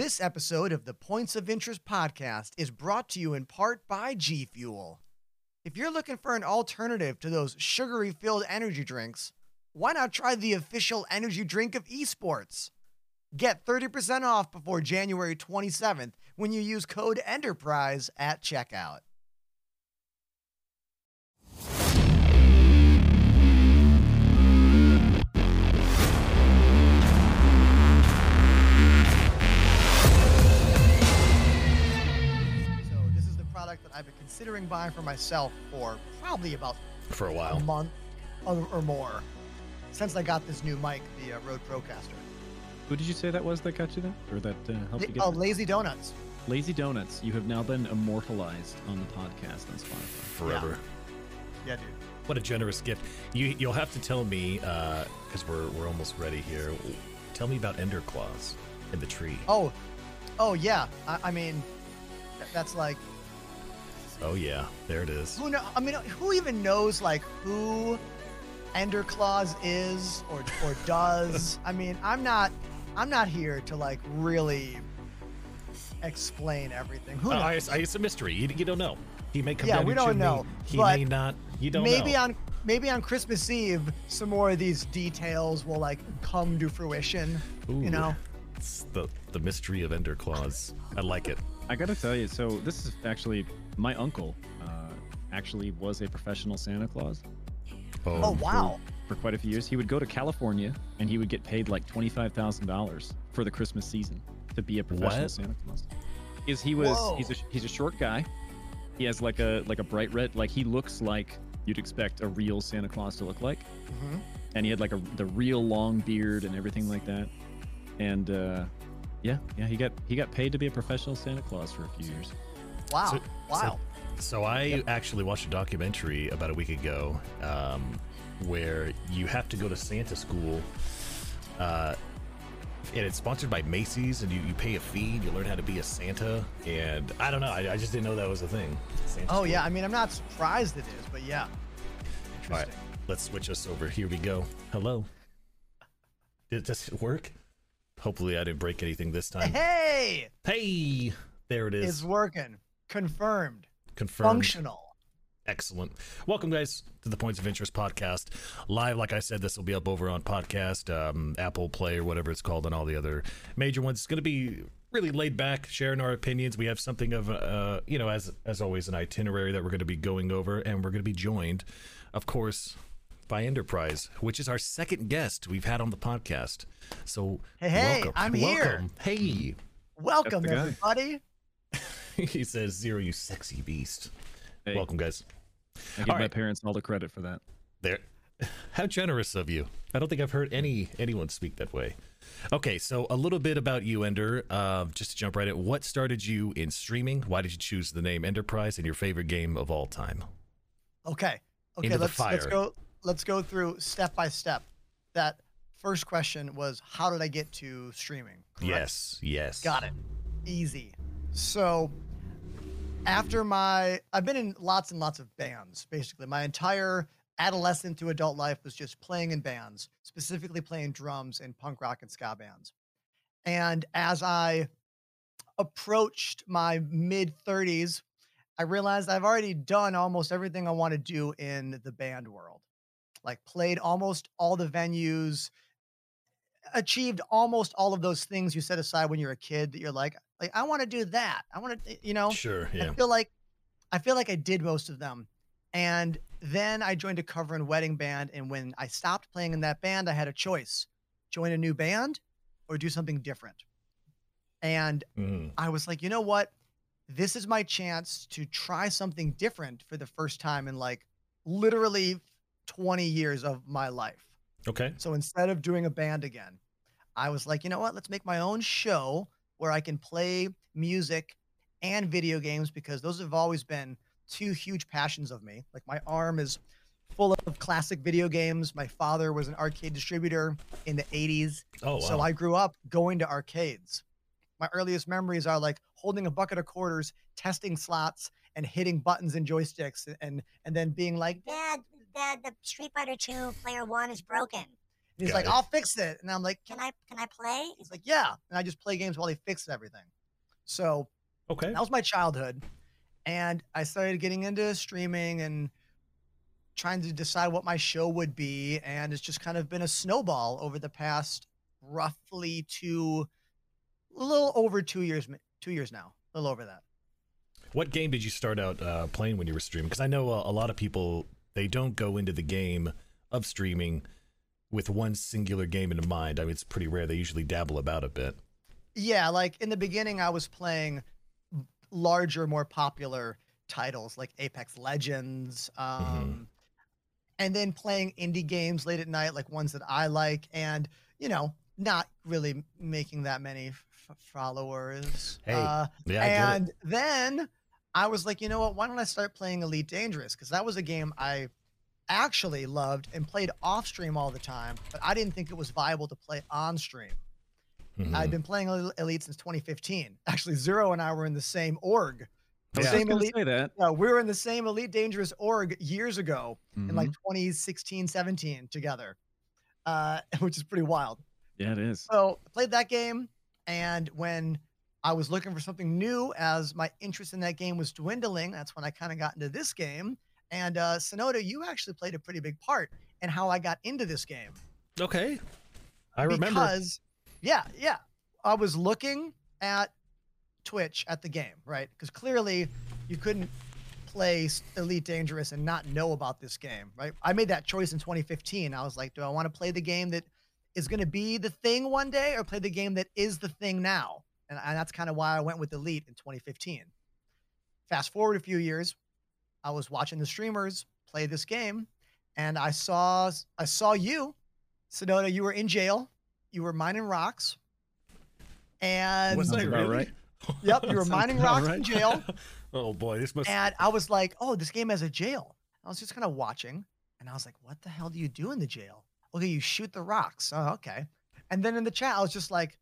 This episode of the Points of Interest podcast is brought to you in part by G Fuel. If you're looking for an alternative to those sugary filled energy drinks, why not try the official energy drink of esports? Get 30% off before January 27th when you use code ENTERPRISE at checkout. That I've been considering buying for myself for probably about for a while, a month or, or more since I got this new mic, the uh, Rode Procaster. Who did you say that was that got you that, or that uh, helped you get Oh, that? Lazy Donuts. Lazy Donuts? You have now been immortalized on the podcast on Spotify. Forever. Yeah, dude. What a generous gift. You you'll have to tell me because we're we're almost ready here. Tell me about Ender Claus in the tree. Oh, oh yeah. I, I mean, that's like Oh yeah, there it is. who know. I mean, who even knows like who Ender Claus is or or does? I mean, I'm not. I'm not here to like really explain everything. Who uh, Oh, knows? I, I, it's a mystery. You, you don't know. He may come Yeah, down we don't know, He but may not. You don't maybe know. on maybe on Christmas Eve, some more of these details will like come to fruition. Ooh, You know. it's the the mystery of Ender Claus. I like it. I gotta tell you, so this is actually my uncle. Uh, actually, was a professional Santa Claus Oh wow. for quite a few years. He would go to California and he would get paid like twenty five thousand dollars for the Christmas season to be a professional What? Santa Claus. Is he was Whoa. he's a he's a short guy. He has like a like a bright red like he looks like you'd expect a real Santa Claus to look like. hmm and he had like a the real long beard and everything like that. And uh, yeah, yeah, he got he got paid to be a professional Santa Claus for a few years. Wow. So- wow. So I Yep. actually watched a documentary about a week ago, um, where you have to go to Santa school, uh, and it's sponsored by Macy's, and you, you pay a fee, and you learn how to be a Santa, and I don't know, I, I just didn't know that was a thing. Santa oh school. yeah. I mean, I'm not surprised it is, but yeah. All right, Interesting. let's switch us over. Here we go. Hello. Did this work? Hopefully, I didn't break anything this time. Hey, Hey, there it is. it's working. Confirmed. Confirmed. Functional. Excellent. Welcome, guys, to the Points of Interest podcast. Live, like I said, this will be up over on podcast, um, Apple Play, or whatever it's called, and all the other major ones. It's going to be really laid back, sharing our opinions. We have something of, uh, you know, as as always, an itinerary that we're going to be going over, and we're going to be joined, of course, by Enterprise, which is our second guest we've had on the podcast. So, Hey, hey, welcome. I'm here. Hey, Welcome, the guy. everybody. he says, Zero, you sexy beast. Hey, Welcome, guys. I give All my right. parents all the credit for that. There. How generous of you. I don't think I've heard any anyone speak that way. Okay, so a little bit about you, Ender. Uh, just to jump right in, what started you in streaming? Why did you choose the name Enterprise and your favorite game of all time? Okay. Okay. Into let's let's go. Let's go through step by step. That first question was, how did I get to streaming? correct? Yes, yes. Got it. Easy. So after my I've been in lots and lots of bands, basically. My entire adolescent to adult life was just playing in bands, specifically playing drums in punk rock and ska bands. And as I approached my mid 30s, I realized I've already done almost everything I want to do in the band world. Like played almost all the venues, achieved almost all of those things you set aside when you're a kid that you're like, like I want to do that. I want to, you know. Sure, Yeah. I feel like I feel like I did most of them. And then I joined a cover and wedding band. And when I stopped playing in that band, I had a choice: join a new band or do something different. And Mm, I was like, you know what? This is my chance to try something different for the first time in like literally 20 years of my life. okay. So instead of doing a band again, I was like, you know what? Let's make my own show where I can play music and video games because those have always been two huge passions of me. Like my arm is full of classic video games. My father was an arcade distributor in the 80s. Oh, wow. So I grew up going to arcades. My earliest memories are like holding a bucket of quarters, testing slots, and hitting buttons and joysticks, and and then being like, Dad, Dad, the Street Fighter 2 player one is broken. He's Got like, it. I'll fix it. And I'm like, Can I can I play? he's like, yeah. And I just play games while he fixes everything. So Okay. that was my childhood. And I started getting into streaming and trying to decide what my show would be. And it's just kind of been a snowball over the past roughly two, a little over two years, two years now, a little over that. What game did you start out uh, playing when you were streaming? Because I know uh, a lot of people they don't go into the game of streaming with one singular game in mind. I mean, it's pretty rare. They usually dabble about a bit. Yeah, like in the beginning, I was playing larger, more popular titles like Apex Legends, um, and then playing indie games late at night, like ones that I like, and you know, not really making that many f- followers. Hey, uh, Yeah, I and then I was like, you know what? Why don't I start playing Elite Dangerous? Because that was a game I actually loved and played off stream all the time, but I didn't think it was viable to play on stream. Mhm. I've been playing Elite since 2015. Actually, Zero and I were in the same org. Was Yeah. Same elite- say that. No, we were in the same Elite Dangerous org years ago in like Mhm. 2016, 17 together, uh, which is pretty wild. yeah, it is. So I played that game, and when I was looking for something new, as my interest in that game was dwindling, that's when I kind of got into this game. And uh, Sonoda, you actually played a pretty big part in how I got into this game. Okay. I remember. because yeah yeah i was looking at twitch at the game right because clearly you couldn't play elite dangerous and not know about this game right i made that choice in 2015 i was like do i want to play the game that is going to be the thing one day or play the game that is the thing now and, and that's kind of why i went with elite in 2015 fast forward a few years i was watching the streamers play this game and i saw i saw you Sedona, you were in jail. You were mining rocks. And Was Sounds I really? right. yep, you were mining about rocks in jail. oh boy, this must. And I was like, oh, this game has a jail. I was just kind of watching, and I was like, what the hell do you do in the jail? Okay, you shoot the rocks. Oh, okay. And then in the chat, I was just like,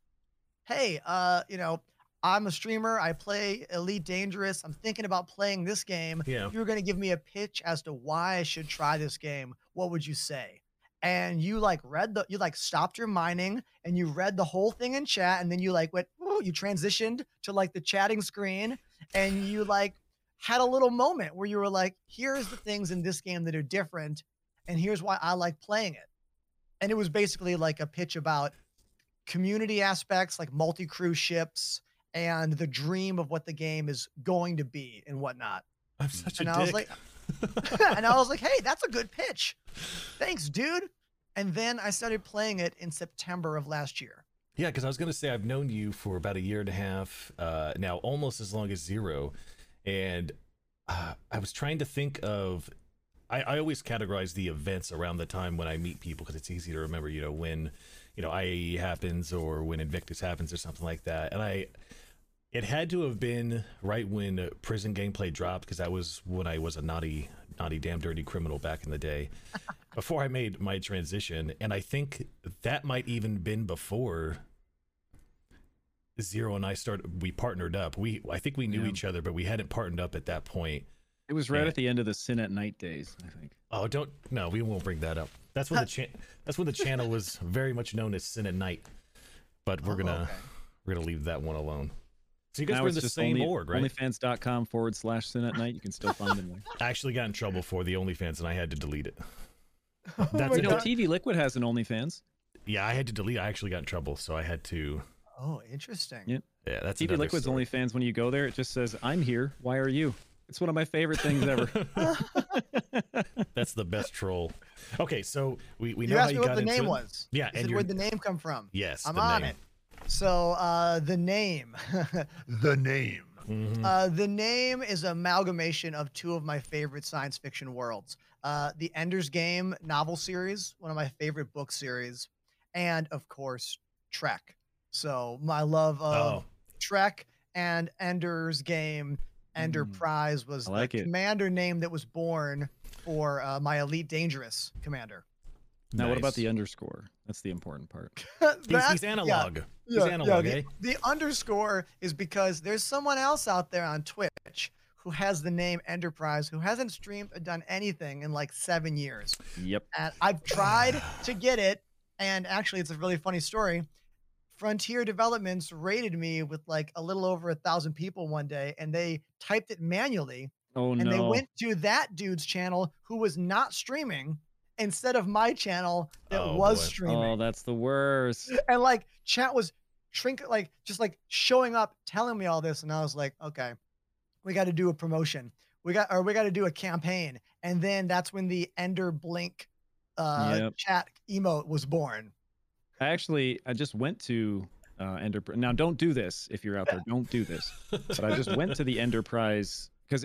hey, uh, you know, I'm a streamer. I play Elite Dangerous. I'm thinking about playing this game. Yeah. If you were going to give me a pitch as to why I should try this game, what would you say? And you like read the, you like stopped your mining and you read the whole thing in chat. And then you like went, ooh, you transitioned to like the chatting screen and you like had a little moment where you were like, here's the things in this game that are different. And here's why I like playing it. And it was basically like a pitch about community aspects, like multi crew ships and the dream of what the game is going to be and whatnot. I'm such a And dick. I was like, and I was like, hey, that's a good pitch. Thanks, dude. And then I started playing it in September of last year. Yeah, because I was going to say I've known you for about a year and a half uh, now, almost as long as Zero, and uh, I was trying to think of. I, I always categorize the events around the time when I meet people because it's easy to remember. You know when, you know IAE happens or when Invictus happens or something like that, and I. It had to have been right when uh, prison gameplay dropped because that was when I was a naughty, naughty, damn dirty criminal back in the day. before I made my transition, and I think that might even been before Zero and I started. We partnered up. We I think we knew Yeah. each other, but we hadn't partnered up at that point. It was right Yeah. at the end of the Sin at Night days, I think. Oh, don't no, we won't bring that up. That's when the cha- that's when the channel was very much known as Sin at Night. But we're Oh, gonna okay. we're gonna leave that one alone. So you guys now were in the same only, org, right? OnlyFans.com forward slash Sin at Night. You can still find them there. I actually got in trouble for the OnlyFans, and I had to delete it. Oh That's my. You know, God. TV Liquid has an OnlyFans. Yeah, I had to delete. I actually got in trouble, so I had to. Oh, interesting. Yeah. Yeah, that's TV Liquid's story. OnlyFans. When you go there, it just says, "I'm here. Why are you?" It's one of my favorite things ever. That's the best troll. Okay, so we, we know you how you me got what the into name it. was. Yeah, You and said where'd the name come from? yes, I'm the on name. it. So uh, the name, the name. Mhm. Uh, the name is an amalgamation of two of my favorite science fiction worlds. Uh, the Ender's Game novel series, one of my favorite book series, and of course Trek. So my love of oh, Trek and Ender's Game, Enterprise was I like the it. commander name that was born for uh, my Elite Dangerous commander. Now, what about the underscore? That's the important part. He's, That- he's yeah, analog. yeah, he's analog, yeah, eh? the, the underscore is because there's someone else out there on Twitch who has the name Enterprise who hasn't streamed or done anything in like seven years. Yep. And I've tried to get it And actually, it's a really funny story. Frontier Developments rated me with like a little over a thousand people one day, and they typed it manually. Oh no. and no. they went to that dude's channel who was not streaming instead of my channel that Oh, was boy. streaming. oh, that's the worst. and like chat was shrink like just like showing up telling me all this and i was like okay we got to do a promotion we got or we got to do a campaign and then that's when the ender blink uh Yep. chat emote was born I actually I just went to uh, Enterprise. Now, don't do this if you're out there. Don't do this. But I just went to the Enterprise because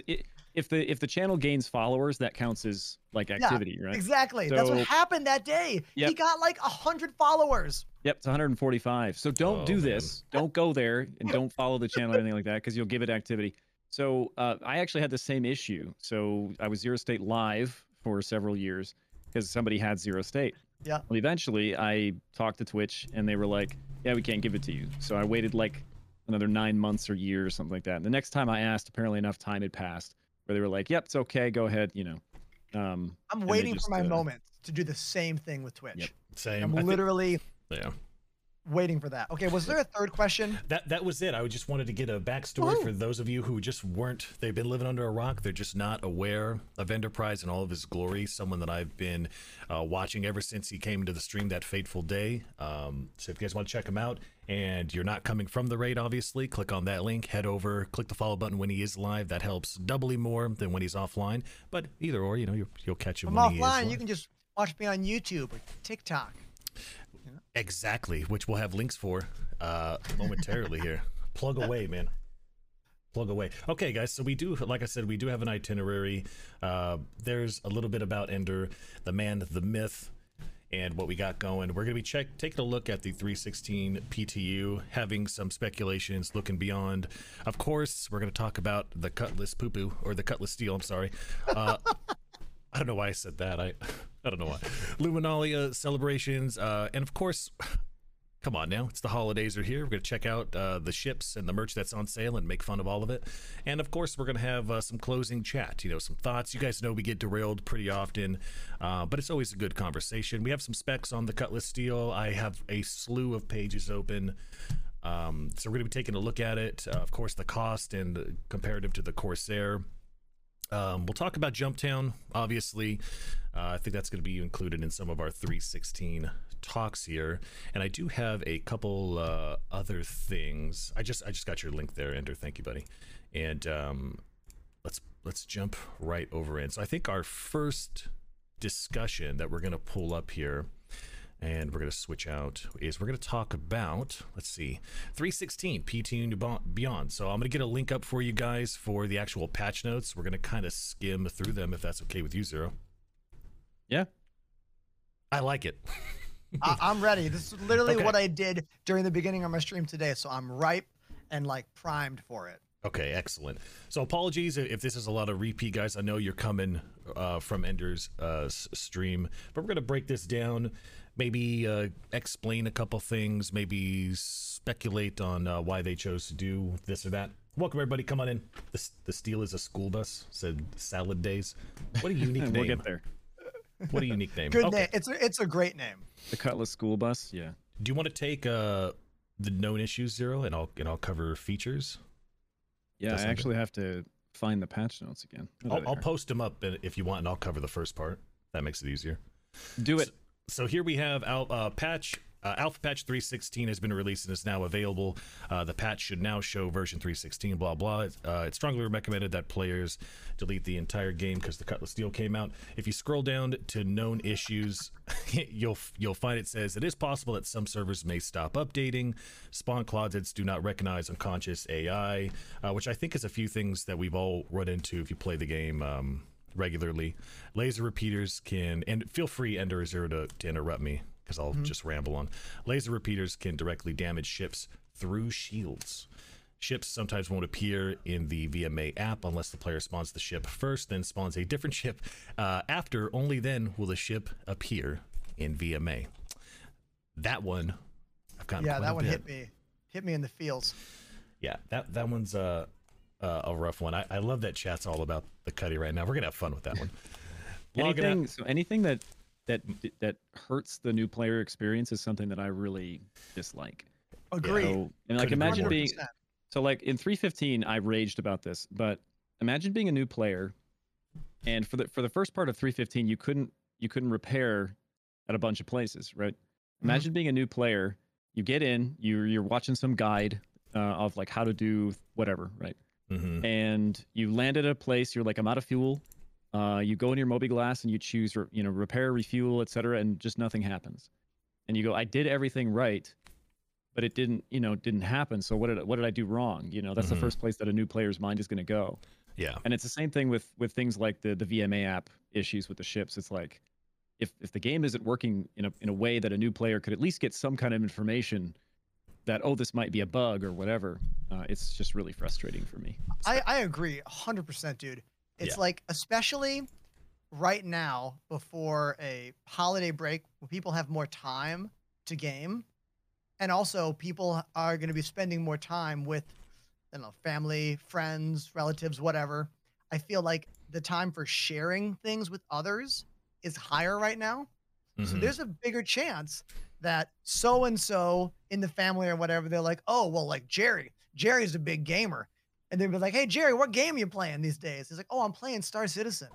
if the if the channel gains followers, that counts as like activity, right? exactly that's what happened that day he got like a hundred followers Yep, it's 145. So don't Oh, do man. this. Don't go there and don't follow the channel or anything like that because you'll give it activity. So uh, I actually had the same issue. So I was Zero State live for several years because somebody had Zero State. Yeah. Well, eventually I talked to Twitch and they were like, "Yeah, we can't give it to you." So I waited like another nine months or year or something like that. And the next time I asked, apparently enough time had passed where they were like, "Yep, it's okay. Go ahead." You know. Um, i'm waiting just, for my uh, moment to do the same thing with twitch Yep. Same. i'm I think- literally yeah. Waiting for that okay was there a third question That that was it. I just wanted to get a backstory Woohoo. for those of you who just weren't. They've been living under a rock. They're just not aware of Enterprise and all of his glory. Someone that I've been uh, watching ever since he came to the stream that fateful day. Um, so if you guys want to check him out, and you're not coming from the raid, obviously, click on that link. Head over, click the follow button when he is live. That helps doubly more than when he's offline. But either or, you know, you'll, you'll catch him i'm when he is offline you can just watch me on youtube or tiktok Exactly, which we'll have links for uh, momentarily here. Plug away, man. Plug away. Okay, guys. So we do, like I said, we do have an itinerary. Uh, there's a little bit about Ender, the man, the myth, and what we got going. We're going to be check taking a look at the 316 PTU, having some speculations, looking beyond. Of course, we're going to talk about the Cutlass Poo Poo or the Cutlass Steel. I'm sorry. Uh, I don't know why I said that. I I don't know why. Luminalia celebrations, uh, and of course, come on now, it's the holidays are here. We're gonna check out uh, the ships and the merch that's on sale and make fun of all of it. And of course, we're gonna have uh, some closing chat. You know, some thoughts. You guys know we get derailed pretty often, uh, but it's always a good conversation. We have some specs on the Cutlass Steel. I have a slew of pages open. Um, so we're going to be taking a look at it. Uh, of course, the cost and comparative to the Corsair. Um, we'll talk about Jumptown, obviously. Uh, I think that's going to be included in some of our 316 talks here, and I do have a couple uh, other things. I just I just got your link there, Ender. Thank you, buddy. And um, let's let's jump right over in. So I think our first discussion that we're going to pull up here and we're going to switch out is we're going to talk about let's see 316 pt and beyond so i'm going to get a link up for you guys for the actual patch notes we're going to kind of skim through them if that's okay with you zero Yeah. i like it I, I'm ready. This is literally Okay. what I did during the beginning of my stream today, so I'm ripe and like primed for it. Okay, excellent. So apologies if this is a lot of repeat, guys. I know you're coming uh, from Ender's uh, s- stream, but we're gonna break this down. Maybe uh, explain a couple things. Maybe speculate on uh, why they chose to do this or that. Welcome everybody. Come on in. The, the steel is a school bus. Said salad days. What a unique name. we'll get there. What a unique name. Good okay. name. It's a, it's a great name. The Cutlass school bus. Yeah. Do you want to take uh, the known issues zero, and I'll and I'll cover features. Yeah. Does I sound actually have to find the patch notes again. Oh, I'll, I'll post them up if you want, and I'll cover the first part. That makes it easier. do it. So here we have al- uh, patch. Uh, Alpha Patch 316 has been released and is now available. Uh, the patch should now show version 316. Blah blah. Uh, it's strongly recommended that players delete the entire game because the Cutlass Steel came out. If you scroll down to known issues, you'll you'll find it says it is possible that some servers may stop updating. Spawn closets do not recognize unconscious AI, uh, which I think is a few things that we've all run into if you play the game. Um, regularly. Laser repeaters can, and feel free, Ender Zero, to, to interrupt me because I'll just ramble on. Laser repeaters can directly damage ships through shields. Ships sometimes won't appear in the VMA app unless the player spawns the ship first, then spawns a different ship uh, after. Only then will the ship appear in VMA. That one, I've gotten Yeah, that a one bit. hit me. Hit me in the feels. Yeah, that that one's uh, uh, a rough one. I, I love that chat's all about the cutty right now. We're gonna have fun with that one. Log it out. anything so anything that that that hurts the new player experience is something that I really dislike. Agree. So, and like Couldn't imagine more. being so like in 315 I raged about this, but imagine being a new player and for the for the first part of 315 you couldn't you couldn't repair at a bunch of places, right? Imagine being a new player, you get in, you're you're watching some guide uh, of like how to do whatever, right? Hmm and you land at a place you're like i'm out of fuel. Uh, you go in your mobiGlas and you choose you know repair refuel etc and just nothing happens. And you go i did everything right but it didn't you know didn't happen. So what did what did i do wrong? You know that's Mhm. the first place that a new player's mind is going to go. Yeah. and it's the same thing with with things like the the vma app issues with the ships. It's like if if the game isn't working in a in a way that a new player could at least get some kind of information that oh this might be a bug or whatever uh, it's just really frustrating for me I, I agree 100%, dude. It's Yeah. like, especially right now before a holiday break when people have more time to game. And also, people are going to be spending more time with, I don't know, family, friends, relatives, whatever. I feel like the time for sharing things with others is higher right now. So Mhm. there's a bigger chance that so and so in the family or whatever, they're like, oh, well, like Jerry, Jerry's a big gamer. And they'd be like, hey, Jerry, what game are you playing these days? He's like, oh, I'm playing Star Citizen.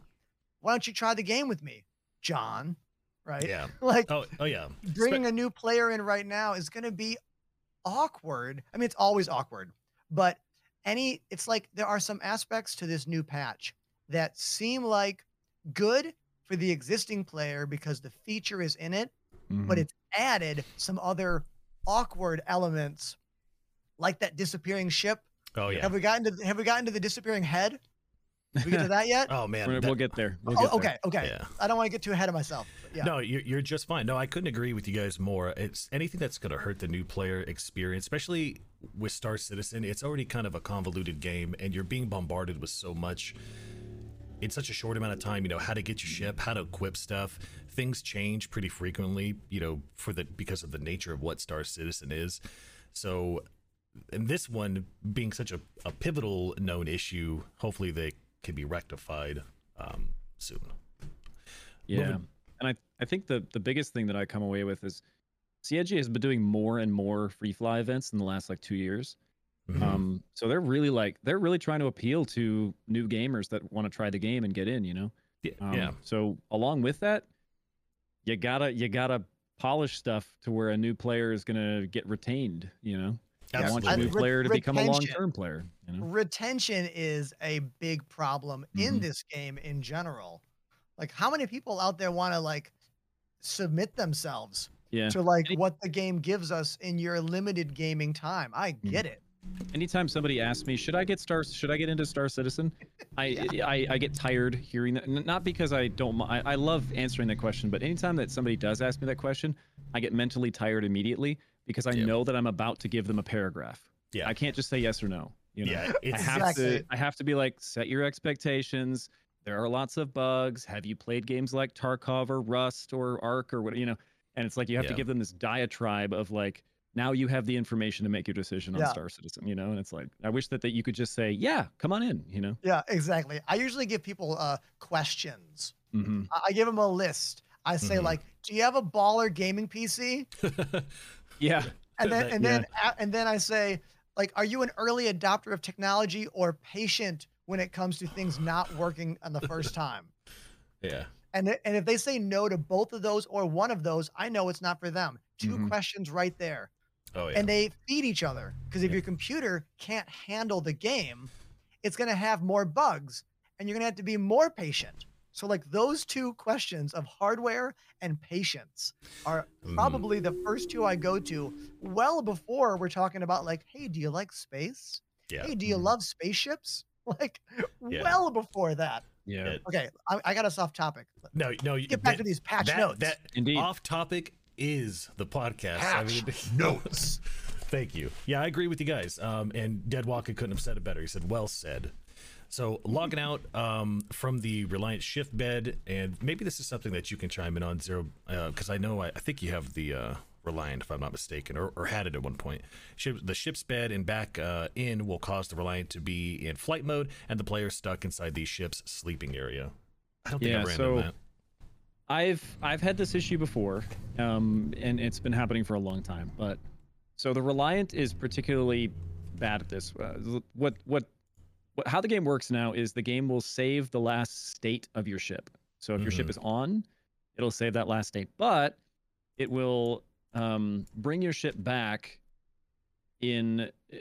Why don't you try the game with me, John? Right? Yeah. Like Oh, oh yeah. bringing a new player in right now is going to be awkward. I mean, it's always awkward, but any, it's like there are some aspects to this new patch that seem like good for the existing player because the feature is in it, but Mhm. it's added some other awkward elements like that disappearing ship. Oh yeah. Have we gotten to have we gotten to the disappearing head? Did we get to that yet? Oh man. We're- that- we'll get there. We'll oh, get there. okay, okay. Yeah. I don't want to get too ahead of myself. yeah. No, you're, you're just fine. No, I couldn't agree with you guys more. It's anything that's going to hurt the new player experience, especially with Star Citizen. It's already kind of a convoluted game, and you're being bombarded with so much in such a short amount of time. You know how to get your ship, how to equip stuff. Things change pretty frequently. You know for the because of the nature of what Star Citizen is. So, and this one being such a, a pivotal known issue, hopefully they can be rectified um, soon. Yeah. Moving- And I, I think the, the biggest thing that I come away with is CIG has been doing more and more free fly events in the last like two years. Mhm. Um, so they're really like they're really trying to appeal to new gamers that want to try the game and get in, you know. yeah, Um, yeah. So along with that, you gotta you gotta polish stuff to where a new player is gonna get retained, you know. I want your I- new player to become a long-term player. You know? retention is a big problem in Mhm. this game in general. Like, how many people out there want to like submit themselves Yeah. to like what the game gives us in your limited gaming time? I Mm-hmm. get it. Anytime somebody asks me should i get star should i get into star citizen? I, I i get tired hearing that not because i don't I, I love answering that question but anytime that somebody does ask me that question i get mentally tired immediately because i Yep. know that i'm about to give them a paragraph. Yeah. i can't just say yes or no you know? Yeah, i have Exactly. to i have to be like set your expectations. There are lots of bugs. Have you played games like tarkov or rust or Ark or what you know? And it's like you have to give them this diatribe of like now you have the information to make your decision on Yeah. Star Citizen, you know, and it's like I wish that, that you could just say, yeah, come on in, you know. Yeah, exactly. I usually give people uh questions. hmm I, I give them a list. I say Mhm. like, "Do you have a baller gaming PC?" Yeah, And then and then a- and then I say like, "Are you an early adopter of technology or patient when it comes to things not working on the first time?" yeah. And, th- and if they say no to both of those or one of those, I know it's not for them. 2 Mhm. questions right there. Oh yeah. And they feed each other. Because if Yeah. your computer can't handle the game, it's going to have more bugs and you're going to have to be more patient. So, like, those two questions of hardware and patience are Mhm. probably the first two I go to well before we're talking about, like, hey, do you like space? yeah. Hey, do you Mhm. love spaceships? Like, Yeah. well before that. yeah, Okay, I, I got us off topic. No, no. you- Get back that- to these patch that, notes. That Indeed. off topic is the podcast. Patch notes. Thank you. Yeah, I agree with you guys. Um, and Deadwalker couldn't have said it better. He said, "Well said." So logging out um, from the Reliant shift bed, and maybe this is something that you can chime in on zero, because I know I, I think you have the uh, Reliant, if I'm not mistaken, or, or had it at one point. Ship, the ship's bed and back uh, in will cause the Reliant to be in flight mode, and the player stuck inside the ship's sleeping area. I don't think Yeah, I ran so- into that. I've I've had this issue before, um, and it's been happening for a long time. But so the Reliant is particularly bad at this. Uh, what what what how the game works now is the game will save the last state of your ship. So if your ship Mhm. is on, it'll save that last state, but it will um, bring your ship back in uh,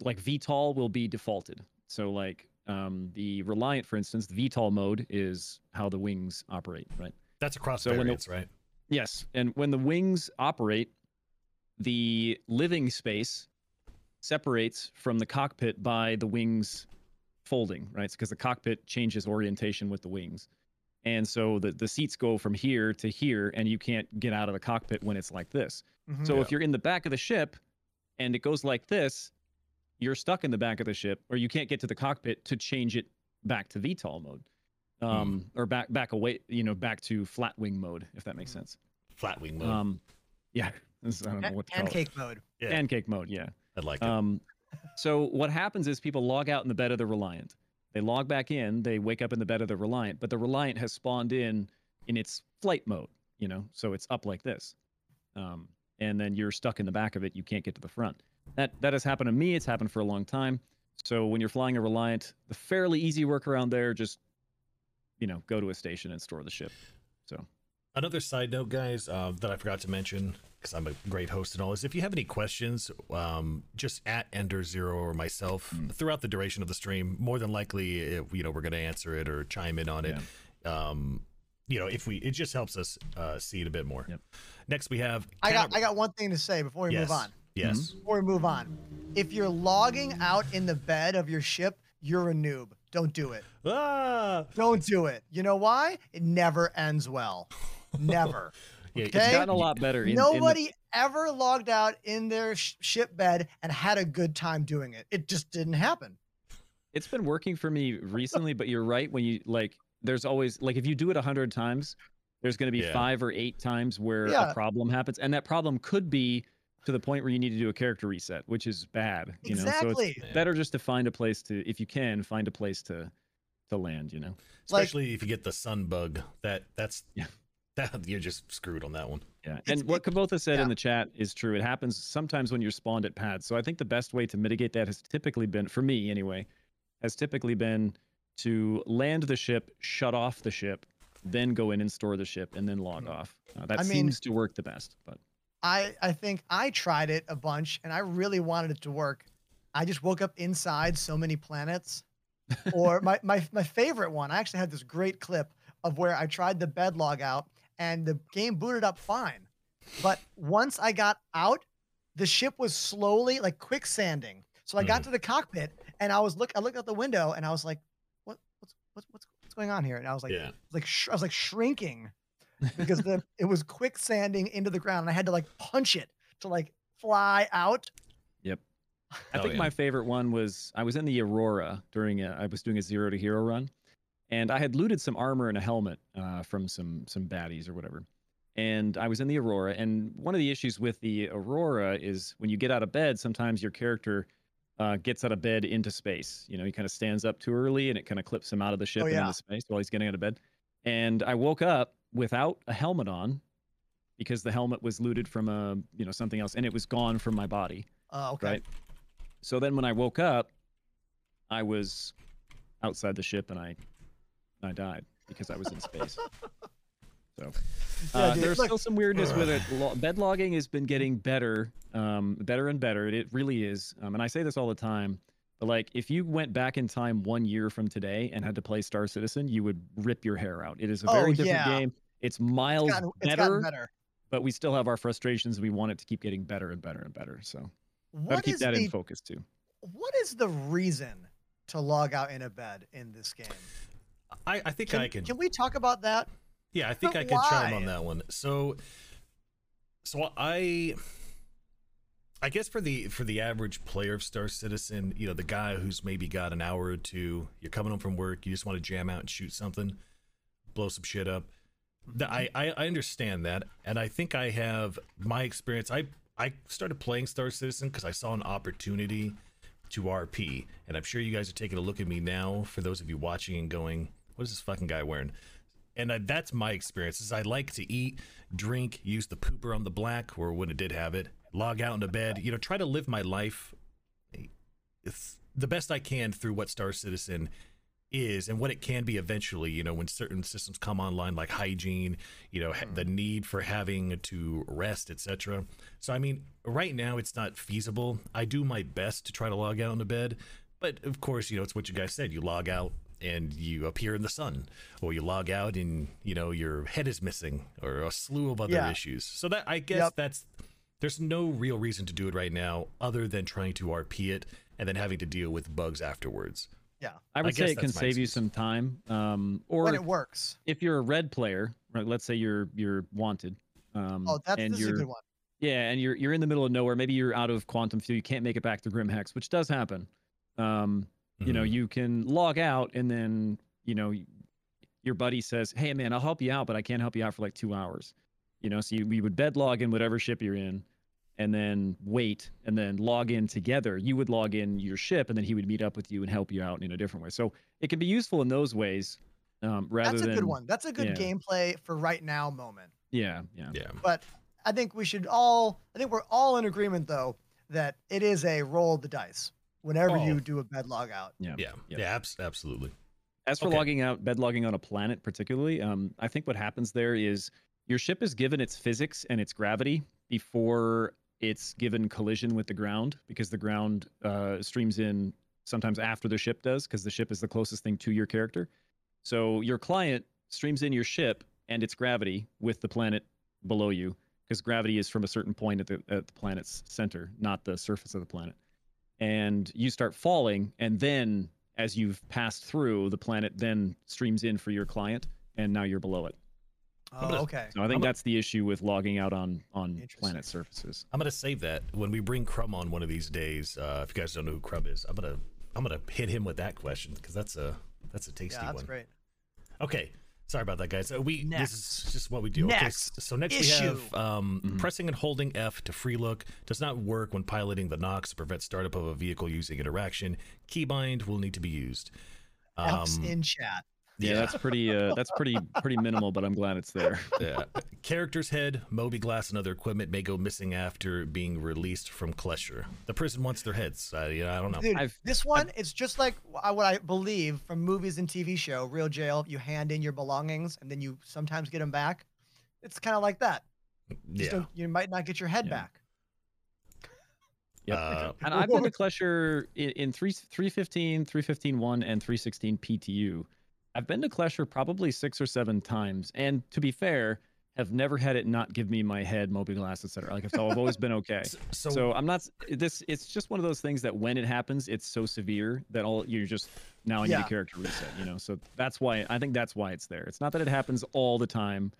like VTOL will be defaulted. So like um, the Reliant, for instance, the VTOL mode is how the wings operate, right? That's across So when the- right? Yes, and when the wings operate, the living space separates from the cockpit by the wings folding, right? Because the cockpit changes orientation with the wings. And so the, the seats go from here to here, and you can't get out of the cockpit when it's like this. Mhm. So Yeah. if you're in the back of the ship and it goes like this, you're stuck in the back of the ship, or you can't get to the cockpit to change it back to VTOL mode, um, or back back away, you know, back to flat wing mode, if that makes sense. Flat wing mode. Um, yeah, I don't know what to call it. pancake mode. Yeah. Pancake mode, yeah. I like it. Um, so what happens is people log out in the bed of the Reliant. They log back in. They wake up in the bed of the Reliant, but the Reliant has spawned in in its flight mode. You know, so it's up like this, um, and then you're stuck in the back of it. You can't get to the front. That that has happened to me. It's happened for a long time. So when you're flying a Reliant, the fairly easy workaround there, just you know, go to a station and store the ship. So Another side note, guys, uh, that I forgot to mention because I'm a great host and all is if you have any questions, um, just at Ender Zero or myself throughout the duration of the stream, more than likely, if, you know, we're going to answer it or chime in on it. Um, you know, if we, it just helps us uh, see it a bit more. Yep. Next, we have. I got Canna- I got one thing to say before we yes, move on. Yes. Before we move on, if you're logging out in the bed of your ship, you're a noob. Don't do it. Ah, Don't do it. You know why? It never ends well. Never. yeah, Okay. it's gotten a lot better. In, in the- Nobody ever logged out in their sh- ship bed and had a good time doing it. It just didn't happen. It's been working for me recently, but you're right. When you like, there's always like if you do it a hundred times, there's going to be Yeah. five or eight times where Yeah. a problem happens, and that problem could be to the point where you need to do a character reset, which is bad. You know, so it's better just to find a place to, if you can, find a place to to land. You know. Like- especially if you get the sun bug. That that's Yeah. That you're just screwed on that one. Yeah, It's- and what it- Kabotha said yeah. in the chat is true. It happens sometimes when you're spawned at pads. So I think the best way to mitigate that has typically been, for me anyway, has typically been to land the ship, shut off the ship, then go in and store the ship, and then log off. Uh, that I mean- seems to work the best. But I I think I tried it a bunch and I really wanted it to work. I just woke up inside so many planets. or my, my my favorite one, I actually had this great clip of where I tried the bed log out and the game booted up fine. But once I got out, the ship was slowly like quicksanding. So I got mm. to the cockpit and I was look I looked out the window and I was like, what what's what's what's what's going on here? And I was like, yeah. like sh- I was like shrinking because the it was quicksanding into the ground and I had to like punch it to like fly out. Yep. I Oh, think yeah. my favorite one was I was in the Aurora during a, I was doing a zero to hero run, and I had looted some armor and a helmet uh, from some some baddies or whatever. And I was in the Aurora, and one of the issues with the Aurora is when you get out of bed, sometimes your character uh, gets out of bed into space. You know, he kind of stands up too early, and it kind of clips him out of the ship Oh, and yeah. into space while he's getting out of bed. And I woke up without a helmet on because the helmet was looted from a you know something else, and it was gone from my body. Uh, okay. Right. So then when I woke up, I was outside the ship and I I died because I was in space. So Yeah, uh, dude, there's look- still some weirdness with it. Lo- Bed logging has been getting better, um, better and better. It really is. Um, and I say this all the time. But like, if you went back in time one year from today and had to play Star Citizen, you would rip your hair out. It is a oh, very Oh, different yeah. game. It's It's miles gotten, it's better, gotten better. but we still have our frustrations. We want it to keep getting better and better and better. So gotta What keep is that the in focus too. what is the reason to log out in a bed in this game? I, I think Can, I can. can we talk about that? Yeah, I think But I can chime on that one. So, so I, I guess for the for the average player of Star Citizen, you know, the guy who's maybe got an hour or two, you're coming home from work, you just want to jam out and shoot something, blow some shit up. I, I I understand that, and I think I have my experience. I I started playing Star Citizen because I saw an opportunity to RP, and I'm sure you guys are taking a look at me now. For those of you watching and going, "What is this fucking guy wearing?" and uh, that's my experience. Is I like to eat, drink, use the pooper on the black, or when it did have it, log out into bed. You know, try to live my life the best I can through what Star Citizen is and what it can be eventually you know when certain systems come online like hygiene you know ha- the hmm. need for having to rest etc so i mean right now it's not feasible i do my best to try to log out into bed but of course you know it's what you guys said you log out and you appear in the sun or you log out and you know your head is missing or a slew of other Yeah. issues so that i guess Yep. that's there's no real reason to do it right now other than trying to rp it and then having to deal with bugs afterwards Yeah. I would guess say it can that's my save you some time. Um, or When it works. if you're a red player, right? Let's say you're you're wanted. Um, Oh, that's and this is a good one. yeah, and you're you're in the middle of nowhere. Maybe you're out of quantum fuel. You can't make it back to Grim Hex, which does happen. Um, you know, Mhm. you can log out and then you know your buddy says, "Hey, man, I'll help you out, but I can't help you out for like two hours." You know, so you, we would bed log in whatever ship you're in, and then wait, and then log in together. You would log in your ship, and then he would meet up with you and help you out in a different way. So it can be useful in those ways, um, rather That's a than good one. That's a good yeah. gameplay for right now moment. Yeah, yeah. yeah But I think we should all I think we're all in agreement though that it is a roll of the dice whenever Oh. you do a bed log out. Yeah. yeah Yep. yeah abs- absolutely As for Okay. logging out, bed logging on a planet particularly, um, I think what happens there is your ship is given its physics and its gravity before it's given collision with the ground because the ground uh, streams in sometimes after the ship does because the ship is the closest thing to your character. So your client streams in your ship and its gravity with the planet below you because gravity is from a certain point at the, at the planet's center, not the surface of the planet. And you start falling, and then as you've passed through, the planet then streams in for your client, and now you're below it. Oh, gonna- okay. So I think I'm a- that's the issue with logging out on on planet surfaces. I'm gonna save that when we bring Crumb on one of these days. Uh, if you guys don't know who Crumb is, I'm gonna I'm gonna hit him with that question because that's a that's a tasty Yeah, that's one. great. Okay, sorry about that, guys. Uh, we Next. this is just what we do. Next Okay, s- so next issue. we have um, Mhm. pressing and holding F to free look does not work when piloting the Nox to prevent startup of a vehicle using interaction. Keybind will need to be used. Elf's Um, in chat. Yeah, that's pretty uh, that's pretty pretty minimal, but I'm glad it's there. yeah. Character's head, mobiGlas, and other equipment may go missing after being released from Klescher. The prison wants their heads. I, you know, I don't know. Dude, I've- this one, it's just like what I believe from movies and TV show, Real Jail. You hand in your belongings and then you sometimes get them back. It's kind of like that. Just Yeah. you might not get your head Yeah. back. Yep. Uh, and I've been to Klescher in, in 3, 315, 315.1, and 316 PTU. I've been to Klescher probably six or seven times. And to be fair, have never had it not give me my head, mobiGlas, etc. Like so I've always been okay. So, So I'm not this it's just one of those things that when it happens, it's so severe that all you're just now I need Yeah. a character reset, you know. So that's why I think that's why it's there. It's not that it happens all the time,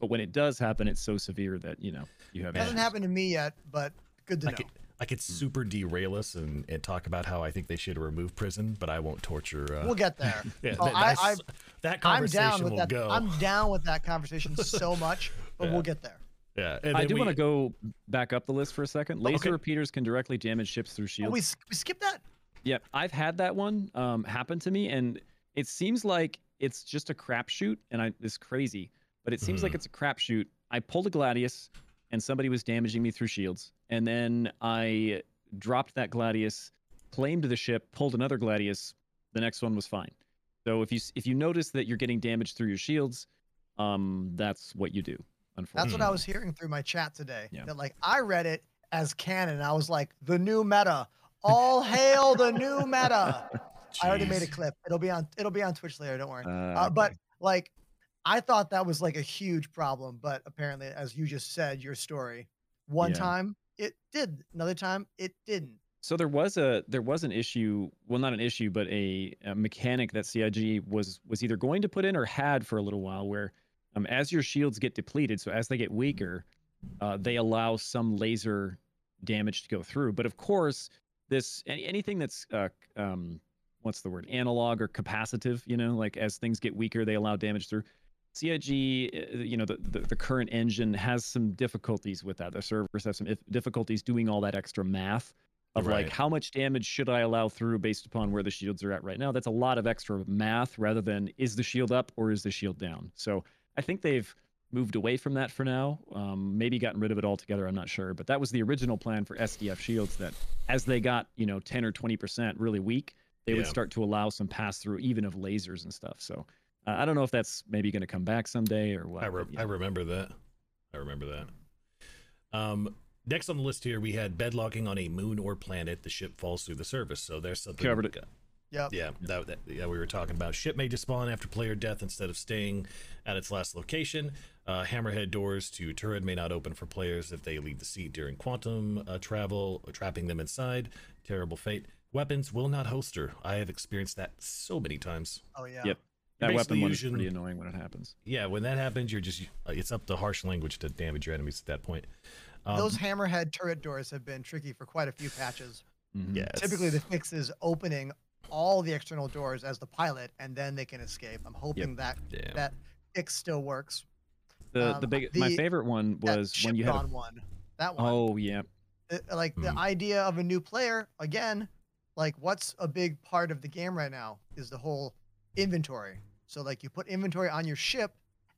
but when it does happen, it's so severe that, you know, you have It hasn't issues. happened to me yet, but good to I know. could, I could super derail us and, and talk about how I think they should remove prison, but I won't torture. Uh, We'll get there. yeah, Oh, that, I, that's- I, that I'm conversation down with will that. go. I'm down with that conversation so much, but Yeah. we'll get there. yeah, and I do we- want to go back up the list for a second. Laser okay. repeaters can directly damage ships through Oh, shields. we, s- we skipped that? Yeah, I've had that one um, happen to me, and it seems like it's just a crapshoot, and I it's crazy, but it seems like Mhm. it's a crapshoot. I pulled a Gladius, and somebody was damaging me through shields, and then I dropped that Gladius, claimed the ship, pulled another Gladius. The next one was fine. So if you if you notice that you're getting damaged through your shields, um, that's what you do. Unfortunately, That's what I was hearing through my chat today. Yeah. That like I read it as canon. I was like, the new meta. All hail the new meta. I already made a clip. It'll be on it'll be on Twitch later, don't worry. Uh, Uh, but okay. like I thought that was like a huge problem, but apparently, as you just said, your story, one Yeah. time it did, another time it didn't. So there was a there was an issue, well not an issue, but a, a mechanic that CIG was was either going to put in or had for a little while, where um, as your shields get depleted, so as they get weaker, uh, they allow some laser damage to go through. But of course, this any, anything that's uh, um, what's the word analog or capacitive, you know, like as things get weaker, they allow damage through. CIG, uh, you know, the, the, the current engine has some difficulties with that. The servers have some if- difficulties doing all that extra math of like how much damage should I allow through based upon where the shields are at right now. That's a lot of extra math rather than is the shield up or is the shield down. So I think they've moved away from that for now. Um, maybe gotten rid of it altogether. I'm not sure, but that was the original plan for SDF shields. That as they got you know 10 or 20 percent really weak, they would start to allow some pass through even of lasers and stuff. So uh, I don't know if that's maybe going to come back someday or what. I, re- but, yeah. I remember that. I remember that. Um, next on the list here, we had bedlocking on a moon or planet. The ship falls through the surface. So there's something Covered it. Yep. Yeah, that, that yeah we were talking about. Ship may despawn after player death instead of staying at its last location. Uh, hammerhead doors to turret may not open for players if they leave the seat during quantum uh, travel, trapping them inside. Terrible fate. Weapons will not holster. I have experienced that so many times. Oh yeah. Yep. You're That weapon basically one is pretty annoying when it happens. Yeah, when that happens, you're just uh, it's up to harsh language to damage your enemies at that point. Um, Those hammerhead turret doors have been tricky for quite a few patches. Mhm. yeah, Typically, the fix is opening all the external doors as the pilot, and then they can escape. I'm hoping that yeah. that fix still works. The Um, the big my favorite one was when you had a, one. That one. oh yeah like the Hmm. idea of a new player again like what's a big part of the game right now is the whole inventory so like you put inventory on your ship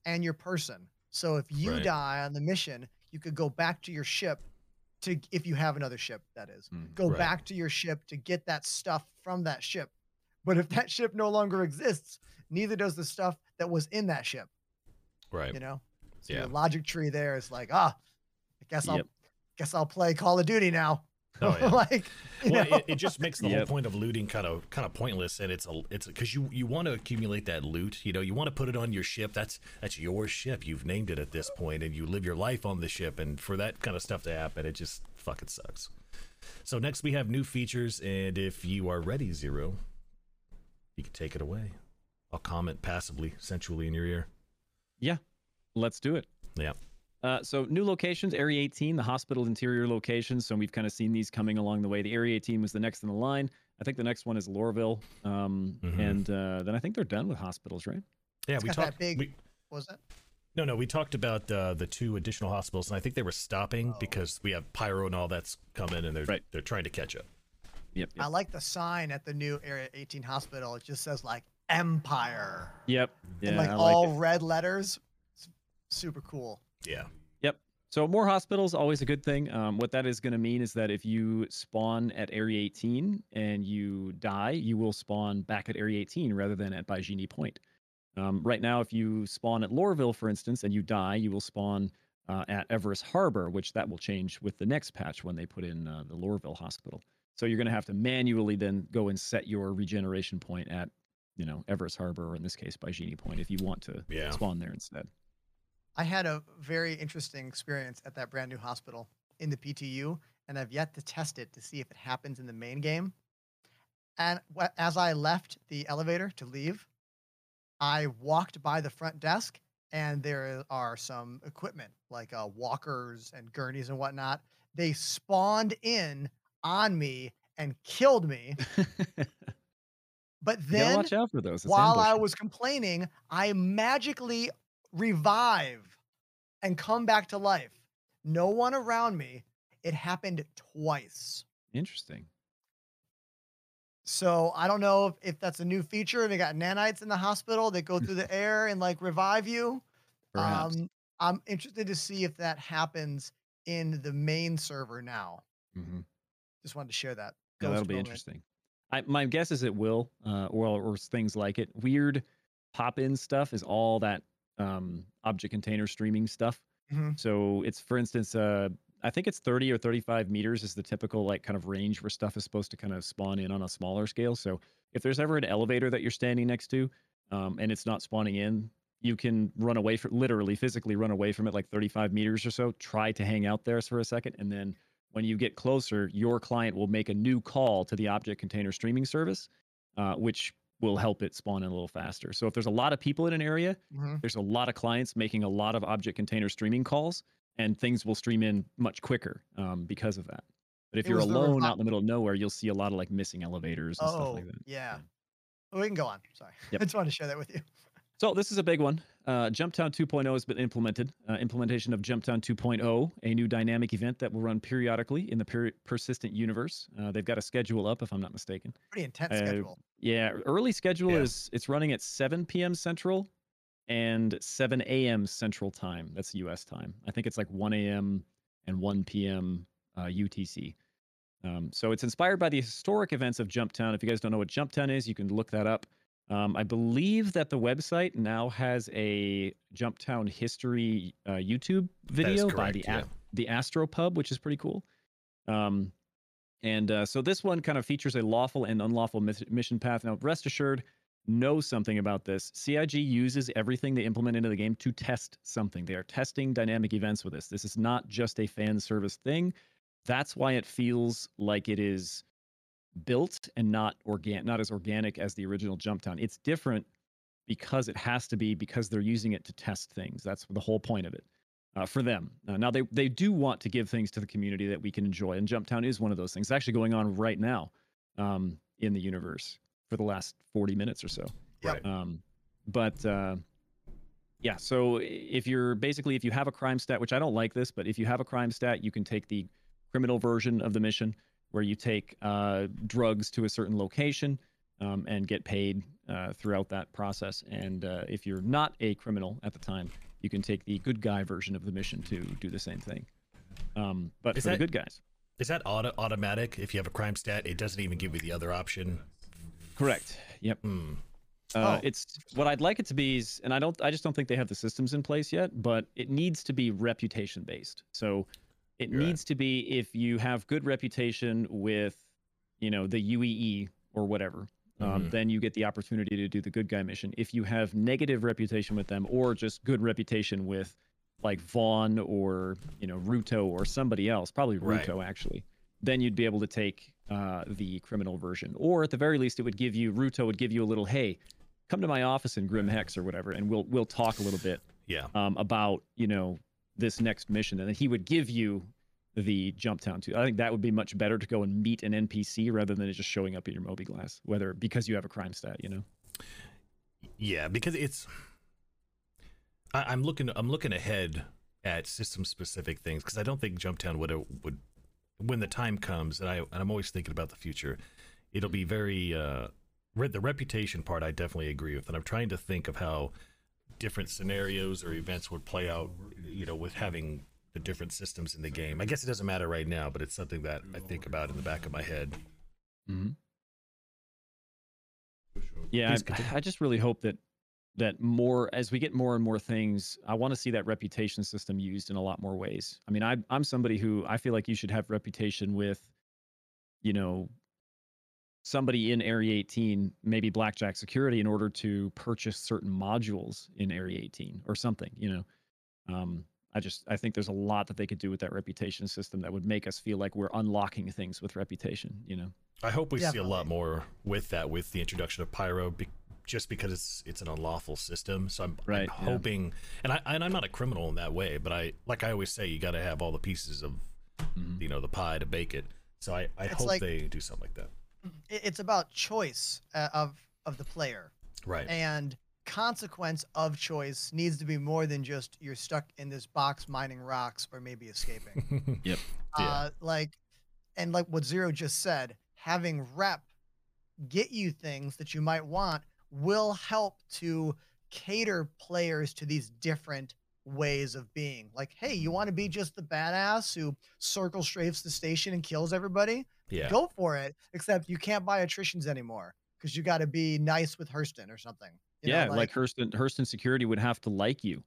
and your person so if you Right. die on the mission you could go back to your ship to if you have another ship that is Mm, go right. back to your ship to get that stuff from that ship but if that ship no longer exists neither does the stuff that was in that ship right. you know so Yeah. logic tree there is like ah i guess i'll Yep. guess i'll play call of duty now Oh, yeah. like well, it, it just makes the whole point of looting kind of kind of pointless, and it's a it's because you you want to accumulate that loot. You know, you want to put it on your ship. That's that's your ship. You've named it at this point, and you live your life on the ship. And for that kind of stuff to happen, it just fucking sucks. So next we have new features, and if you are ready, Zero, you can take it away. I'll comment passively, sensually in your ear. yeah let's do it Yeah. Uh, so new locations, Area 18, the hospital interior locations. So we've kind of seen these coming along the way. The Area 18 was the next in the line. I think the next one is Lorville, um, Mhm. and uh, then I think they're done with hospitals, right? Yeah, It's we got that talked. big- we, was it No, no, we talked about uh, the two additional hospitals, and I think they were stopping Oh. because we have pyro and all that's coming, and they're Right. they're trying to catch up. Yep. i like the sign at the new area 18 hospital it just says like empire yep. Yeah, and like I like all it. red letters it's super cool Yeah, Yep. So more hospitals, always a good thing. Um, what that is going to mean is that if you spawn at Area 18 and you die, you will spawn back at Area 18 rather than at Baijini Point. Um, right now, if you spawn at Lorville, for instance, and you die, you will spawn uh, at Everus Harbor, which that will change with the next patch when they put in uh, the Lorville Hospital. So you're going to have to manually then go and set your regeneration point at, you know, Everus Harbor, or in this case, Baijini Point, if you want to Yeah. spawn there instead. I had a very interesting experience at that brand new hospital in the ptu and i've yet to test it to see if it happens in the main game. And as i left the elevator to leave i walked by the front desk and there are some equipment like uh, walkers and gurneys and whatnot. They spawned in on me and killed me. But then watch out for those. It's while I was complaining, I magically revive and come back to life. No one around me. It happened twice. Interesting. So I don't know if, if that's a new feature. They got nanites in the hospital that go through the air and like revive you. Perhaps. Um, I'm interested to see if that happens in the main server now. Mm-hmm. Just wanted to share that. Yeah, that'll be interesting. I, my guess is it will, uh, or or things like it. Weird pop-in stuff is all that um, object container streaming stuff. Mhm. So it's, for instance, uh, I think it's 30 or 35 meters is the typical like kind of range where stuff is supposed to kind of spawn in on a smaller scale. So if there's ever an elevator that you're standing next to, um, and it's not spawning in, you can run away from literally physically run away from it like 35 meters or so. Try to hang out there for a second, and then when you get closer, your client will make a new call to the object container streaming service, uh, which will help it spawn in a little faster. So if there's a lot of people in an area, Mhm. there's a lot of clients making a lot of object container streaming calls, and things will stream in much quicker um, because of that. But if It you're alone out in the middle of nowhere, you'll see a lot of like missing elevators and stuff Oh, like that. yeah. Oh, we can go on. Sorry. Yep. I just wanted to share that with you. So this is a big one. Uh, Jumptown 2.0 has been implemented. Uh, implementation of Jumptown 2.0, a new dynamic event that will run periodically in the peri- persistent universe. Uh, they've got a schedule up, if I'm not mistaken. Pretty intense Uh, schedule. Yeah, early schedule Yeah. is it's running at 7 p.m. Central and 7 a.m. Central time. That's U.S. time. I think it's like 1 a.m. and 1 p.m. Uh, UTC. Um, so it's inspired by the historic events of Jumptown. If you guys don't know what Jumptown is, you can look that up. Um, I believe that the website now has a Jumptown history uh, YouTube video by correct, the yeah. A- the Astropub, which is pretty cool. Um, and uh, so this one kind of features a lawful and unlawful mis- mission path. Now, rest assured, know something about this. CIG uses everything they implement into the game to test something. They are testing dynamic events with this. This is not just a fan service thing. That's why it feels like it is built and not organic, not as organic as the original Jumptown. It's different because it has to be because they're using it to test things. That's the whole point of it uh, for them. Uh, now they they do want to give things to the community that we can enjoy, and Jumptown is one of those things. It's actually going on right now um, in the universe for the last forty minutes or so. Right. Um, but uh, yeah, so if you're basically if you have a crime stat, which I don't like this, but if you have a crime stat, you can take the criminal version of the mission where you take uh, drugs to a certain location um, and get paid uh, throughout that process. And uh, if you're not a criminal at the time, you can take the good guy version of the mission to do the same thing. Um, but Is for that- the good guys, Is that auto- automatic? If you have a crime stat, it doesn't even give you the other option. correct. Yep. Hmm. Uh, Oh. It's what I'd like it to be, is, and I don't. I just don't think they have the systems in place yet. But it needs to be reputation based. So it You're right. needs to be if you have good reputation with, you know, the UEE or whatever. Um, Mhm. then you get the opportunity to do the good guy mission. If you have negative reputation with them, or just good reputation with, like Vaughn or you know Ruto or somebody else, probably Right. Ruto actually, then you'd be able to take uh, the criminal version, or at the very least, it would give you Ruto would give you a little hey, come to my office in Grim Hex or whatever, and we'll we'll talk a little bit Yeah. um, about you know this next mission, and then he would give you the Jumptown too. I think that would be much better to go and meet an NPC rather than it just showing up in your mobiGlas, whether because you have a crime stat, you know. Yeah, because it's. I, I'm looking. I'm looking ahead at system specific things because I don't think Jumptown would would when the time comes, and I and I'm always thinking about the future. It'll be very uh, the reputation part. I definitely agree with, and I'm trying to think of how different scenarios or events would play out. You know, with having the different systems in the game. I guess it doesn't matter right now, but it's something that I think about in the back of my head. Mm-hmm. Yeah, I. I just really hope that that more as we get more and more things, I want to see that reputation system used in a lot more ways. I mean, I, I'm somebody who I feel like you should have reputation with, you know, somebody in Area 18, maybe Blackjack Security, in order to purchase certain modules in Area 18 or something. You know, um, I just I think there's a lot that they could do with that reputation system that would make us feel like we're unlocking things with reputation. You know. I hope we see a lot more with that, with the introduction of pyro, be, just because it's it's an unlawful system. So I'm, Right, I'm yeah. hoping, and I and I'm not a criminal in that way, but I like I always say, you got to have all the pieces of Mhm. you know the pie to bake it. So I, I It's hope like- they do something like that. It- It's about choice uh, of of the player. Right. and consequence of choice needs to be more than just you're stuck in this box mining rocks or maybe escaping. yep. uh, like, and like what Zero just said, having rep get you things that you might want will help to cater players to these different ways of being. Like, hey, you want to be just the badass who circle strafes the station and kills everybody? Yeah. Go for it. Except you can't buy attritions anymore because you got to be nice with Hurston or something. You know, yeah, like, Hurston Hurston Security would have to like you,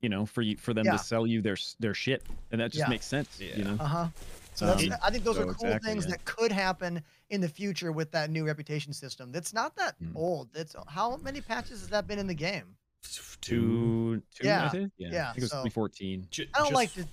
you know, for you for them Yeah. to sell you their their shit, and that just Yeah. makes sense. Yeah. You know, Uh huh. So that's, Um, I think those so are cool exactly, things yeah. that could happen in the future with that new reputation system. That's not that Mm. old. It's how many patches has that been in the game? Two. two, two, I Yeah, think. Yeah, yeah, I think it was so- 2014. I don't like to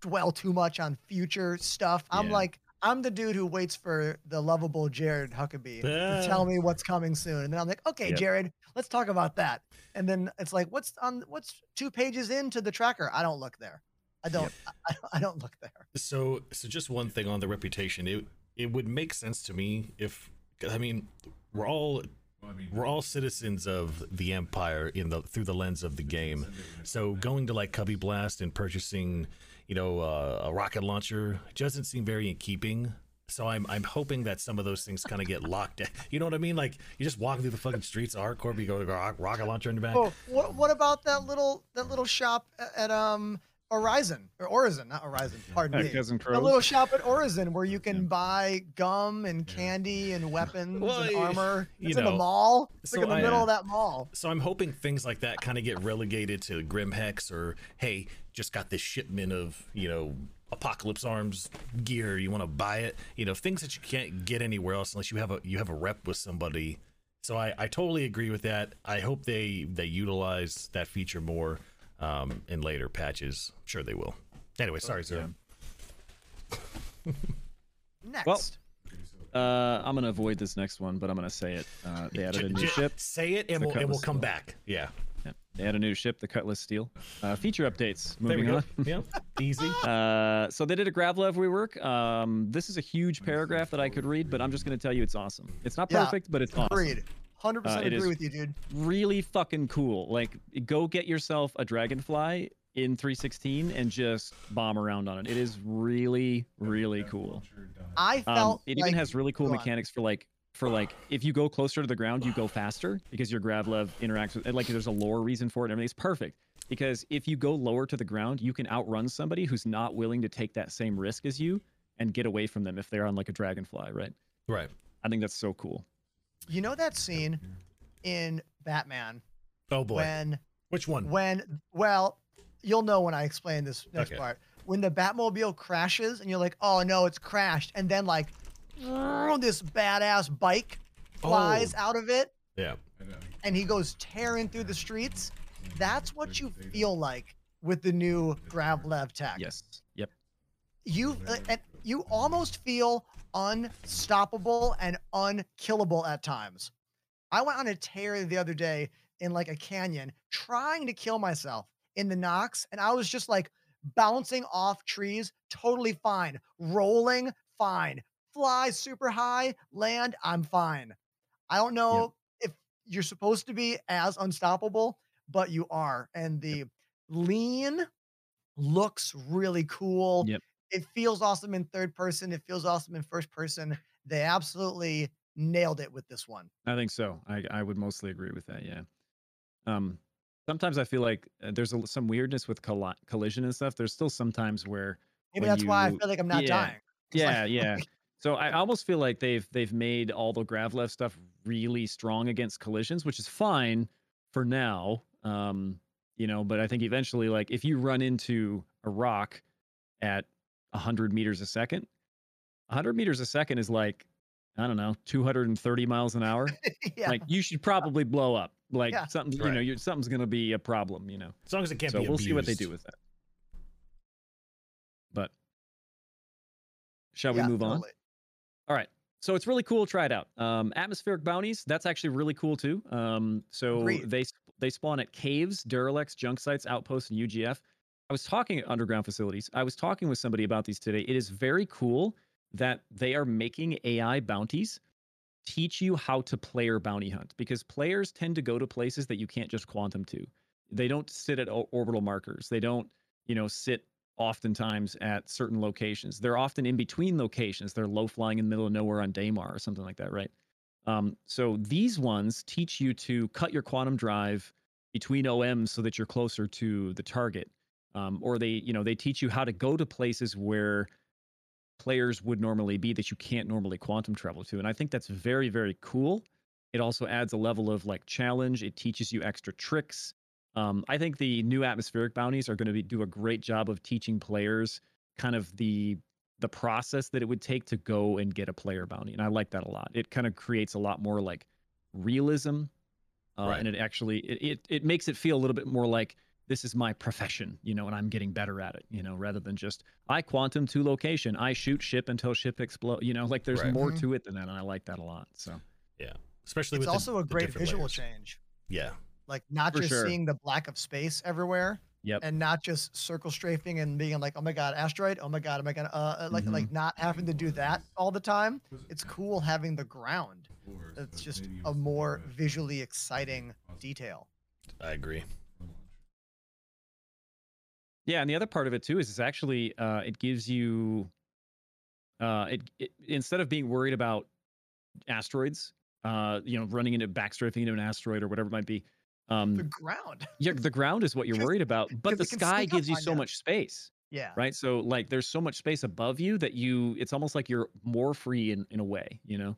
dwell too much on future stuff. I'm Yeah. like, I'm the dude who waits for the lovable Jared Huckabee to tell me what's coming soon, and then I'm like, okay, Yep. Jared, let's talk about that. And then it's like, what's on? What's two pages into the tracker? I don't look there. I don't. I, I don't look there. So, so just one thing on the reputation. It it would make sense to me if I mean we're all we're all citizens of the empire in the through the lens of the game. So going to like Cubby Blast and purchasing, you know, uh, a rocket launcher doesn't seem very in keeping. So I'm I'm hoping that some of those things kind of get locked. You know what I mean? Like you're just walking through the fucking streets of hardcore, you go to rock, rocket launcher in the back. Oh, what, what about that little that little shop at um Horizon or Horizon, not Horizon. Pardon Uh, me. Cousin A little shop at Horizon where you can buy gum and candy and weapons Well, and y- armor. you It's in the mall. It's like in the I- middle of that mall. So I'm hoping things like that kind of get relegated to Grim Hex or hey, just got this shipment of you know Apocalypse Arms gear. You want to buy it? You know things that you can't get anywhere else unless you have a you have a rep with somebody. So I, I totally agree with that. I hope they they utilize that feature more um, in later patches. I'm sure they will. Anyway, oh, sorry, sir. Yeah. next. Well, uh, I'm gonna avoid this next one, but I'm gonna say it. Uh, they added a new ship. Say it, and we'll, and we'll come back. Yeah. yeah. They had a new ship, the Cutlass Steel. Uh, feature updates. Moving on. yeah. Easy. Uh, so they did a grav lev rework. Um, this is a huge paragraph that I could read, but I'm just gonna tell you it's awesome. It's not perfect, yeah, but it's awesome. Read. Uh, 100% agree with you, dude. Really fucking cool. Like, go get yourself a dragonfly in 316 and just bomb around on it. It is really, really cool. I um, felt um, it like, even has really cool mechanics for like for like if you go closer to the ground, you go faster because your gravlev interacts with like there's a lore reason for it and everything. It's perfect. Because if you go lower to the ground, you can outrun somebody who's not willing to take that same risk as you and get away from them if they're on like a dragonfly, right? Right. I think that's so cool. You know that scene in Batman Oh boy. when Which one? when well, you'll know when I explain this next Okay. part. When the Batmobile crashes and you're like, "Oh no, it's crashed," and then like this badass bike flies out of it yeah. and he goes tearing through the streets. That's what you feel like with the new Gravlev tech. Yes. Yep. You uh, and you almost feel unstoppable and unkillable at times. I went on a tear the other day in like a canyon trying to kill myself in the Nox and I was just like bouncing off trees totally fine, rolling fine, fly super high, land I'm fine. I don't know if you're supposed to be as unstoppable, but you are and the lean looks really cool. Yep. It feels awesome in third person. It feels awesome in first person. They absolutely nailed it with this one. I think so. I I would mostly agree with that. Yeah. Um, sometimes I feel like uh, there's a, some weirdness with colli- collision and stuff. There's still sometimes where Maybe that's why I feel like I'm not yeah. dying. It's like- yeah, yeah. So I almost feel like they've they've made all the Gravlev stuff really strong against collisions, which is fine for now. Um, you know, but I think eventually, like if you run into a rock at hundred meters a second, hundred meters a second is like I don't know, 230 miles an hour. yeah. Like you should probably blow up. Like Yeah. something, you know, Right. you something's gonna be a problem. You know. As long as it can't so be we'll see what they do with that. But shall yeah, we move on? totally. All right. So it's really cool. Try it out. Um, atmospheric bounties. That's actually really cool too. Um, so Agreed. they they spawn at caves, derelicts, junk sites, outposts, and UGF. I was talking at underground facilities. I was talking with somebody about these today. It is very cool that they are making AI bounties teach you how to player bounty hunt because players tend to go to places that you can't just quantum to. They don't sit at orbital markers. They don't, you know, sit oftentimes at certain locations. They're often in between locations. They're low flying in the middle of nowhere on Daymar or something like that, right? Um, so these ones teach you to cut your quantum drive between OMs so that you're closer to the target. Um, or they, you know, they teach you how to go to places where players would normally be that you can't normally quantum travel to. And I think that's very, very cool. It also adds a level of like challenge. It teaches you extra tricks. Um, I think the new atmospheric bounties are going to do a great job of teaching players kind of the the process that it would take to go and get a player bounty, and I like that a lot. It kind of creates a lot more like realism, uh, Right. and it actually it, it it makes it feel a little bit more like this is my profession, you know, and I'm getting better at it, you know, rather than just I quantum to location, I shoot ship until ship explode, you know, like there's Right. more Mhm. to it than that, and I like that a lot. So yeah, Especially It's with the- also a great visual layers. change. Yeah. Like not For just sure. seeing the black of space everywhere, Yep. and not just circle strafing and being like, oh my god, asteroid, oh my god, am I gonna uh, uh, like Mhm. like not having to do that all the time. It's cool having the ground. It's just a more visually exciting detail. I agree. Yeah, and the other part of it too is it's actually uh, it gives you uh, it, it instead of being worried about asteroids, uh, you know, running into backstrafing into an asteroid or whatever it might be. The Um, ground. yeah, the ground is what you're worried about, but the sky gives you so much space, Yeah. right? So like, there's so much space above you that you, it's almost like you're more free in in a way, you know,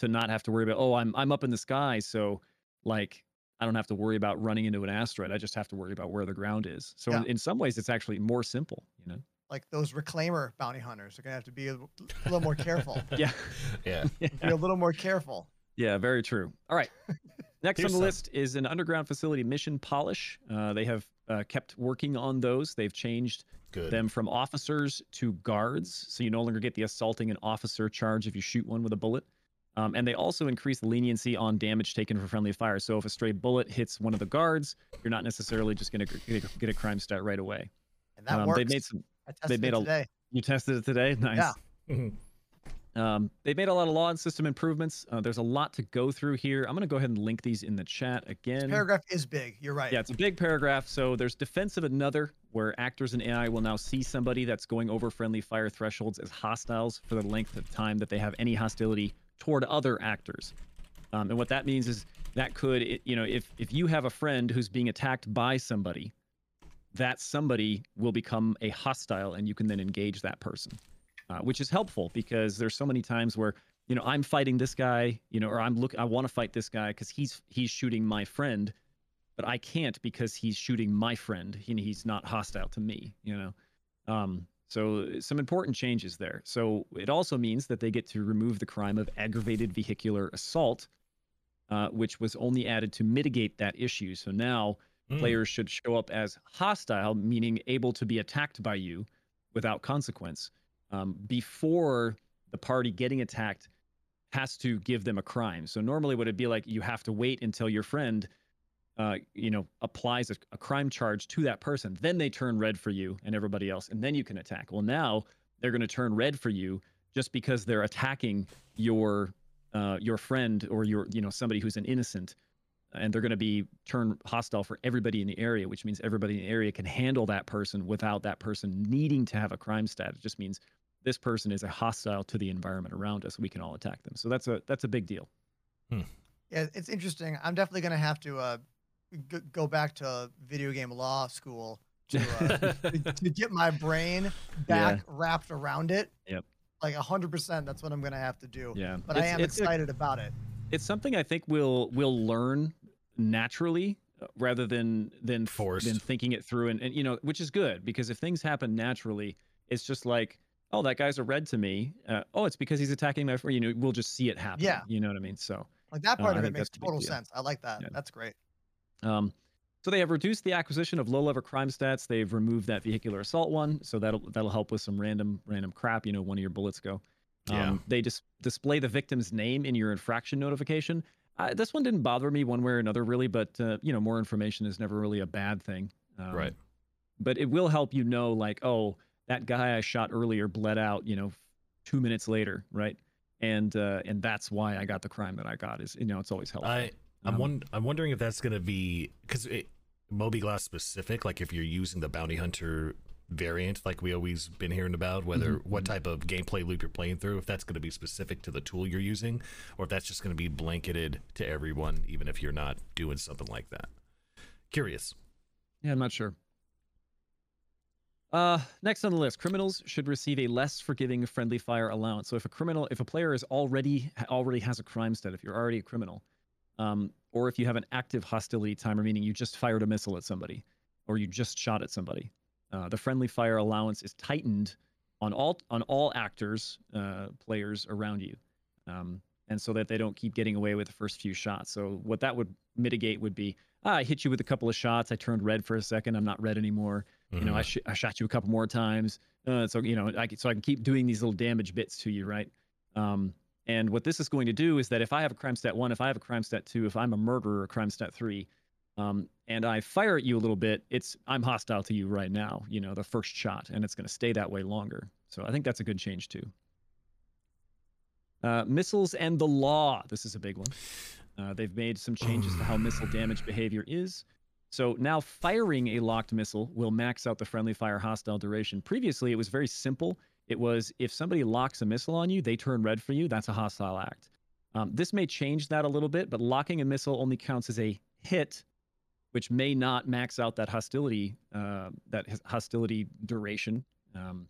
to not have to worry about. Oh, I'm I'm up in the sky, so like I don't have to worry about running into an asteroid. I just have to worry about where the ground is. So Yeah. in, in some ways, it's actually more simple, you know. Like those reclaimer bounty hunters are gonna have to be a, a little more careful. Yeah. Yeah. be a little more careful. Yeah, very true. All right. Next Here's on the some. list is an underground facility mission polish. Uh, they have uh, kept working on those. They've changed Good. them from officers to guards, so you no longer get the assaulting an officer charge if you shoot one with a bullet. Um, and they also increase leniency on damage taken for friendly fire. So if a stray bullet hits one of the guards, you're not necessarily just going to get, a- crime stat right away. And that um, works. They made some. I tested made it a- You tested it today. Nice. Yeah. Mhm. Um, they've made a lot of law and system improvements. Uh, there's a lot to go through here. I'm going to go ahead and link these in the chat again. Paragraph is big. You're right. Yeah, it's a big paragraph. So there's defense of another, where actors and AI will now see somebody that's going over friendly fire thresholds as hostiles for the length of time that they have any hostility toward other actors. Um, and what that means is that could, you know, if if you have a friend who's being attacked by somebody, that somebody will become a hostile, and you can then engage that person, uh, which is helpful because there's so many times where you know I'm fighting this guy, you know, or I'm look I want to fight this guy because he's he's shooting my friend, but I can't because he's shooting my friend. He, he's not hostile to me, you know. Um, so some important changes there. So it also means that they get to remove the crime of aggravated vehicular assault, uh, which was only added to mitigate that issue. So now Mm. players should show up as hostile, meaning able to be attacked by you without consequence, um, before the party getting attacked has to give them a crime. So normally, would it be like you have to wait until your friend, uh, you know, applies a, a crime charge to that person, then they turn red for you and everybody else, and then you can attack. Well, now they're going to turn red for you just because they're attacking your uh, your friend or your you know somebody who's an innocent and they're going to be turned hostile for everybody in the area, which means everybody in the area can handle that person without that person needing to have a crime stat. It just means this person is a hostile to the environment around us. We can all attack them. So that's a that's a big deal. Yeah, it's interesting. I'm definitely gonna have to uh, g- go back to video game law school to, uh, to, to get my brain back wrapped around it. Yep. Like hundred percent. That's what I'm gonna have to do. Yeah, But I am it's a- excited about it. it's something I think we'll we'll learn naturally uh, rather than than Forced. than thinking it through and, and you know which is good because if things happen naturally it's just like oh that guy's a red to me uh, oh it's because he's attacking my friend you know we'll just see it happen Yeah. you know what I mean so Like that Uh, part I of it makes that's a big total sense. I like that. Yeah. That's great. Um, so they have reduced the acquisition of low-level crime stats. They've removed that vehicular assault one, so that'll that'll help with some random random crap. You know, one of your bullets go. Yeah. Um, they dis- display the victim's name in your infraction notification. Uh, this one didn't bother me one way or another, really, but uh, you know, more information is never really a bad thing. Um, Right. But it will help you know, like, oh, that guy I shot earlier bled out. You know, two minutes later, right? And uh, and that's why I got the crime that I got. Is you know, it's always helpful. I I'm Um, one I'm wondering if that's gonna be because mobiGlas specific, like if you're using the bounty hunter variant, like we always been hearing about, whether Mm-hmm. what type of gameplay loop you're playing through, if that's gonna be specific to the tool you're using, or if that's just gonna be blanketed to everyone, even if you're not doing something like that. Curious. Yeah, I'm not sure. Uh, next on the list, criminals should receive a less forgiving friendly fire allowance. So if a criminal, if a player is already already has a crime stat, if you're already a criminal, um, or if you have an active hostility timer, meaning you just fired a missile at somebody, or you just shot at somebody, uh, the friendly fire allowance is tightened on all on all actors, uh, players around you, um, and so that they don't keep getting away with the first few shots. So what that would mitigate would be, ah, I hit you with a couple of shots, I turned red for a second, I'm not red anymore. You know, I, sh- I shot you a couple more times, uh, so you know, I c- so I can keep doing these little damage bits to you, right? Um, and what this is going to do is that if I have a crime stat one, if I have a crime stat two, if I'm a murderer, crime stat three, um, and I fire at you a little bit, it's I'm hostile to you right now. You know, the first shot, and it's going to stay that way longer. So I think that's a good change too. Uh, missiles and the law. This is a big one. Uh, they've made some changes to how missile damage behavior is. So now firing a locked missile will max out the friendly fire hostile duration. Previously, it was very simple. It was if somebody locks a missile on you, they turn red for you. That's a hostile act. Um, this may change that a little bit, but locking a missile only counts as a hit, which may not max out that hostility uh, that hostility duration. Um,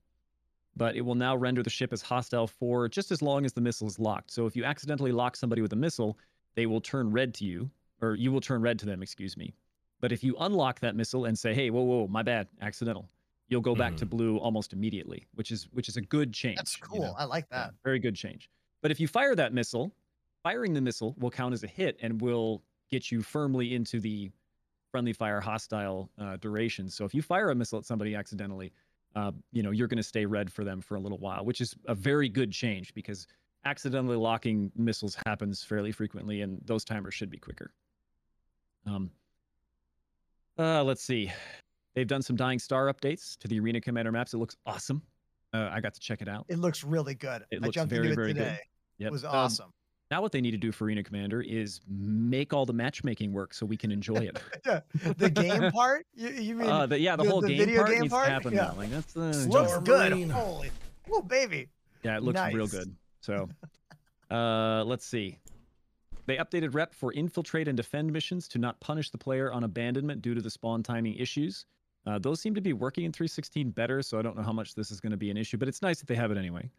but it will now render the ship as hostile for just as long as the missile is locked. So if you accidentally lock somebody with a missile, they will turn red to you, or you will turn red to them, excuse me. But if you unlock that missile and say, "Hey, whoa, whoa, my bad, accidental," you'll go back to blue almost immediately, which is which is a good change. That's you cool. know? I like Yeah, that. very good change. But if you fire that missile, firing the missile will count as a hit and will get you firmly into the friendly fire hostile uh, duration. So if you fire a missile at somebody accidentally, uh, you know you're going to stay red for them for a little while, which is a very good change because accidentally locking missiles happens fairly frequently, and those timers should be quicker. Um, uh, let's see. They've done some Dying Star updates to the Arena Commander maps. It looks awesome. Uh, I got to check it out. It looks really good. It I looks jumped very, into it very good. today. Yep. It was Um, awesome. now what they need to do for Arena Commander is make all the matchmaking work so we can enjoy it. Yeah, the game part. You, you mean uh, the, yeah, the, the- whole the game video part game needs part? to happen Yeah. now. Like that's uh, looks good? Holy, oh baby. yeah, it looks real good. So, uh, let's see. They updated rep for infiltrate and defend missions to not punish the player on abandonment due to the spawn timing issues. Uh, those seem to be working in 316 better, so I don't know how much this is going to be an issue, but it's nice that they have it anyway.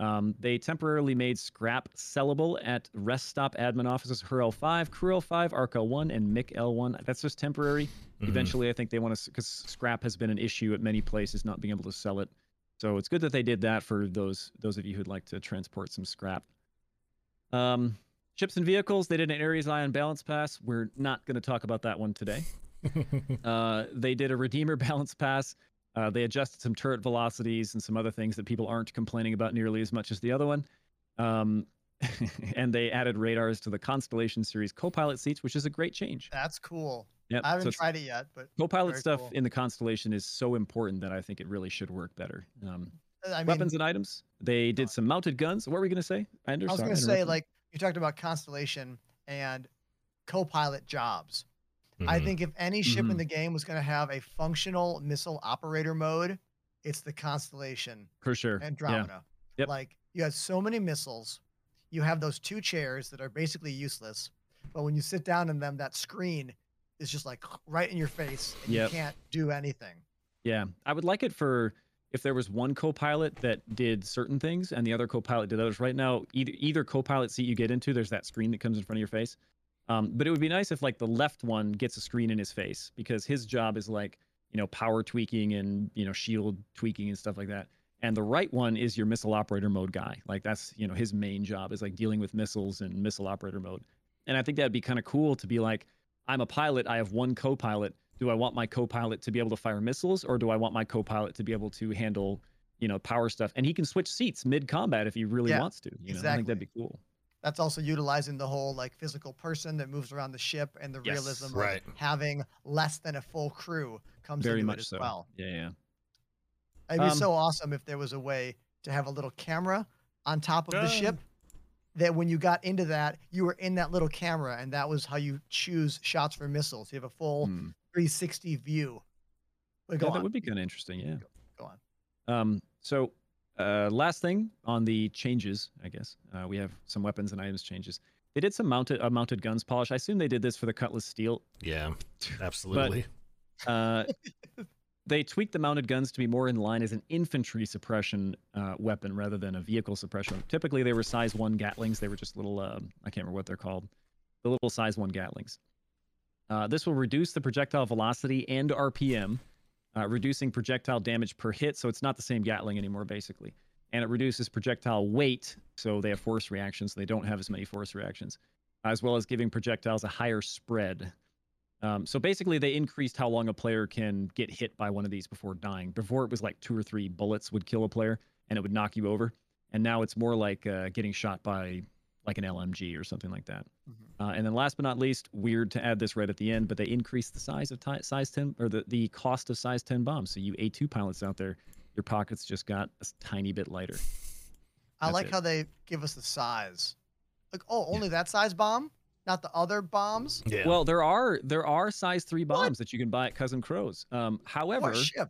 Um, they temporarily made scrap sellable at rest stop admin offices HUR L5, CRU L5, ARC L1, and MIC L1. That's just temporary. Mhm. Eventually, I think they want to, because scrap has been an issue at many places, not being able to sell it. So it's good that they did that for those those of you who'd like to transport some scrap. Um, ships and vehicles, they did an Ares Ion balance pass. We're not going to talk about that one today. Uh, they did a Redeemer balance pass. Uh, they adjusted some turret velocities and some other things that people aren't complaining about nearly as much as the other one. Um, and they added radars to the Constellation series co-pilot seats, which is a great change. That's cool. Yep. I haven't it's- tried it yet, but co-pilot stuff cool. in the Constellation is so important that I think it really should work better. Um, uh, I mean, weapons and items. They did uh, some mounted guns. What were we going to say? Anders? I was going to say, like you talked about Constellation and co-pilot jobs. I Mhm. think if any ship Mhm. in the game was going to have a functional missile operator mode, it's the Constellation for sure. Yeah. Andromeda. Yep. Like you have so many missiles, you have those two chairs that are basically useless, but when you sit down in them, that screen is just like right in your face, and Yep. you can't do anything. Yeah, I would like it for if there was one co-pilot that did certain things and the other co-pilot did others. Right now, either either co-pilot seat you get into, there's that screen that comes in front of your face. Um, but it would be nice if like the left one gets a screen in his face because his job is like you know power tweaking and you know shield tweaking and stuff like that. And the right one is your missile operator mode guy. Like that's you know his main job is like dealing with missiles and missile operator mode. And I think that'd be kind of cool to be like, I'm a pilot. I have one co-pilot. Do I want my co-pilot to be able to fire missiles, or do I want my co-pilot to be able to handle, you know, power stuff? And he can switch seats mid-combat if he really Yeah, wants to. You know, I think that'd be cool. That's also utilizing the whole like physical person that moves around the ship and the Yes, realism right. of having less than a full crew comes Very into much it as so. well. Yeah, yeah. It'd be Um, so awesome if there was a way to have a little camera on top of the Uh. ship that when you got into that, you were in that little camera and that was how you choose shots for missiles. You have a full Hmm. 360 view. But go Yeah, on. that would be kind of interesting. Yeah. Go on. Um, so, uh, last thing on the changes, I guess uh, we have some weapons and items changes. They did some mounted uh, mounted guns polish. I assume they did this for the Cutlass Steel. Yeah, absolutely. Uh, they tweaked the mounted guns to be more in line as an infantry suppression uh, weapon rather than a vehicle suppression. Typically, they were size one Gatlings. They were just little, um, I can't remember what they're called, the little size one Gatlings. Uh, this will reduce the projectile velocity and RPM, uh, reducing projectile damage per hit. So it's not the same Gatling anymore, basically. And it reduces projectile weight, so they have force reactions. They don't have as many force reactions, as well as giving projectiles a higher spread. Um, so basically, they increased how long a player can get hit by one of these before dying. Before it was like two or three bullets would kill a player and it would knock you over, and now it's more like uh, getting shot by like an LMG or something like that. Mhm. Uh, and then last but not least, weird to add this right at the end, but they increased the size of ti- size 10 or the, the cost of size 10 bombs. So you A2 pilots out there, your pockets just got a tiny bit lighter. I That's like it. how they give us the size. Like, oh, only that size bomb, not the other bombs. Yeah. Well, there are there are size 3 bombs that you can buy at Cousin Crow's. Um, however, What ship?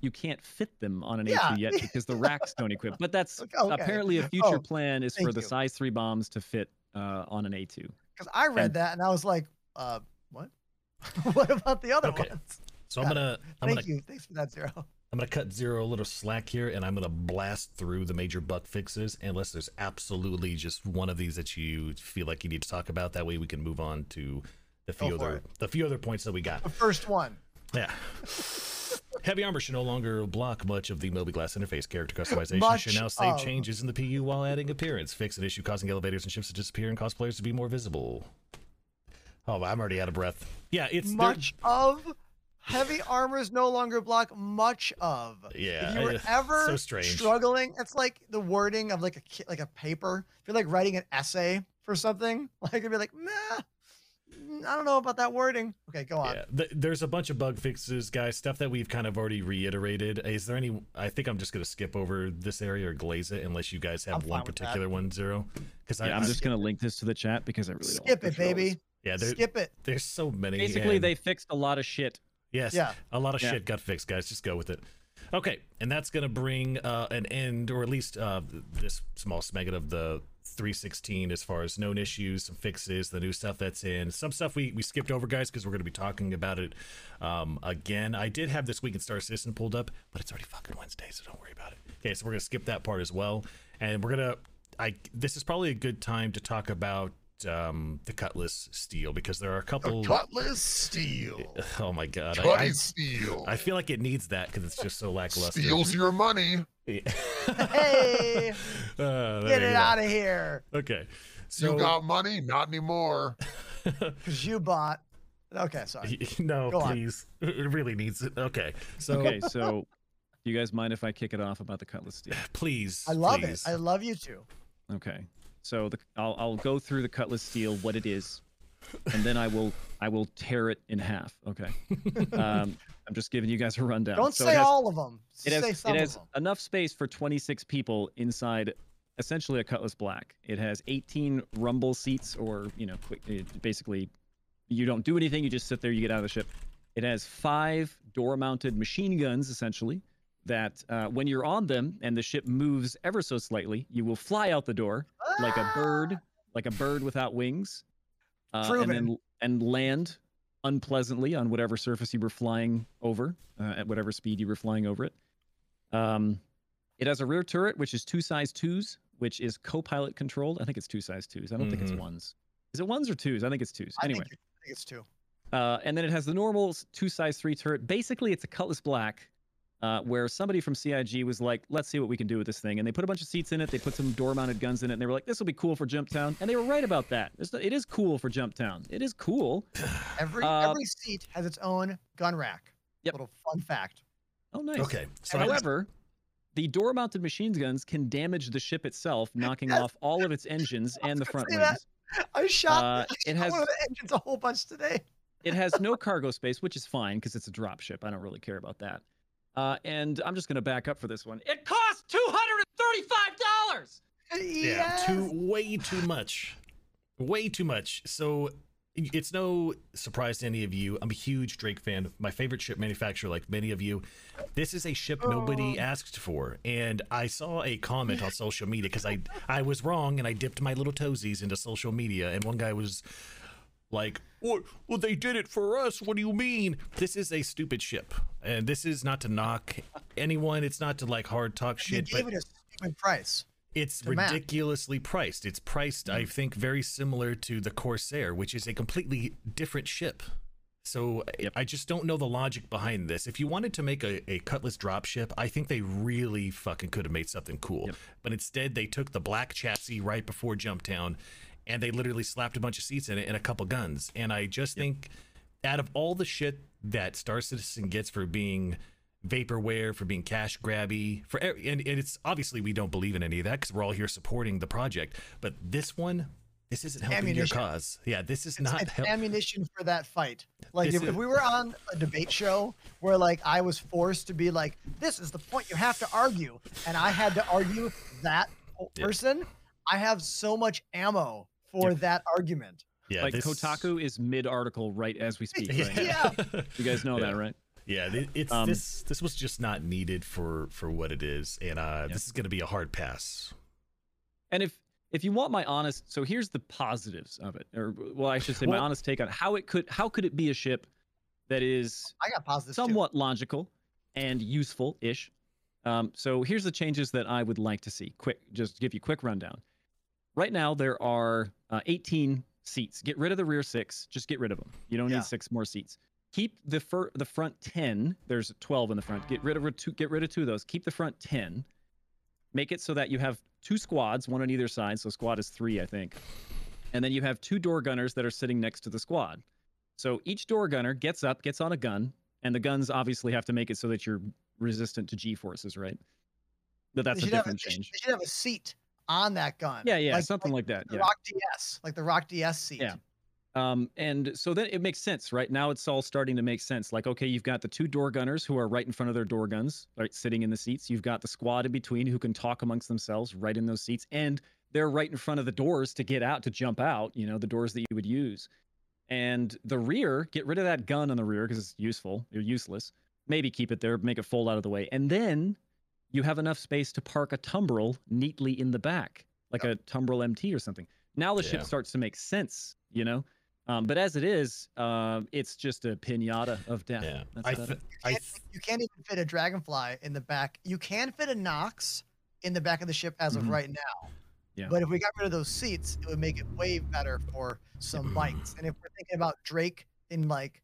You can't fit them on an Yeah. A2 yet because the racks don't equip. But that's Okay, okay. apparently a future Oh, plan is for thank the size 3 bombs to fit uh, on an A2. Because I read And- that and I was like, uh, what? what about the other Okay. ones? so I'm gonna I'm Thank gonna you. Thanks for that, Zero. I'm gonna cut zero a little slack here, and I'm gonna blast through the major bug fixes, unless there's absolutely just one of these that you feel like you need to talk about. That way, we can move on to the few other it. the few other points that we got. The first one. Yeah. Heavy armor should no longer block much of the mobiGlas interface. Character customization Much should now save of. changes in the PU while adding appearance. Fix an issue causing elevators and ships to disappear and cause players to be more visible. Oh, I'm already out of breath. Yeah, it's they're- much of heavy armor is no longer block much of. Yeah, If you were I- ever so strange. struggling, it's like the wording of like a like a paper. If you're like writing an essay for something, like it'd be like, nah, I don't know about that wording. Okay, go on. Yeah, th- there's a bunch of bug fixes, guys. Stuff that we've kind of already reiterated. Is there any? I think I'm just gonna skip over this area or glaze it, unless you guys have I'm one fine with that. particular one zero. Because Yeah, I'm just going to link this to the chat because I really don't Skip it, the baby. yeah, there, Skip it. there's so many. Basically, and- they fixed a lot of shit. Yes. Yeah. A lot of Yeah. shit got fixed, guys. Just go with it. Okay, and that's gonna bring uh, an end, or at least uh, this small smegget of the 316 as far as known issues, some fixes, the new stuff that's in. Some stuff we, we skipped over, guys, because we're gonna be talking about it um, again. I did have this week in Star Citizen pulled up, but it's already fucking Wednesday, so don't worry about it. Okay, so we're gonna skip that part as well, and we're gonna. I this is probably a good time to talk about um, the Cutlass Steel because there are a couple. Cutlass steel. Oh my god! I, Cutty I, steel. I feel like it needs that because it's just so lackluster. Steals your money. Yeah. Hey, Uh, get it out of here. Okay. So you got money? Not anymore. Because you bought. Okay, sorry. no, Go on. please. It really needs it. Okay. So Okay, so do you guys mind if I kick it off about the Cutlass Steel? please. I love please. it. I love you too. Okay, so the, I'll I'll go through the Cutlass Steel, what it is, and then I will I will tear it in half. Okay, um, I'm just giving you guys a rundown. Don't So say has, all of them. It say has some it has of them. enough space for 26 people inside. Essentially a Cutlass Black. It has 18 rumble seats, or you know, quick, basically, you don't do anything. You just sit there. You get out of the ship. It has five door-mounted machine guns, essentially. That uh, when you're on them and the ship moves ever so slightly, you will fly out the door like a bird, like a bird without wings, uh, and Proven. then and land unpleasantly on whatever surface you were flying over, uh, at whatever speed you were flying over it. Um, it has a rear turret, which is two size twos, which is co-pilot controlled. I think it's two size twos. I don't think Mhm. it's ones. Is it ones or twos? I think it's twos. I Anyway, think, I think it's two. uh, and then it has the normal two size three turret. Basically, it's a Cutlass Black, uh, where somebody from CIG was like, "Let's see what we can do with this thing," and they put a bunch of seats in it. They put some door mounted guns in it, and they were like, "This will be cool for Jump Town," and they were right about that. It's, it is cool for Jump Town. It is cool. Every Uh, every seat has its own gun rack. Yep. Little fun fact. Oh, nice. Okay. So However, the door mounted machine guns can damage the ship itself, knocking off all of its engines and the front say wings. that. I shot, Uh, I it shot has- one of the engines a whole bunch today. It has no cargo space, which is fine because it's a drop ship. I don't really care about that. Uh, and I'm just going to back up for this one. It costs $235! yeah, too way too much. Way too much. So it's no surprise to any of you. I'm a huge Drake fan. My favorite ship manufacturer, like many of you. This is a ship nobody Oh. asked for. And I saw a comment on social media because I I was wrong and I dipped my little toesies into social media. And one guy was like, well, well, they did it for us. What do you mean? This is a stupid ship. And this is not to knock anyone. It's not to like hard talk They shit. gave But it a stupid price. it's ridiculously priced. It's priced, I mm. think, very similar to the Corsair, which is a completely different ship. So I- Yep. I just don't know the logic behind this. If you wanted to make a, a Cutlass dropship, I think they really fucking could have made something cool. Yep. But instead, they took the black chassis right before Jumptown, and they literally slapped a bunch of seats in it and a couple guns. And I just think, out of all the shit that Star Citizen gets for being vaporware, for being cash grabby, for and, and it's obviously we don't believe in any of that because we're all here supporting the project. But this one, This isn't helping Ammunition. your cause. Yeah, this is It's, not it's help- ammunition for that fight. Like if, if we were on a debate show where like I was forced to be like, this is the point you have to argue, and I had to argue that Yeah. person, I have so much ammo for that argument. Yeah, like this- Kotaku is mid article right as we speak. Right now. Yeah. You guys know Yeah. that, right? Yeah, it's Um, this. This was just not needed for for what it is, and uh, Yeah. this is going to be a hard pass. And if if you want my honest, so here's the positives of it, or well, I should say my Well- honest take on how it could how could it be a ship that is I got positives too. somewhat logical and useful ish. Um, so here's the changes that I would like to see. Quick, just to give you a quick rundown. Right now there are uh, 18 seats. Get rid of the rear six. Just get rid of them. You don't Yeah. need six more seats. Keep the fir- the front 10. There's 12 in the front. Get rid of two. Get rid of two of those. Keep the front 10. Make it so that you have two squads, one on either side. So squad is three, I think. And then you have two door gunners that are sitting next to the squad. So each door gunner gets up, gets on a gun, and the guns obviously have to make it so that you're resistant to G forces, right? But that's a different change. They should have a seat on that gun. Yeah, yeah, something like, like, that. the Yeah. Rock DS, like the Rock DS seat. Yeah. Um, and so then it makes sense, right? Now it's all starting to make sense. Like, okay, you've got the two door gunners who are right in front of their door guns, right, sitting in the seats. You've got the squad in between who can talk amongst themselves right in those seats. And they're right in front of the doors to get out, to jump out, you know, the doors that you would use. And the rear, get rid of that gun on the rear because it's useful. You're useless. Maybe keep it there, make it fold out of the way. And then you have enough space to park a Tumbril neatly in the back, like a Tumbril MT or something. Now the Yeah. ship starts to make sense, you know? Um, but as it is, uh, it's just a pinata of death. Yeah, That's I, th- it. I can't, th- you can't even fit a dragonfly in the back. You can fit a Nox in the back of the ship as of Mhm. right now. Yeah. But if we got rid of those seats, it would make it way better for some bikes. And if we're thinking about Drake in like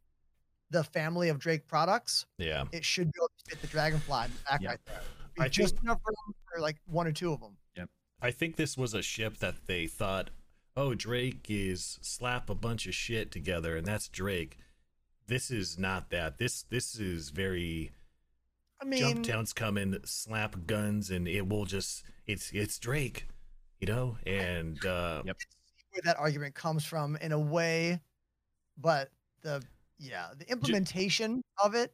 the family of Drake products, yeah. it should be able to fit the dragonfly in the back Yeah. right there. Be I just think- enough room for like one or two of them. Yep. I think this was a ship that they thought, oh, Drake is slap a bunch of shit together, and that's Drake. This is not that. This this is very I mean, Jumptown's coming, slap guns, and it will just it's it's Drake, you know. And uh, Yep. where that argument comes from in a way, but the yeah, the implementation of it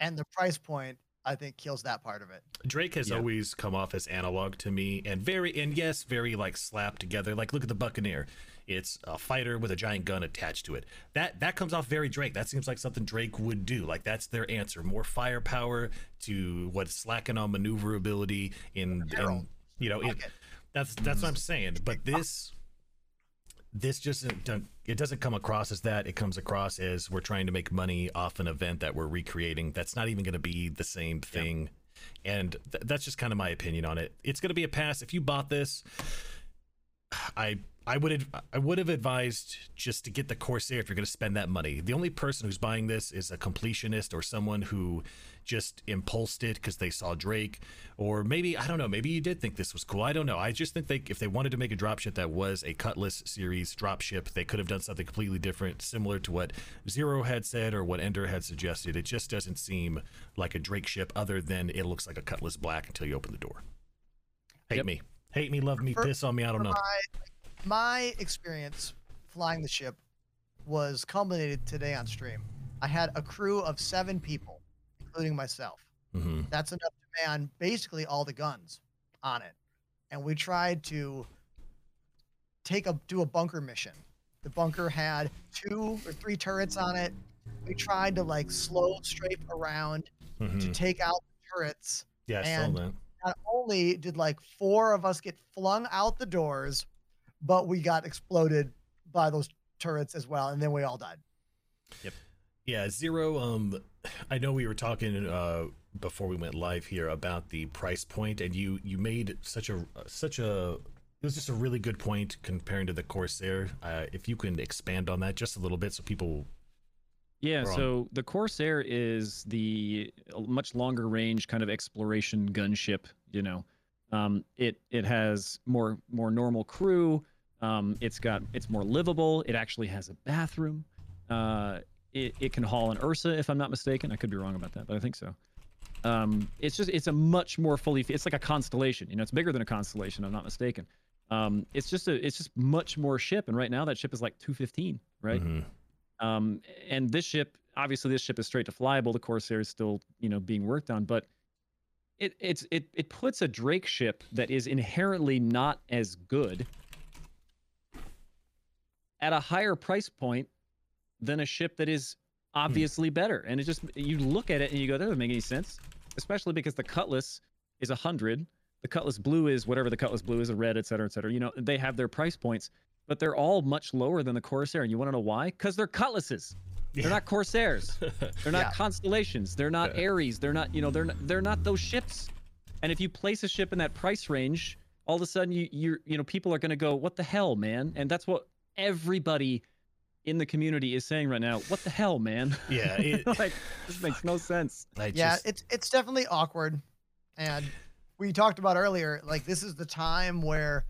and the price point, I think, kills that part of it. Drake has Yeah. always come off as analog to me, and very and yes, very like slapped together. Like look at the Buccaneer. It's a fighter with a giant gun attached to it. That that comes off very Drake. That seems like something Drake would do. Like that's their answer. More firepower to what's lacking on maneuverability in, Barrel. in you know, it, Rocket. that's that's what I'm saying. But uh, this this just it doesn't come across as that. It comes across as we're trying to make money off an event that we're recreating. That's not even going to be the same thing. And th- that's just kind of my opinion on it. It's going to be a pass. If you bought this, I I would I would have advised just to get the Corsair if you're going to spend that money. The only person who's buying this is a completionist or someone who just impulsed it because they saw Drake, or maybe I don't know. Maybe you did think this was cool. I don't know. I just think they if they wanted to make a dropship that was a Cutlass series dropship, they could have done something completely different, similar to what Zero had said or what Ender had suggested. It just doesn't seem like a Drake ship, other than it looks like a Cutlass Black until you open the door. Hate Yep. me, hate me, love me, For- piss on me. I don't know. My, my experience flying the ship was culminated today on stream. I had a crew of seven people, including myself. hmm That's enough to man basically all the guns on it. And we tried to take a do a bunker mission. The bunker had two or three turrets on it. We tried to like slow strafe around to hmm take out the turrets. Yeah, I saw and- that. Not only did like four of us get flung out the doors, but we got exploded by those turrets as well, and then we all died. Yep. Yeah, zero. Um, I know we were talking uh before we went live here about the price point, and you you made such a such a it was just a really good point comparing to the Corsair. Uh, if you can expand on that just a little bit, so people. Yeah, We're so the Corsair is the much longer range kind of exploration gunship. You know, um, it it has more more normal crew. Um, it's got it's more livable. It actually has a bathroom. Uh, it it can haul an Ursa if I'm not mistaken. I could be wrong about that, but I think so. Um, it's just it's a much more fully it's like a constellation. You know, it's bigger than a constellation. I'm not mistaken. Um, it's just a it's just much more ship, and right now that ship is like 215, right? Mhm. Um, and this ship, obviously, this ship is straight to flyable. The Corsair is still, you know, being worked on, but it it's it it puts a Drake ship that is inherently not as good at a higher price point than a ship that is hmm. obviously better. And it just you look at it and you go, that doesn't make any sense. Especially because the Cutlass is a hundred, the Cutlass Blue is whatever the Cutlass Blue is, a red, et cetera, et cetera. You know, they have their price points, but they're all much lower than the Corsair. And you want to know why? Because they're Cutlasses. Yeah. They're not Corsairs. They're not Yeah. constellations. They're not Yeah. Ares. They're not, you know, they're not, they're not those ships. And if you place a ship in that price range, all of a sudden you you're you know people are going to go, what the hell, man? And that's what everybody in the community is saying right now. What the hell, man? Yeah, it- like this makes no sense. I yeah, just- it's it's definitely awkward, and we talked about earlier. Like this is the time where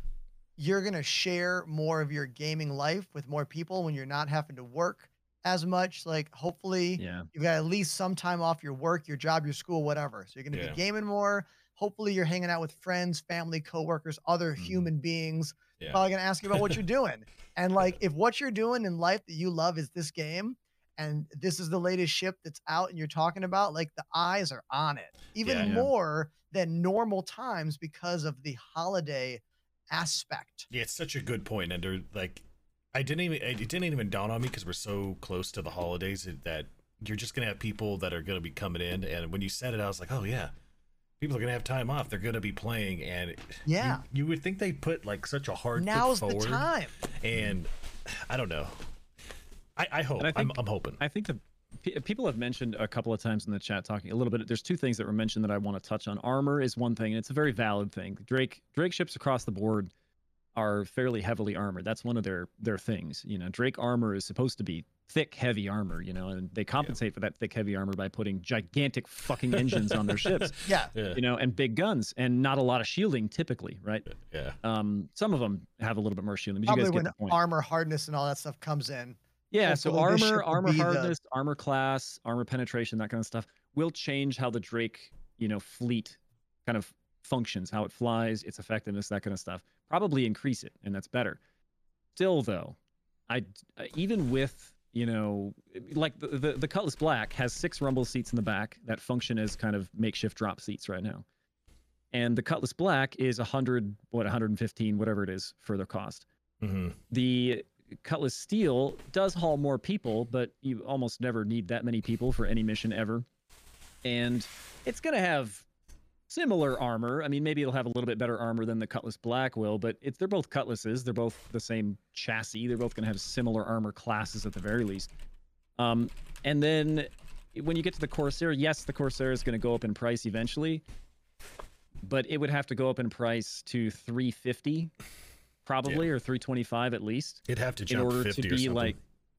you're gonna share more of your gaming life with more people when you're not having to work as much. Like hopefully Yeah. you've got at least some time off your work, your job, your school, whatever. So you're gonna Yeah. be gaming more. Hopefully you're hanging out with friends, family, coworkers, other Mhm. human beings. Yeah. Probably gonna ask you about what you're doing. And like if what you're doing in life that you love is this game, and this is the latest ship that's out and you're talking about, like the eyes are on it, even Yeah. Yeah. more than normal times because of the holiday aspect. Yeah, it's such a good point, and like, I didn't even it didn't even dawn on me because we're so close to the holidays that you're just gonna have people that are gonna be coming in, and when you said it, I was like, oh yeah, people are gonna have time off. They're gonna be playing, and Yeah. you, would think they put like such a hard foot Now's the time. and I don't know. I, I hope I I'm, I'm hoping. I think the pe- people have mentioned a couple of times in the chat talking a little bit. There's two things that were mentioned that I want to touch on. Armor is one thing, and it's a very valid thing. Drake Drake ships across the board are fairly heavily armored. That's one of their their things. You know, Drake armor is supposed to be thick, heavy armor. You know, and they compensate for that thick, heavy armor by putting gigantic fucking engines on their ships. Yeah. yeah, You know, and big guns, and not a lot of shielding typically, right? yeah, Um, some of them have a little bit more shielding, but you Probably guys get when the point. armor hardness and all that stuff comes in. Yeah, so Hopefully armor, armor be the- hardness, armor class, armor penetration, that kind of stuff will change how the Drake, you know, fleet kind of functions, how it flies, its effectiveness, that kind of stuff. Probably increase it, and that's better. Still, though, I uh, even with you know, like the, the the Cutlass Black has six rumble seats in the back that function as kind of makeshift drop seats right now, and the Cutlass Black is 100, what 115, whatever it is, for their cost. hmm The Cutlass Steel does haul more people, but you almost never need that many people for any mission ever. And it's going to have similar armor. I mean, maybe it'll have a little bit better armor than the Cutlass Black will, but it's they're both Cutlasses. They're both the same chassis. They're both going to have similar armor classes at the very least. Um, and then when you get to the Corsair, yes, the Corsair is going to go up in price eventually, but it would have to go up in price to 350 probably or 325 at least It'd have to in order 50 to be like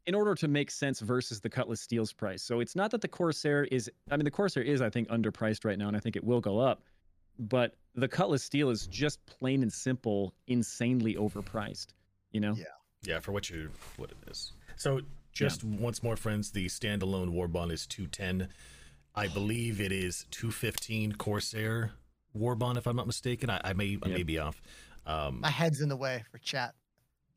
in order to make sense versus the Cutlass Steel's price. So it's not that the Corsair is I mean the Corsair is I think underpriced right now and I think it will go up. But the Cutlass Steel is just plain and simple insanely overpriced, you know? Yeah. Yeah, for what you what it is. So just once more, friends, the standalone Warbond is two ten. I believe it is two fifteen Corsair Warbond, if I'm not mistaken. I, I may I may be off. Um, My head's in the way for chat.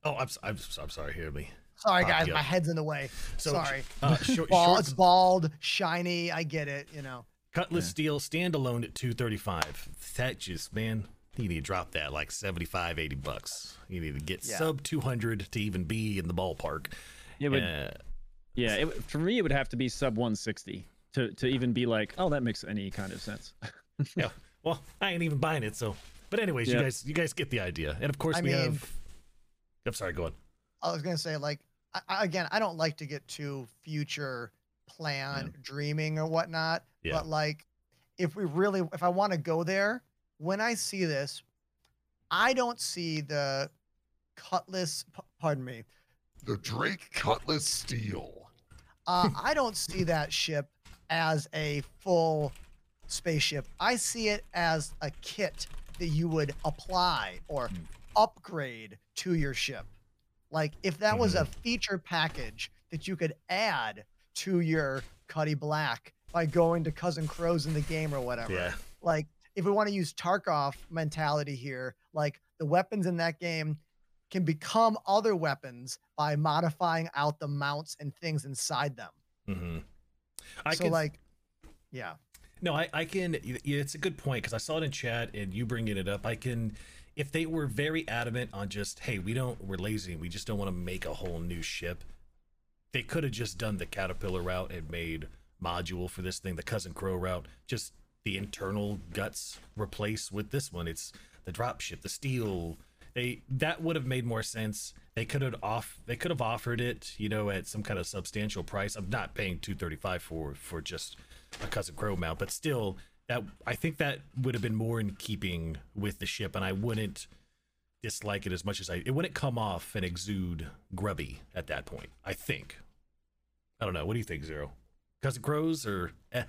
oh, I'm, s- I'm s- I'm sorry. Hear me. Sorry, guys. My head's in the way. So, Sorry. Uh, short, Bald, short- it's bald, shiny. I get it. You know. Cutlass Yeah. Steel standalone at 235. That just, man, you need to drop that like 75, 80 bucks. You need to get Yeah. sub 200 to even be in the ballpark. It would Uh, yeah, it, for me it would have to be sub 160 to to even be like, "Oh, that makes any kind of sense." yeah. Well, I ain't even buying it, so. But anyways, you guys, you guys get the idea. And of course, I we mean- have. I'm sorry. Go on. I was gonna say like I, again, I don't like to get too future plan dreaming or whatnot. Yeah. But like, if we really, if I want to go there, when I see this, I don't see the Cutlass. Pardon me. The Drake Cutlass Steel. Uh, I don't see that ship as a full spaceship. I see it as a kit that you would apply or Hmm. upgrade to your ship. Like if that was a feature package that you could add to your Cuddy Black by going to Cousin Crows in the game or whatever. Yeah. Like if we want to use Tarkov mentality here, like the weapons in that game can become other weapons by modifying out the mounts and things inside them. Mm-hmm. I so can, like, yeah, No, I, I can. It's a good point because I saw it in chat and you bringing it up. I can, if they were very adamant on just, hey, we don't, we're lazy, we just don't want to make a whole new ship. They could have just done the caterpillar route and made module for this thing, the cousin crow route. Just the internal guts replace with this one. It's the drop ship, the steel. They that would have made more sense. They could have off. They could have offered it, you know, at some kind of substantial price. I'm not paying two thirty five for for just a cousin crow mount, but still, that I think that would have been more in keeping with the ship, and I wouldn't dislike it as much as I. It wouldn't come off and exude grubby at that point. I think. I don't know. What do you think, Zero? Cousin crows or eh?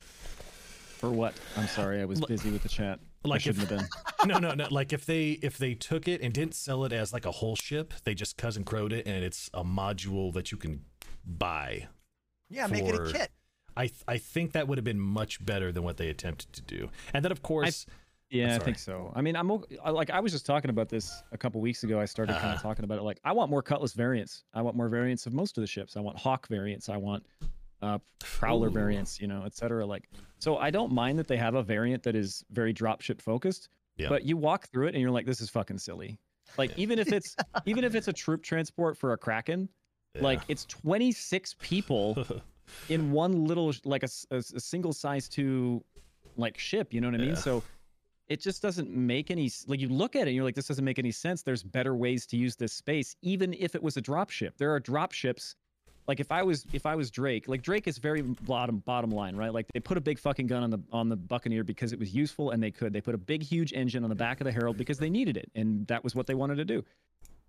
For what? I'm sorry, I was L- busy with the chat. I like if- shouldn't have been. no, no, no. Like if they if they took it and didn't sell it as like a whole ship, they just cousin crowed it, and it's a module that you can buy. yeah, make it a kit. I th- I think that would have been much better than what they attempted to do. And then of course, Yeah, I think so. I mean, I'm like I was just talking about this a couple weeks ago. I started kind Uh-huh. of talking about it. Like, I want more Cutlass variants. I want more variants of most of the ships. I want Hawk variants. I want uh, Prowler Ooh. variants. You know, et cetera. Like, so I don't mind that they have a variant that is very dropship focused. Yeah. But you walk through it and you're like, this is fucking silly. Like, Yeah. even if it's even if it's a troop transport for a Kraken, like it's 26 people in one little like a single size two like ship you know what i mean? Yeah. so it just doesn't make any like you look at it and you're like this doesn't make any sense. There's better ways to use this space even if it was a drop ship. There are drop ships like if i was if i was drake like drake is very bottom bottom line right? Like they put a big fucking gun on the on the buccaneer because it was useful and they could. They put a big huge engine on the back of the herald because they needed it and that was what they wanted to do.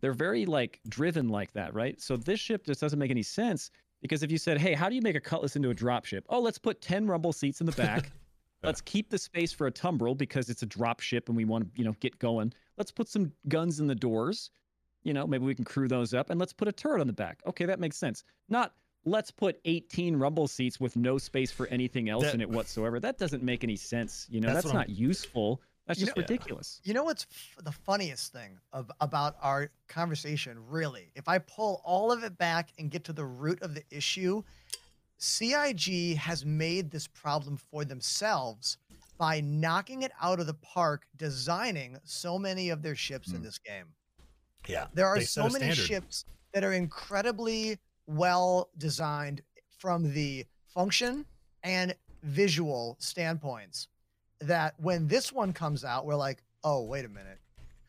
They're very like driven like that, right? So this ship just doesn't make any sense because if you said, "Hey, how do you make a Cutlass into a drop ship?" Oh, let's put 10 rumble seats in the back. let's keep the space for a Tumbril because it's a drop ship and we want to, you know, get going. Let's put some guns in the doors. You know, maybe we can crew those up and let's put a turret on the back. Okay, that makes sense. Not let's put 18 rumble seats with no space for anything else That- in it whatsoever. That doesn't make any sense. You know, That's that's, not useful. That's You just know- ridiculous. You know what's f- the funniest thing of, about our conversation, really? If I pull all of it back and get to the root of the issue, CIG has made this problem for themselves by knocking it out of the park, designing so many of their ships in Hmm. this game. yeah, There are so many standard. ships that are incredibly well designed from the function and visual standpoints that when this one comes out, we're like, oh, wait a minute.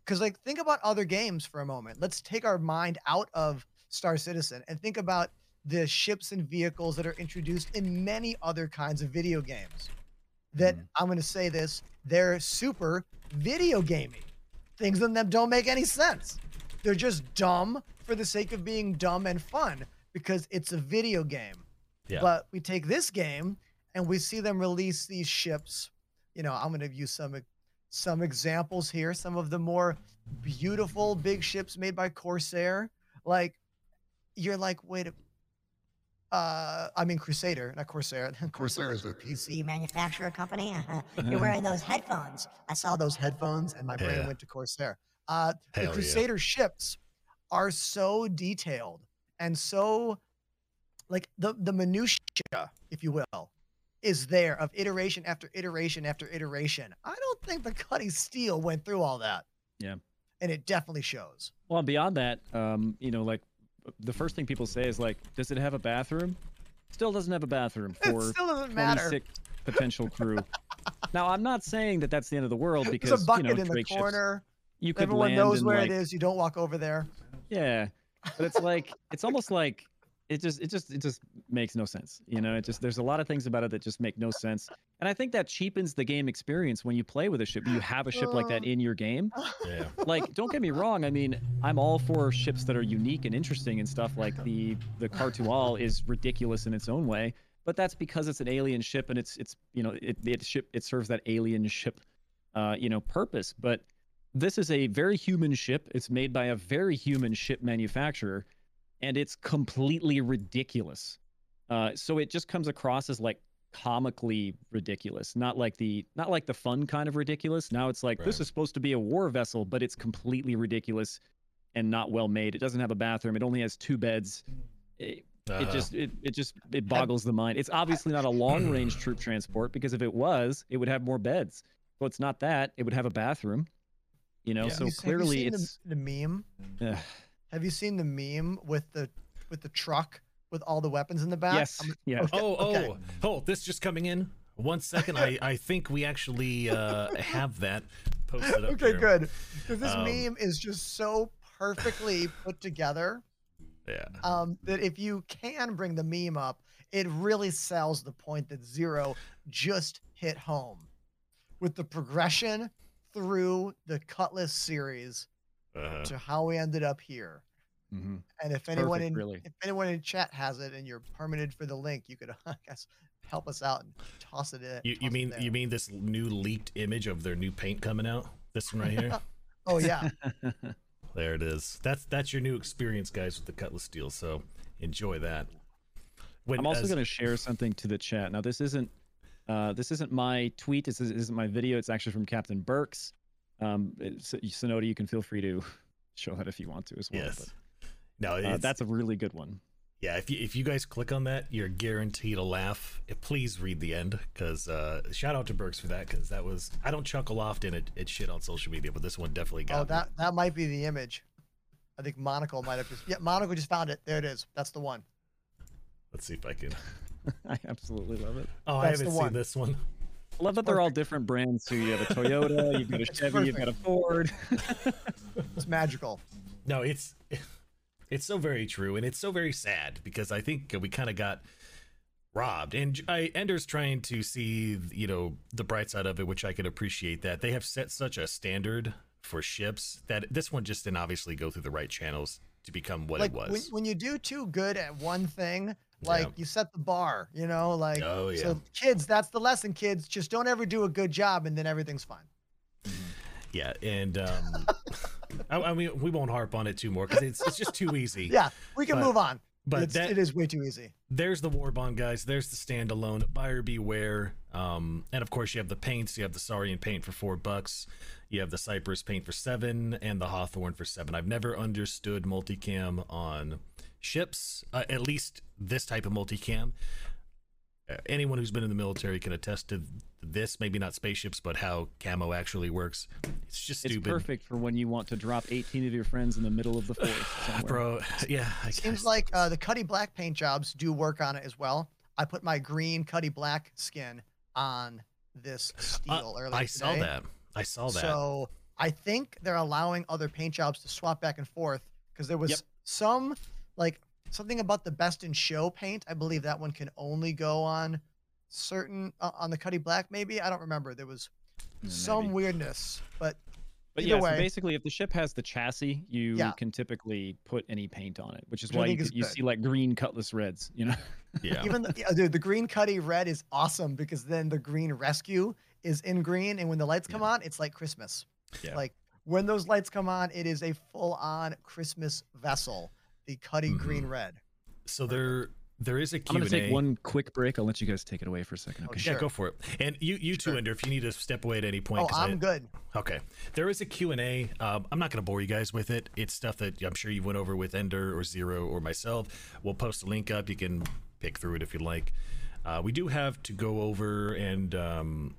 Because, like, think about other games for a moment. Let's take our mind out of Star Citizen and think about the ships and vehicles that are introduced in many other kinds of video games. That Mhm. I'm going to say this, they're super video gamey. Things in them don't make any sense. They're just dumb for the sake of being dumb and fun because it's a video game. Yeah. But we take this game and we see them release these ships. You know, I'm going to use some some examples here. Some of the more beautiful big ships made by Corsair. Like, you're like, wait a uh, I mean Crusader, not Corsair. Corsair is a PC manufacturer company. You're wearing those headphones. I saw those headphones and my brain Yeah. went to Corsair. Uh, the Hell yeah. Crusader ships are so detailed and so like the the minutia, if you will, is there of iteration after iteration after iteration. I don't think the Cutty Steel went through all that. Yeah. And it definitely shows. Well, beyond that, um, you know, like the first thing people say is like, "Does it have a bathroom?" Still doesn't have a bathroom It for still doesn't matter. 26 potential crew. now, I'm not saying that that's the end of the world because There's a bucket you know, in the Drake ships, corner. you could Everyone knows where like, it is. You don't walk over there. Yeah, but it's like it's almost like it just it just it just makes no sense. You know, it just there's a lot of things about it that just make no sense, and I think that cheapens the game experience when you play with a ship. You have a ship like that in your game. Yeah. like don't get me wrong i mean i'm all for ships that are unique and interesting and stuff like the the Khartu-al is ridiculous in its own way but that's because it's an alien ship and it's it's you know it it ship it serves that alien ship uh you know purpose but this is a very human ship it's made by a very human ship manufacturer and it's completely ridiculous uh so it just comes across as like comically ridiculous. Not like the not like the fun kind of ridiculous. Now it's like this is supposed to be a war vessel, but it's completely ridiculous and not well made. It doesn't have a bathroom. It only has two beds. It, it Uh, just it, it just it boggles the mind. It's obviously not a long range troop transport because if it was, it would have more beds. So it's not that. It would have a bathroom. You know, Yeah. so Have you- clearly have you it's the, the meme. ugh. Have you seen the meme with the with the truck with all the weapons in the back? yes, I'm- yeah. okay, Oh, okay. oh, oh! This just coming in. One second, I I think we actually uh, have that posted up okay, here. good. Because this Um, meme is just so perfectly put together Yeah. um, that if you can bring the meme up, it really sells the point that Zero just hit home with the progression through the Cutlass series Uh, to how we ended up here. Mhm. And if anyone perfect, in really. if anyone in chat has it and you're permitted for the link, you could I guess help us out and toss it in. you you mean you mean this new leaked image of their new paint coming out? This one right here. Oh yeah. there it is. That's that's your new experience, guys, with the Cutlass Steel. So enjoy that. When, I'm also as- going to share something to the chat. Now, this isn't uh, this isn't my tweet. This is- isn't my video. It's actually from Captain Burks. Um, it's, Sonoda, you can feel free to show that if you want to as well. Yes. No, uh, that's a really good one. yeah. If you if you guys click on that, you're guaranteed a laugh. Eh, Please read the end, because uh, shout out to Burks for that, because that was I don't chuckle often at, at shit on social media, but this one definitely got Oh, me. that that might be the image. I think Monaco might have just yeah, Monaco just found it. There it is. That's the one. Let's see if I can. I absolutely love it. Oh, I That's the haven't seen one. this one. I love that they're all different brands too. You have a Toyota, you've got a Chevy, you've got a Ford. It's magical. No, it's it's so very true, and it's so very sad because I think we kind of got robbed. And I, Ender's trying to see, you know, the bright side of it, which I can appreciate. That they have set such a standard for ships that this one just didn't obviously go through the right channels to become what like it was. When, when you do too good at one thing, like Yeah. you set the bar, you know, like Oh, yeah. so kids, that's the lesson, kids. Just don't ever do a good job and then everything's fine. yeah, and um, I, I mean, we won't harp on it too more because it's it's just too easy. Yeah, we can But- move on. but it's, that- it is way too easy. there's the war bond guys there's the standalone buyer beware um and of course you have the paints you have the saurian paint for four bucks you have the cypress paint for seven and the hawthorn for seven i've never understood multicam on ships uh, at least this type of multicam uh, anyone who's been in the military can attest to this maybe not spaceships but how camo actually works it's just It's perfect for when you want to drop 18 of your friends in the middle of the forest. bro yeah I Seems guess. like uh, the Cuddy Black paint jobs do work on it as well. I put my green Cuddy Black skin on this Uh, steel earlier i saw that i saw that So I think they're allowing other paint jobs to swap back and forth because there was Yep. some like something about the best in show paint. I believe that one can only go on certain uh, on the Cuddy Black. Maybe I don't remember. There was Yeah, some maybe. weirdness, but But Either yeah, way. so basically, if the ship has the chassis, you Yeah. can typically put any paint on it, which is Which why you, is you see like green Cutlass reds. You know, yeah even the, yeah, dude, the green Cuddy red is awesome because then the green rescue is in green, and when the lights come on, it's like Christmas. Yeah. Like when those lights come on, it is a full-on Christmas vessel. The Cuddy Mm-hmm. green red. so there there is a I'm Q&A. gonna take one quick break. I'll let you guys take it away for a second. Oh, Okay. Yeah, go for it. And you, you too, Ender, if you need to step away at any point. Oh, 'cause I- I'm good. Okay. There is a Q&A. Um, I'm not going to bore you guys with it. It's stuff that I'm sure you went over with Ender or Zero or myself. We'll post a link up. You can pick through it if you like. Uh, we do have to go over and um,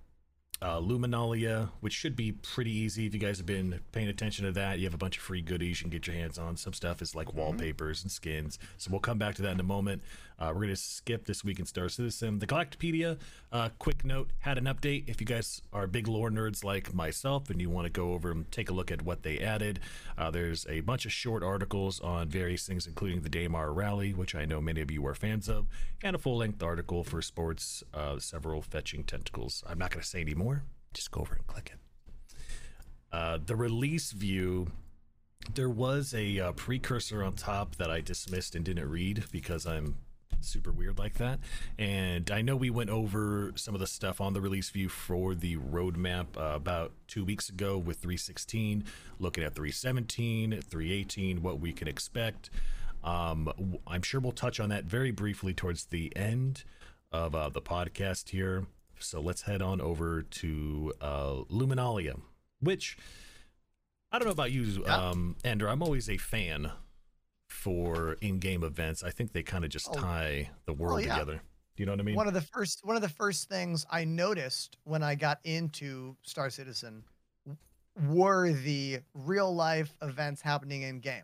uh, Luminalia, which should be pretty easy if you guys have been paying attention to that. You have a bunch of free goodies you can get your hands on. Some stuff is like wallpapers and skins. So we'll come back to that in a moment. Uh, we're going to skip this week in Star Citizen. The Galactapedia, uh, quick note, had an update. If you guys are big lore nerds like myself and you want to go over and take a look at what they added, uh, there's a bunch of short articles on various things, including the Daymar Rally, which I know many of you are fans of, and a full length article for sports, uh, several fetching tentacles. I'm not going to say any more. Just go over and click it. Uh, the release view there was a uh, precursor on top that I dismissed and didn't read because I'm super weird like that. And I know we went over some of the stuff on the release view for the roadmap uh, about two weeks ago with 316, looking at 317, 318, what we can expect. Um, I'm sure we'll touch on that very briefly towards the end. of uh, the podcast here. So let's head on over to uh, Luminalia, which I don't know about you, um, Andrew. I'm always a fan for in-game events. I think they kind of just Oh. tie the oh, world yeah. together. Do you know what I mean? one of the first one of the first things I noticed when I got into Star Citizen were the real life events happening in game.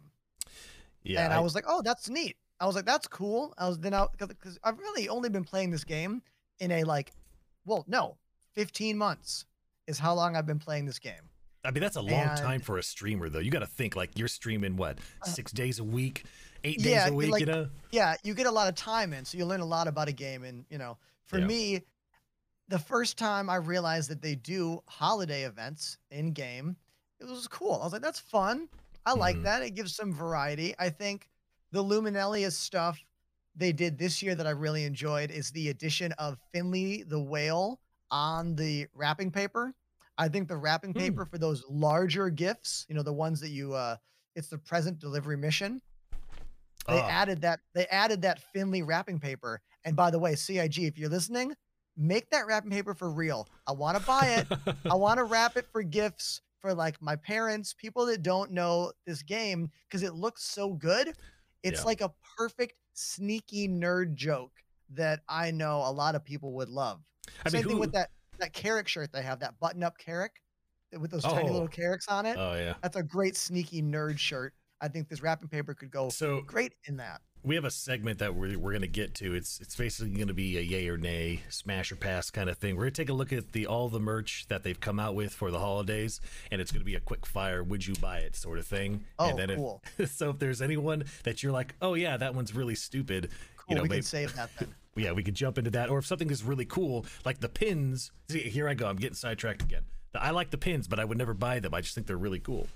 yeah, and I, was like, "Oh, that's neat." I was like, "That's cool." I was then out because I've really only been playing this game in a like, well, no, fifteen months is how long I've been playing this game. I mean, that's a long time for a streamer, though. You got to think like you're streaming what Uh, six days a week, eight days a week. like- you know, Yeah, you get a lot of time in, so you learn a lot about a game. And you know, for Yeah. me, the first time I realized that they do holiday events in game, it was cool. I was like, "That's fun. I like Mhm. that. It gives some variety." I think the Luminalia stuff they did this year that I really enjoyed is the addition of Finley the whale on the wrapping paper. I think the wrapping Hmm. paper for those larger gifts, you know, the ones that you uh it's the present delivery mission. They Ah, added that they added that Finley wrapping paper. And by the way, CIG, if you're listening, make that wrapping paper for real. I want to buy it. I want to wrap it for gifts for like my parents, people that don't know this game, because it looks so good. It's Yeah. like a perfect sneaky nerd joke that I know a lot of people would love. I mean, Same thing with that that Carrack shirt they have, that button-up Carrack eh, with those tiny Oh. little Carracks on it. Oh yeah. That's a great sneaky nerd shirt. I think this wrapping paper could go So great in that. we have a segment that we're, we're going to get to. It's it's basically going to be a yay or nay, smash or pass kind of thing. We're going to take a look at the all the merch that they've come out with for the holidays, and it's going to be a quick fire, would you buy it sort of thing. Oh, and then cool. If, so if there's anyone that you're like, oh yeah, that one's really stupid, Cool. you know, we maybe, can save that then. Yeah, we could jump into that. Or if something is really cool, like the pins. See, here I go. I'm getting sidetracked again. I like the pins, but I would never buy them. I just think they're really cool.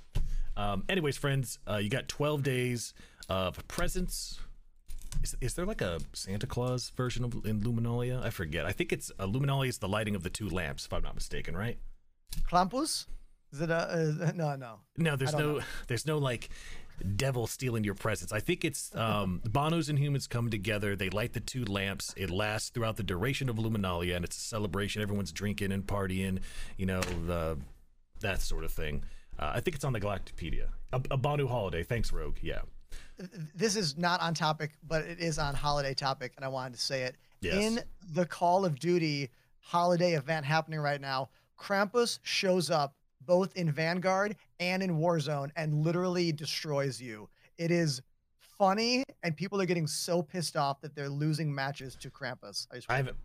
Um, anyways, friends, uh, you got 12 days of presents. Is, is there like a Santa Claus version of in Luminalia? I forget. I think it's uh, Luminalia is the lighting of the two lamps, if I'm not mistaken, right? Krampus? Is it a uh, no no? No, there's no, there's no like devil stealing your presents. I think it's um, Banus and humans come together. They light the two lamps. It lasts throughout the duration of Luminalia, and it's a celebration. Everyone's drinking and partying, you know, the that sort of thing. Uh, I think it's on the Galactapedia. A, a holiday. Thanks, Rogue. Yeah. This is not on topic, but it is on holiday topic, and I wanted to say it. Yes. In the Call of Duty holiday event happening right now, Krampus shows up both in Vanguard and in Warzone and literally destroys you. It is funny, and people are getting so pissed off that they're losing matches to Krampus. I just I want have to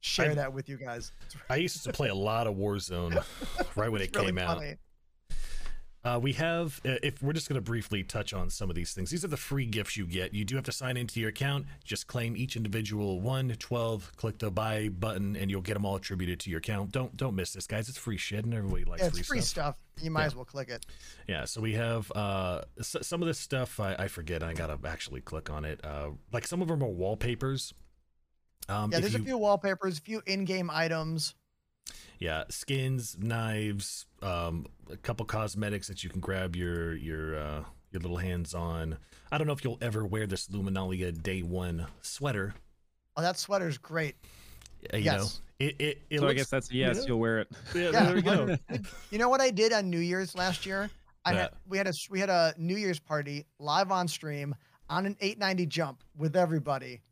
share I've- that with you guys. I used to play a lot of Warzone right when it really came out. Uh, we have, uh, if we're just going to briefly touch on some of these things, these are the free gifts you get. You do have to sign into your account, just claim each individual one, 12, click the buy button, and you'll get them all attributed to your account. Don't don't miss this, guys. It's free shit, and everybody likes Yeah, it's free, free stuff. stuff. You might Yeah. as well click it. Yeah, so we have uh, s- some of this stuff I, I forget. I got to actually click on it. Uh, like some of them are wallpapers. Um, Yeah, there's you- a few wallpapers, a few in-game items. Yeah skins knives um a couple cosmetics that you can grab your your uh your little hands on i don't know if you'll ever wear this luminalia day one sweater Oh, that sweater's great. uh, you Yes. know it it, it so I guess that's a yes. Yeah. You'll wear it. yeah, Yeah, there we go You know what I did on New Year's last year? I Yeah. had we had a we had a New Year's party live on stream on an 890 jump with everybody,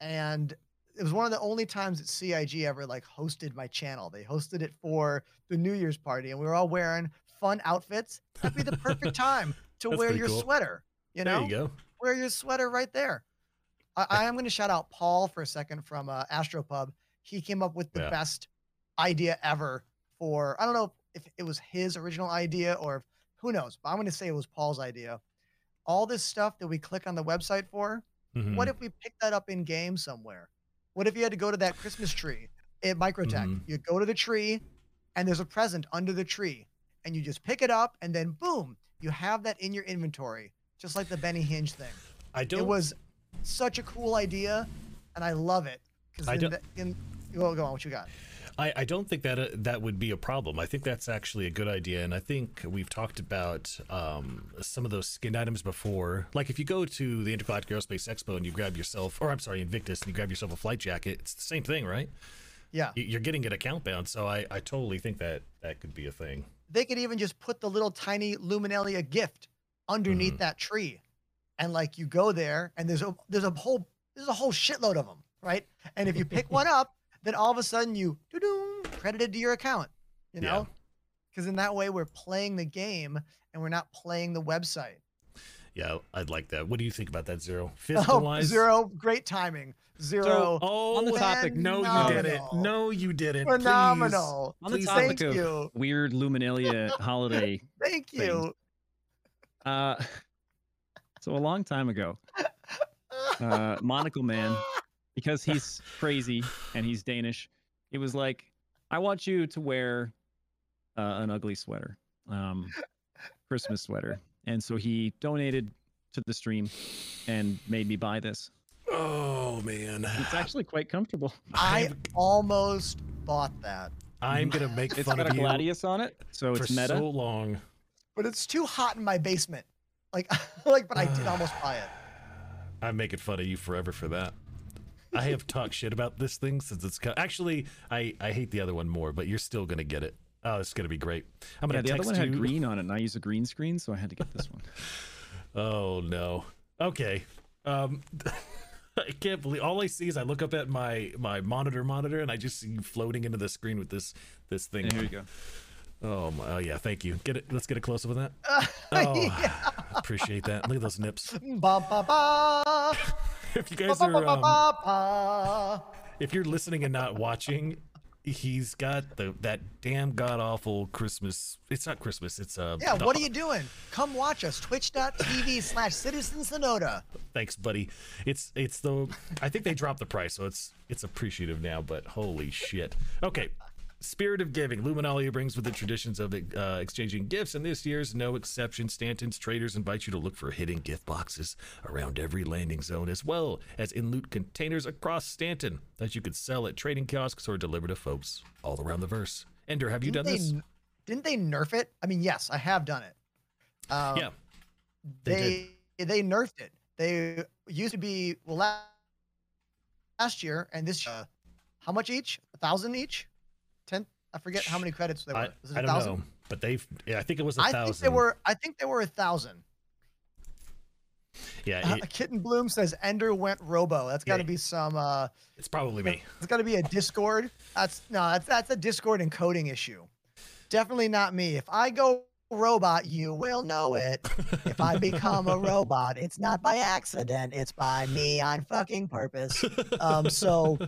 and it was one of the only times that CIG ever like hosted my channel. They hosted it for the New Year's party, and we were all wearing fun outfits. That'd be the perfect time to wear your cool. sweater. You know, there you go wear your sweater right there. I, I am going to shout out Paul for a second from uh, Astropub. He came up with the Yeah. best idea ever for, I don't know if it was his original idea or if, who knows, but I'm going to say it was Paul's idea. All this stuff that we click on the website for, Mhm. what if we pick that up in game somewhere? What if you had to go to that Christmas tree at Microtech? Mhm. You go to the tree and there's a present under the tree and you just pick it up and then boom, you have that in your inventory, just like the Bennyhenge thing. i don't It was such a cool idea and I love it. Because I don't- the- in go, go on, what you got? I, I don't think that uh, that would be a problem. I think that's actually a good idea, and I think we've talked about um, some of those skin items before. Like if you go to the Intergalactic Aerospace Expo and you grab yourself, or I'm sorry, Invictus, and you grab yourself a flight jacket, it's the same thing, right? Yeah. You're getting it account bound, so I, I totally think that that could be a thing. They could even just put the little tiny Luminalia gift underneath Mhm. that tree. And like you go there and there's a there's a whole there's a whole shitload of them, right? And if you pick one up, then all of a sudden you doo-doo, credited to your account, you know? Because in that way we're playing the game and we're not playing the website. Yeah, I'd like that. What do you think about that, Zero? Oh, Fiscalize zero, great timing. Zero, So, Oh, On the topic, no, you didn't. No, you didn't. Please. phenomenal. On the Please, topic Thank of you. weird Luminalia holiday, Thank things. you. uh, so a long time ago, uh, Monocle Man, because he's crazy and he's Danish, it was like, I want you to wear uh, an ugly sweater, um, Christmas sweater, and so he donated to the stream and made me buy this. Oh man, It's actually quite comfortable. I almost bought that, I'm gonna make It's fun got of a you gladius on it, so for it's meta. so long. but it's too hot in my basement. Like, like, but I did almost buy it. I'm making fun of you forever for that. I have talked shit about this thing since it's co- actually I I hate the other one more, but you're still gonna get it. Oh, it's gonna be great. I'm gonna the other one you. had green on it, and I use a green screen, so I had to get this one. Oh no. Okay. Um I can't believe all I see is I look up at my my monitor monitor and I just see you floating into the screen with this this thing. And here you go. Oh my, oh yeah, thank you. Get it let's get a close up of that. Oh appreciate that. Look at those nips. Ba ba ba. If you guys are um, if you're listening and not watching, he's got the that damn god awful Christmas. It's not Christmas. It's uh. Yeah, what are you doing? Come watch us. Twitch.tv slash Citizen Sonoda. Thanks, buddy. It's it's the. I think they dropped the price, so it's it's appreciative now. But holy shit. Okay. Spirit of giving. Luminalia brings with the traditions of uh, exchanging gifts, and this year's no exception. Stanton's traders invite you to look for hidden gift boxes around every landing zone, as well as in loot containers across Stanton that you could sell at trading kiosks or deliver to folks all around the verse. Ender, have you Didn't done they, this? Didn't they nerf it? I mean, yes, I have done it. Um, yeah. they they they nerfed it. They used to be well la- last year and this year. How much each? A thousand each? I forget how many credits they were. I, Was it I don't thousand? know, but they've. Yeah, I think it was a I thousand. think they were. I think they were a thousand. Yeah, Uh, it- Kitten Bloom says Ender went Robo. That's got to Yeah. be some. uh it's probably me. It's got to be a Discord. That's no. That's that's a Discord encoding issue. Definitely not me. If I go robot, you will know it. If I become a robot, it's not by accident. It's by me on fucking purpose. Um, so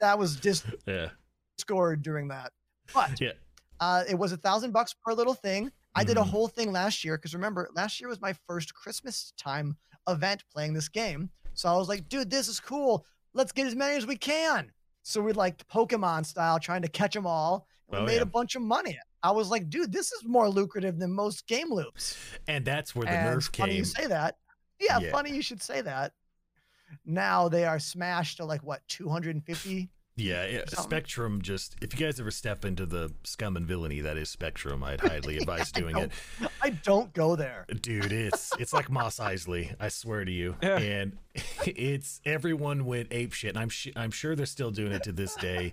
that was just. Yeah. Discord during that. But Yeah. uh, it was a thousand bucks per little thing. I did a Mhm. whole thing last year because remember, last year was my first Christmas time event playing this game. So I was like, dude, this is cool. Let's get as many as we can. So we like Pokemon style, trying to catch them all. And we Oh, made yeah. a bunch of money. I was like, dude, this is more lucrative than most game loops. And that's where the and nerf funny you say that. Yeah, Yeah. funny you should say that. Now they are smashed to like what 250 Yeah, yeah. Spectrum just if you guys ever step into the scum and villainy that is Spectrum, I'd highly advise doing it. I don't go there. Dude, it's it's like Mos Eisley, I swear to you. Yeah. And it's everyone went ape shit. And I'm sh- I'm sure they're still doing it to this day.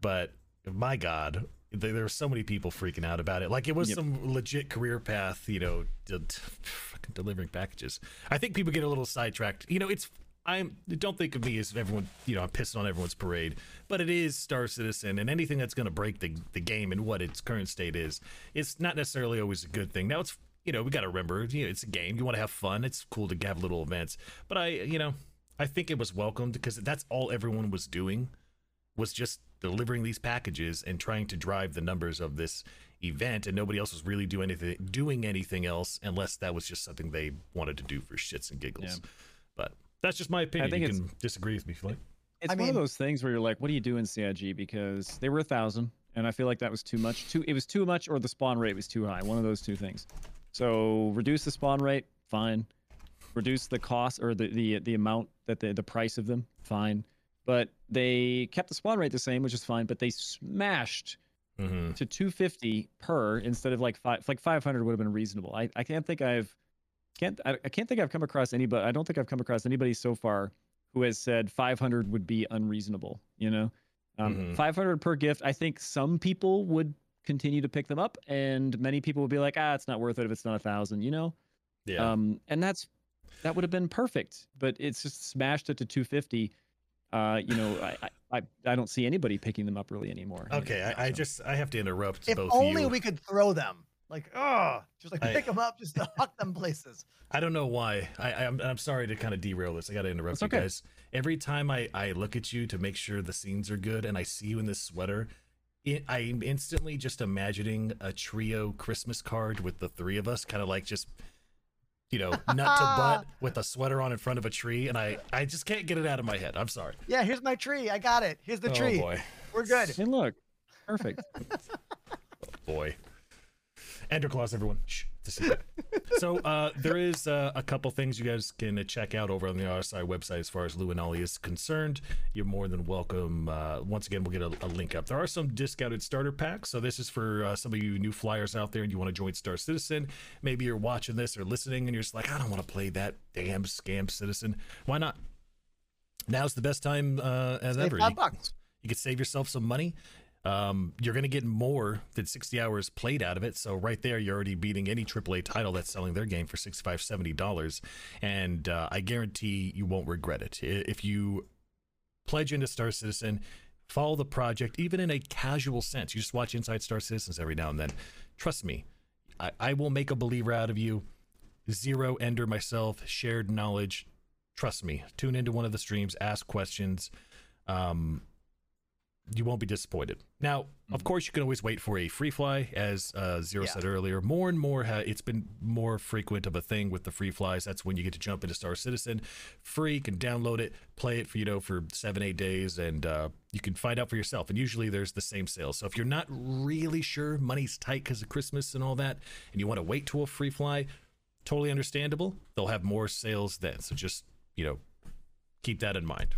But my god, there, there were so many people freaking out about it. Like it was Yep. some legit career path, you know, to, to fucking delivering packages. I think people get a little sidetracked. You know, it's I'm don't think of me as everyone, you know, I'm pissing on everyone's parade, but it is Star Citizen and anything that's going to break the the game and what its current state is, it's not necessarily always a good thing. Now it's you know, we got to remember, you know, it's a game. You want to have fun. It's cool to have little events. But I, you know, I think it was welcomed because that's all everyone was doing was just delivering these packages and trying to drive the numbers of this event and nobody else was really doing anything doing anything else unless that was just something they wanted to do for shits and giggles. But that's just my opinion. think you can disagree with me if you like. It's I one of those things where you're like, what do you do in CIG? Because they were a thousand, and I feel like that was too much. Too, it was too much, or the spawn rate was too high. One of those two things. So reduce the spawn rate, fine. Reduce the cost or the the, the amount that the the price of them, fine. but they kept the spawn rate the same, which is fine. But they smashed hmm to 250 per instead of like five. Like 500 would have been reasonable. I, I can't think I've can't I, I can't think I've come across anybody. I don't think I've come across anybody so far who has said 500 would be unreasonable. You know, um, Mhm. 500 per gift. I think some people would continue to pick them up, and many people would be like, ah, it's not worth it if it's not a thousand. You know, Yeah. um, and that's that would have been perfect, but it's just smashed it to 250. Uh, you know, I, I I I don't see anybody picking them up really anymore. you okay, know, I, I just I have to interrupt If both only you. we could throw them. Like, oh, just like I- pick them up, just to huck them places. I don't know why. I, I'm, I'm sorry to kind of derail this. I got to interrupt It's you okay. guys. Every time I, I look at you to make sure the scenes are good and I see you in this sweater, it, I'm instantly just imagining a trio Christmas card with the three of us, kind of like just, you know, nut to butt with a sweater on in front of a tree. And I, I just can't get it out of my head. I'm sorry. Yeah, here's my tree. I got it. Here's the oh, tree. boy. We're good. And look, perfect. Oh, boy. Ender Claus, everyone. Shh. To see that. so uh, there is uh, a couple things you guys can uh, check out over on the RSI website as far as Luminalia is concerned. You're more than welcome. Uh, once again, we'll get a, a link up. There are some discounted starter packs. So this is for uh, some of you new flyers out there and you want to join Star Citizen. Maybe you're watching this or listening and you're just like, I don't want to play that damn scam citizen. Why not? Now's the best time uh, as Save ever. five You- bucks. you could save yourself some money. Um, you're going to get more than 60 hours played out of it. So right there, you're already beating any AAA title that's selling their game for 65 $70. And uh, I guarantee you won't regret it. If you pledge into Star Citizen, follow the project, even in a casual sense. You just watch Inside Star Citizens every now and then. Trust me, I, I will make a believer out of you. Zero ender myself, shared knowledge. Trust me. Tune into one of the streams, ask questions. Um, you won't be disappointed. Now, of course, you can always wait for a free fly, as uh, Zero Yeah. said earlier. More and more, ha- it's been more frequent of a thing with the free flies. That's when you get to jump into Star Citizen, free. You can download it, play it for you know for seven, eight days, and uh, you can find out for yourself. And usually, there's the same sale. So if you're not really sure, money's tight because of Christmas and all that, and you want to wait till a free fly, totally understandable. They'll have more sales then. So just you know, keep that in mind.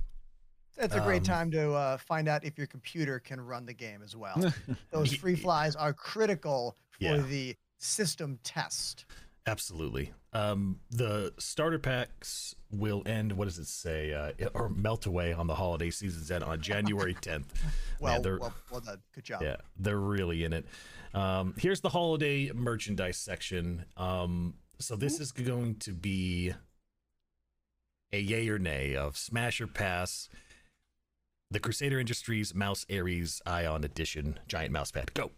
It's a great Um, time to uh, find out if your computer can run the game as well. Those free flies are critical for Yeah. the system test. Absolutely. Um, the starter packs will end. What does it say? Uh, or melt away on the holiday season's end on January 10th. Well, they're, well, well done. Good job. yeah, they're really in it. Um, here's the holiday merchandise section. Um, so this is going to be a yay or nay of Smash or Pass. The Crusader Industries Mouse Ares Ion Edition Giant Mouse Pad. Go.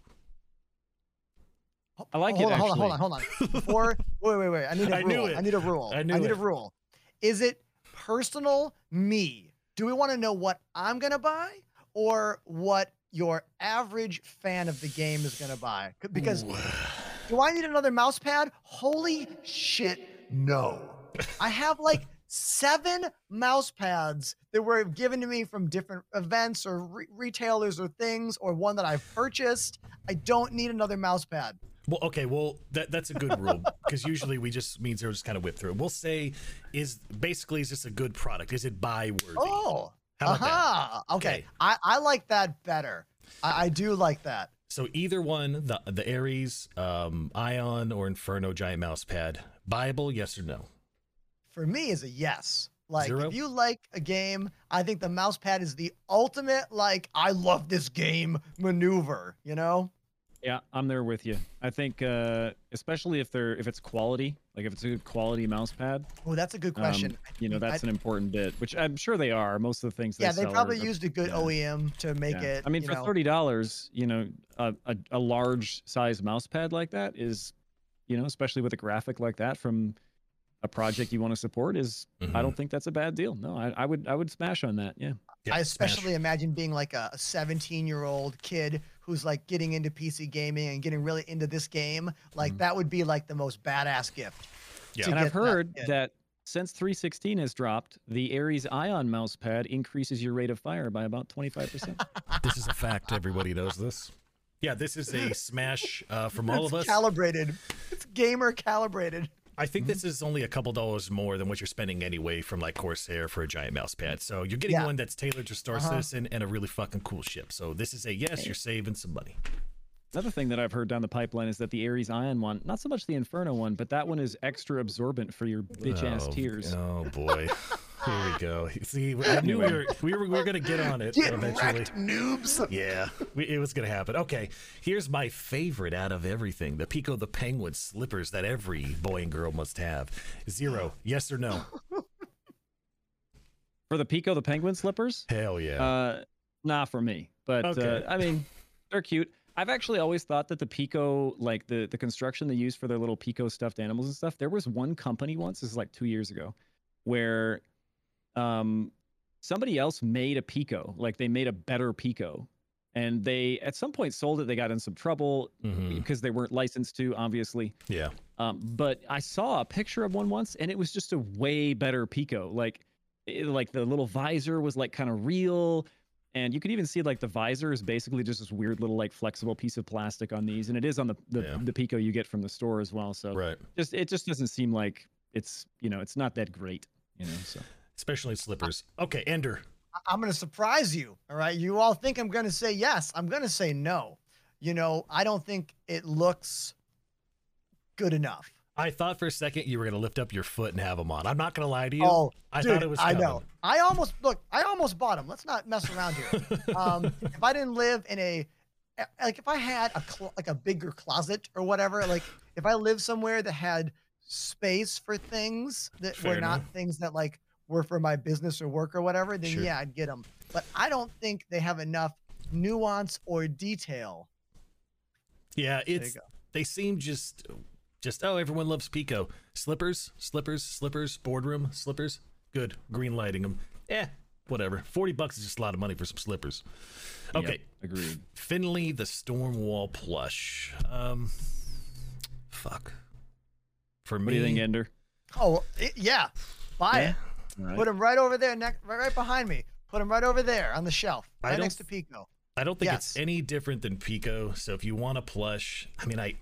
I like hold it, on, Hold on, hold on, hold on. Before, wait, wait, wait. I need a I rule. knew it. I need a rule. I knew need a rule. Is it personal me? Do we want to know what I'm gonna buy or what your average fan of the game is gonna buy? C- Because do I need another mouse pad? Holy shit, no. I have like seven mouse pads that were given to me from different events or re- retailers or things, or one that I've purchased. I don't need another mouse pad. Well, okay, well that that's a good rule because usually we just means they'll just kind of whip through. it. We'll say is basically is this a good product? Is it buy worthy? Oh, How about that? Okay. Okay. I, I like that better. I, I do like that. So either one, the the Ares, um, Ion, or Inferno Giant Mouse Pad, buyable? Yes or no? For me, is a yes. Like, Zero? if you like a game, I think the mouse pad is the ultimate, like, I love this game maneuver, you know? Yeah, I'm there with you. I think, uh, especially if they're if it's quality, like if it's a good quality mouse pad, Oh, that's a good um, question. you know, that's an important bit. Which I'm sure they are. Most of the things. yeah, they they sell probably are, used a good yeah. OEM to make yeah. it. I mean, for know, thirty dollars, you know, a, a a large size mouse pad like that is, you know, especially with a graphic like that from a project you want to support is. I Mhm. don't think that's a bad deal. No, I, I would I would smash on that. Yeah. Yeah, I smash. especially imagine being like a 17 year old kid who's like getting into PC gaming and getting really into this game. Like, Mhm. that would be like the most badass gift. Yeah. and I've get that heard that since 316 has dropped, the Ares Ion mouse pad increases your rate of fire by about 25%. This is a fact. Everybody knows this. Yeah, this is a smash uh, from all it's of us. calibrated. It's gamer calibrated. I think this is only a couple dollars more than what you're spending anyway from like Corsair for a giant mouse pad. So you're getting Yeah. one that's tailored to Star Uh-huh. Citizen and a really fucking cool ship. So this is a yes, you're saving some money. Another thing that I've heard down the pipeline is that the Ares Ion one, not so much the Inferno one, but that one is extra absorbent for your bitch ass Oh, tears. Oh boy. Here we go. See, I knew we were we were, we were gonna get on it Get eventually. wrecked, noobs. Yeah, we, it was gonna happen. Okay, here's my favorite out of everything: the Pico the Penguin slippers that every boy and girl must have. Zero, yes or no? For the Pico the Penguin slippers, Hell yeah. uh, nah, for me. But Okay. uh, I mean, they're cute. I've actually always thought that the Pico, like the the construction they use for their little Pico stuffed animals and stuff. There was one company once, this is like two years ago, where um somebody else made a Pico, like they made a better Pico, and they at some point sold it. They got in some trouble Mhm. because they weren't licensed to, obviously. Yeah. Um, but I saw a picture of one once, and it was just a way better Pico. Like, it, like the little visor was like kind of real, and you could even see like the visor is basically just this weird little like flexible piece of plastic on these, and it is on the the, Yeah. the Pico you get from the store as well. So Right. just it just doesn't seem like it's you know it's not that great, you know. So Especially slippers. Okay, Ender. I'm going to surprise you. All right. You all think I'm going to say yes. I'm going to say no. You know, I don't think it looks good enough. I thought for a second you were gonna lift up your foot and have them on. I'm not gonna lie to you. Oh, I dude, thought it was. I know. I almost look. I almost bought them. Let's not mess around here. um, if I didn't live in a like, if I had a cl- like a bigger closet or whatever, like if I lived somewhere that had space for things that Fair were not things that like were for my business or work or whatever, then Sure. yeah, I'd get them. But I don't think they have enough nuance or detail. Yeah, it's they seem just just oh everyone loves Pico slippers, slippers, slippers, boardroom slippers. Good, green lighting them. Eh, whatever. Forty bucks is just a lot of money for some slippers. yep, Okay, agreed. Finley the Stormwal plush. Um, fuck. For me, What do you think, Ender? Oh it, yeah, buy Yeah. it. All right. Put them right over there, next, right, right behind me. Put them right over there on the shelf, I right don't next to Pico. I don't think it's any different than Pico. So if you want a plush, I mean, I I'm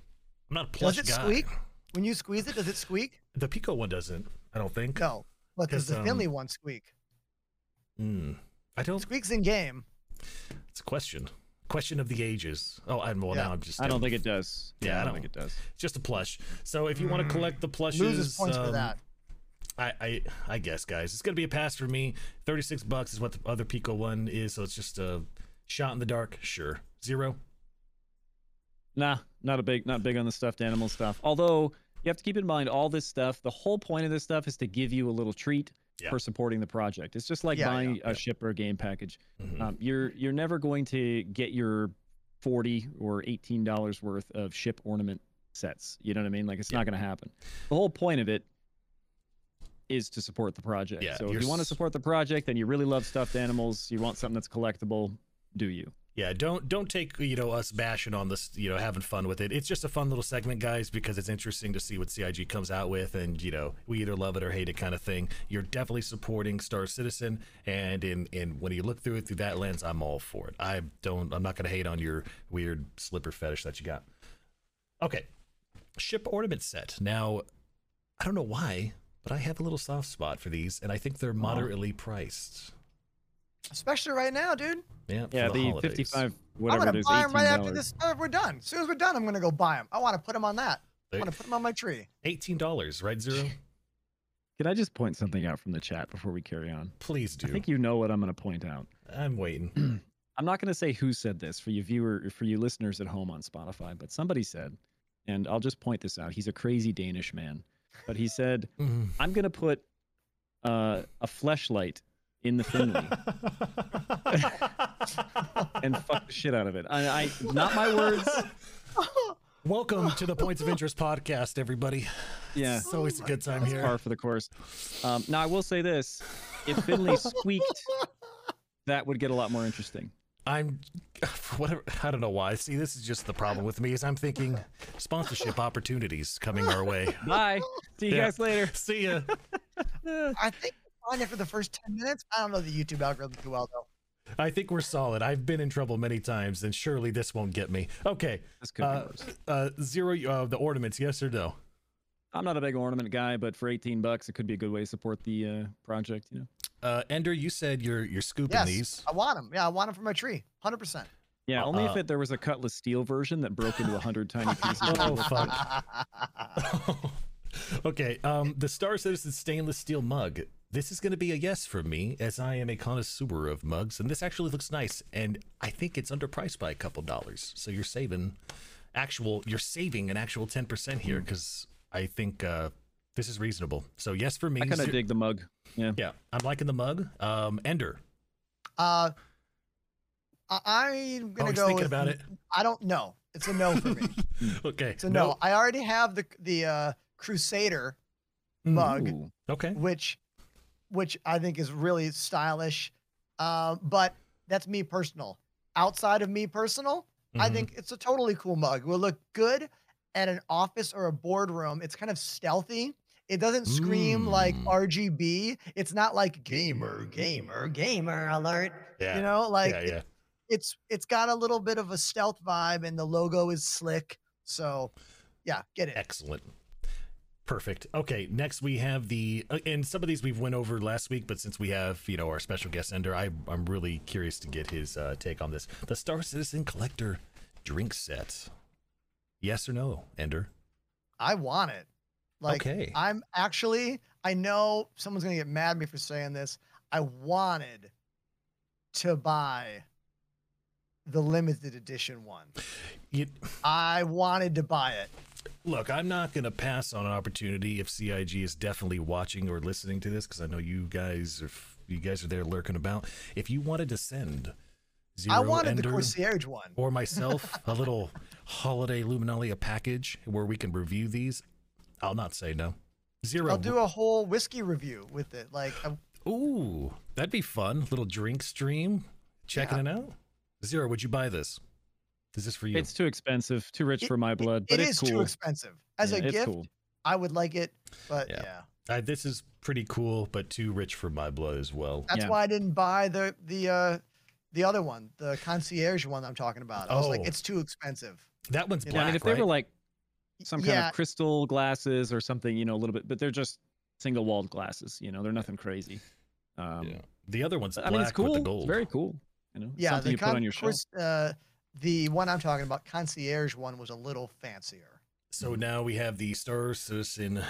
not a plush Does it guy. squeak when you squeeze it? Does it squeak? The Pico one doesn't. I don't think. No, but does 'Cause, the um, Finley one squeak? Mm, I don't. Squeaks in game. It's a question. Question of the ages. Oh, I'm well Yeah. now. I'm just. I don't think it does. Yeah, I I don't don't- think it does. It's just a plush. So if you want to collect the plushes, Loses points for um, that. I, I I guess guys, it's gonna be a pass for me. Thirty six bucks is what the other Pico one is, so it's just a shot in the dark. Sure, zero. Nah, not a big, not big on the stuffed animal stuff. Although you have to keep in mind all this stuff. The whole point of this stuff is to give you a little treat Yeah. for supporting the project. It's just like Yeah, buying yeah. a ship or a game package. Mhm. Um, you're you're never going to get your forty or eighteen dollars worth of ship ornament sets. You know what I mean? Like it's not going to happen. The whole point of it is to support the project. Yeah, so if you're want to support the project, and you really love stuffed animals. You want something that's collectible. Do you? Yeah, don't don't take you know us bashing on this, you know, having fun with it. It's just a fun little segment, guys, because it's interesting to see what CIG comes out with, and you know, we either love it or hate it, kind of thing. You're definitely supporting Star Citizen, and in in when you look through it through that lens, I'm all for it. I don't, I'm not gonna hate on your weird slipper fetish that you got. Okay, ship ornament set. Now, I don't know why, but I have a little soft spot for these, and I think they're moderately priced. Especially right now, dude. Yeah, for Yeah, the, holidays. fifty-five I'm whatever gonna it is, buy them right after this. Uh, we're done. As soon as we're done, I'm gonna go buy them. I want to put them on that. I want to put them on my tree. Eighteen dollars, right? Zero. Can I just point something out from the chat before we carry on? Please do. I think you know what I'm going to point out. I'm waiting. I'm not going to say who said this for you viewer for you listeners at home on Spotify, but somebody said, and I'll just point this out. He's a crazy Danish man, but he said, Mm. "I'm going to put uh, a fleshlight in the Finley and fuck the shit out of it." I, I not my words. Welcome to the Points of Interest podcast, everybody. Yeah, It's always a good time that's here. par for the course. Um, now I will say this: if Finley squeaked, that would get a lot more interesting. I'm whatever. I don't know why. See, this is just the problem with me. Is I'm thinking sponsorship opportunities coming our way. Bye. See you Yeah. guys later. See ya. I think we're fine after the first ten minutes. I don't know the YouTube algorithm too well though. I think we're solid. I've been in trouble many times, and surely this won't get me. Okay. This could be Uh, worse. uh, zero. Uh, the ornaments. Yes or no? I'm not a big ornament guy, but for 18 bucks, it could be a good way to support the uh, project. You know. Uh, Ender, you said you're you're scooping Yes, these. I want them. Yeah, I want them for my tree. Hundred percent. Yeah, only uh, if it, there was a cutlass steel version that broke into a hundred tiny pieces. Oh, fuck. okay, um, the Star Citizen stainless steel mug. This is going to be a yes from me, as I am a connoisseur of mugs, and this actually looks nice, and I think it's underpriced by a couple dollars. So you're saving actual, you're saving an actual ten percent here, because I think uh, this is reasonable. So yes for me. I kind of Zer- dig the mug. Yeah. Yeah, I'm liking the mug. Um, Ender. uh, I- I'm gonna he's go. thinking with- about it. I don't know. It's a no for me. Okay. It's a no. I already have the the uh, Crusader mug, Ooh. Okay. which which I think is really stylish. Um, but that's me personal. Outside of me personal, I Mhm. think it's a totally cool mug. It will look good at an office or a boardroom. It's kind of stealthy. It doesn't scream like Mm. RGB. It's not like gamer, gamer, gamer alert. Yeah. You know, like yeah, it- it's it's got a little bit of a stealth vibe, and the logo is slick. So, yeah, get it. Excellent. Perfect. Okay, next we have the uh, and some of these we've went over last week, but since we have you know our special guest Ender, I I'm really curious to get his uh, take on this. The Star Citizen Collector drink set. Yes or no, Ender? I want it. Like Okay. I'm actually I know someone's gonna get mad at me for saying this. I wanted to buy the limited edition one. You, I wanted to buy it. look, I'm not going to pass on an opportunity if CIG is definitely watching or listening to this because I know you guys are you guys are there lurking about. If you wanted to send Zero I wanted the Ender, concierge one. or myself a little holiday luminalia package where we can review these i'll not say no zero I'll do a whole whiskey review with it. Like I, ooh that'd be fun little drink stream checking it out zero would you buy this is this for you It's too expensive, too rich It- for my blood, but it it's is cool. too expensive. As Yeah, a it's gift, cool. I would like it, but Yeah. yeah. uh, this is pretty cool but too rich for my blood as well That's Yeah. why I didn't buy the the uh the other one, the concierge one I'm talking about. I was like, Oh. it's too expensive. that one's Yeah, black Yeah, I mean, if they were like some kind yeah, of crystal glasses or something, you know, a little bit, but they're just single walled glasses. You know, they're nothing crazy. Um, yeah. the other one's black I mean, it's cool. with the It's gold very cool. You know, yeah. something The you put on your of shelf. uh, the one I'm talking about, concierge one, was a little fancier. So now we have the Star Citizen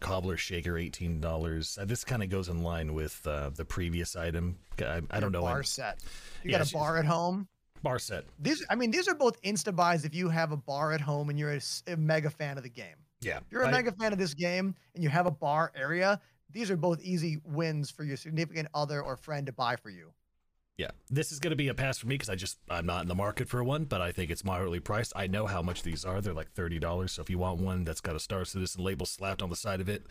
Cobbler Shaker, eighteen dollars. Uh, this kind of goes in line with uh, the previous item. I, I don't know. bar I'm- set. You Yeah, got a bar at home. Bar set. These, I mean, these are both insta buys if you have a bar at home and you're a mega fan of the game. Yeah, If you're a I- mega fan of this game and you have a bar area, these are both easy wins for your significant other or friend to buy for you. Yeah, this is going to be a pass for me because I just I'm not in the market for one, but I think it's moderately priced. I know how much these are; they're like thirty dollars. So if you want one that's got a Star Citizen label slapped on the side of it,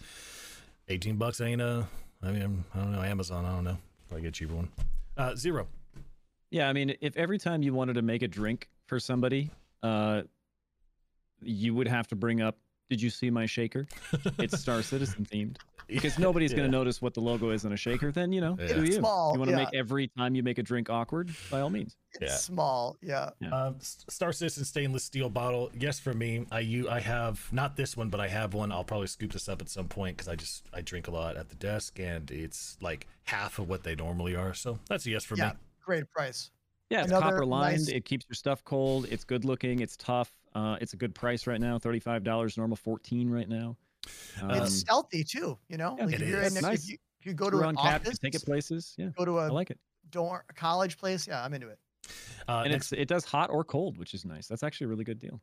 eighteen bucks ain't uh I mean I don't know Amazon. I don't know. Probably get a cheaper one. Uh, zero. Yeah, I mean, if every time you wanted to make a drink for somebody, uh, you would have to bring up, "Did you see my shaker? It's Star Citizen themed." Because nobody's Yeah. going to notice what the logo is on a shaker. Then you know, Yeah. do It's you? small, you want to yeah. make every time you make a drink awkward? By all means. It's Yeah. small, yeah. Um, Star Citizen stainless steel bottle. Yes, for me. I you I have not this one, but I have one. I'll probably scoop this up at some point because I just I drink a lot at the desk, and it's like half of what they normally are. So that's a yes for yeah, me. Great price. Yeah, it's Another copper lined. nice- It keeps your stuff cold. It's good looking. It's tough. Uh, it's a good price right now. Thirty-five dollars, normal fourteen right now. Um, it's stealthy too, you know. yeah, like it if you're in, Nice. if, you, if you go to we're an on cap. office, Take it places. Yeah, go to I a like it. dorm, college place, yeah, I'm into it. Uh, and next, it's it does hot or cold, which is nice. That's actually a really good deal.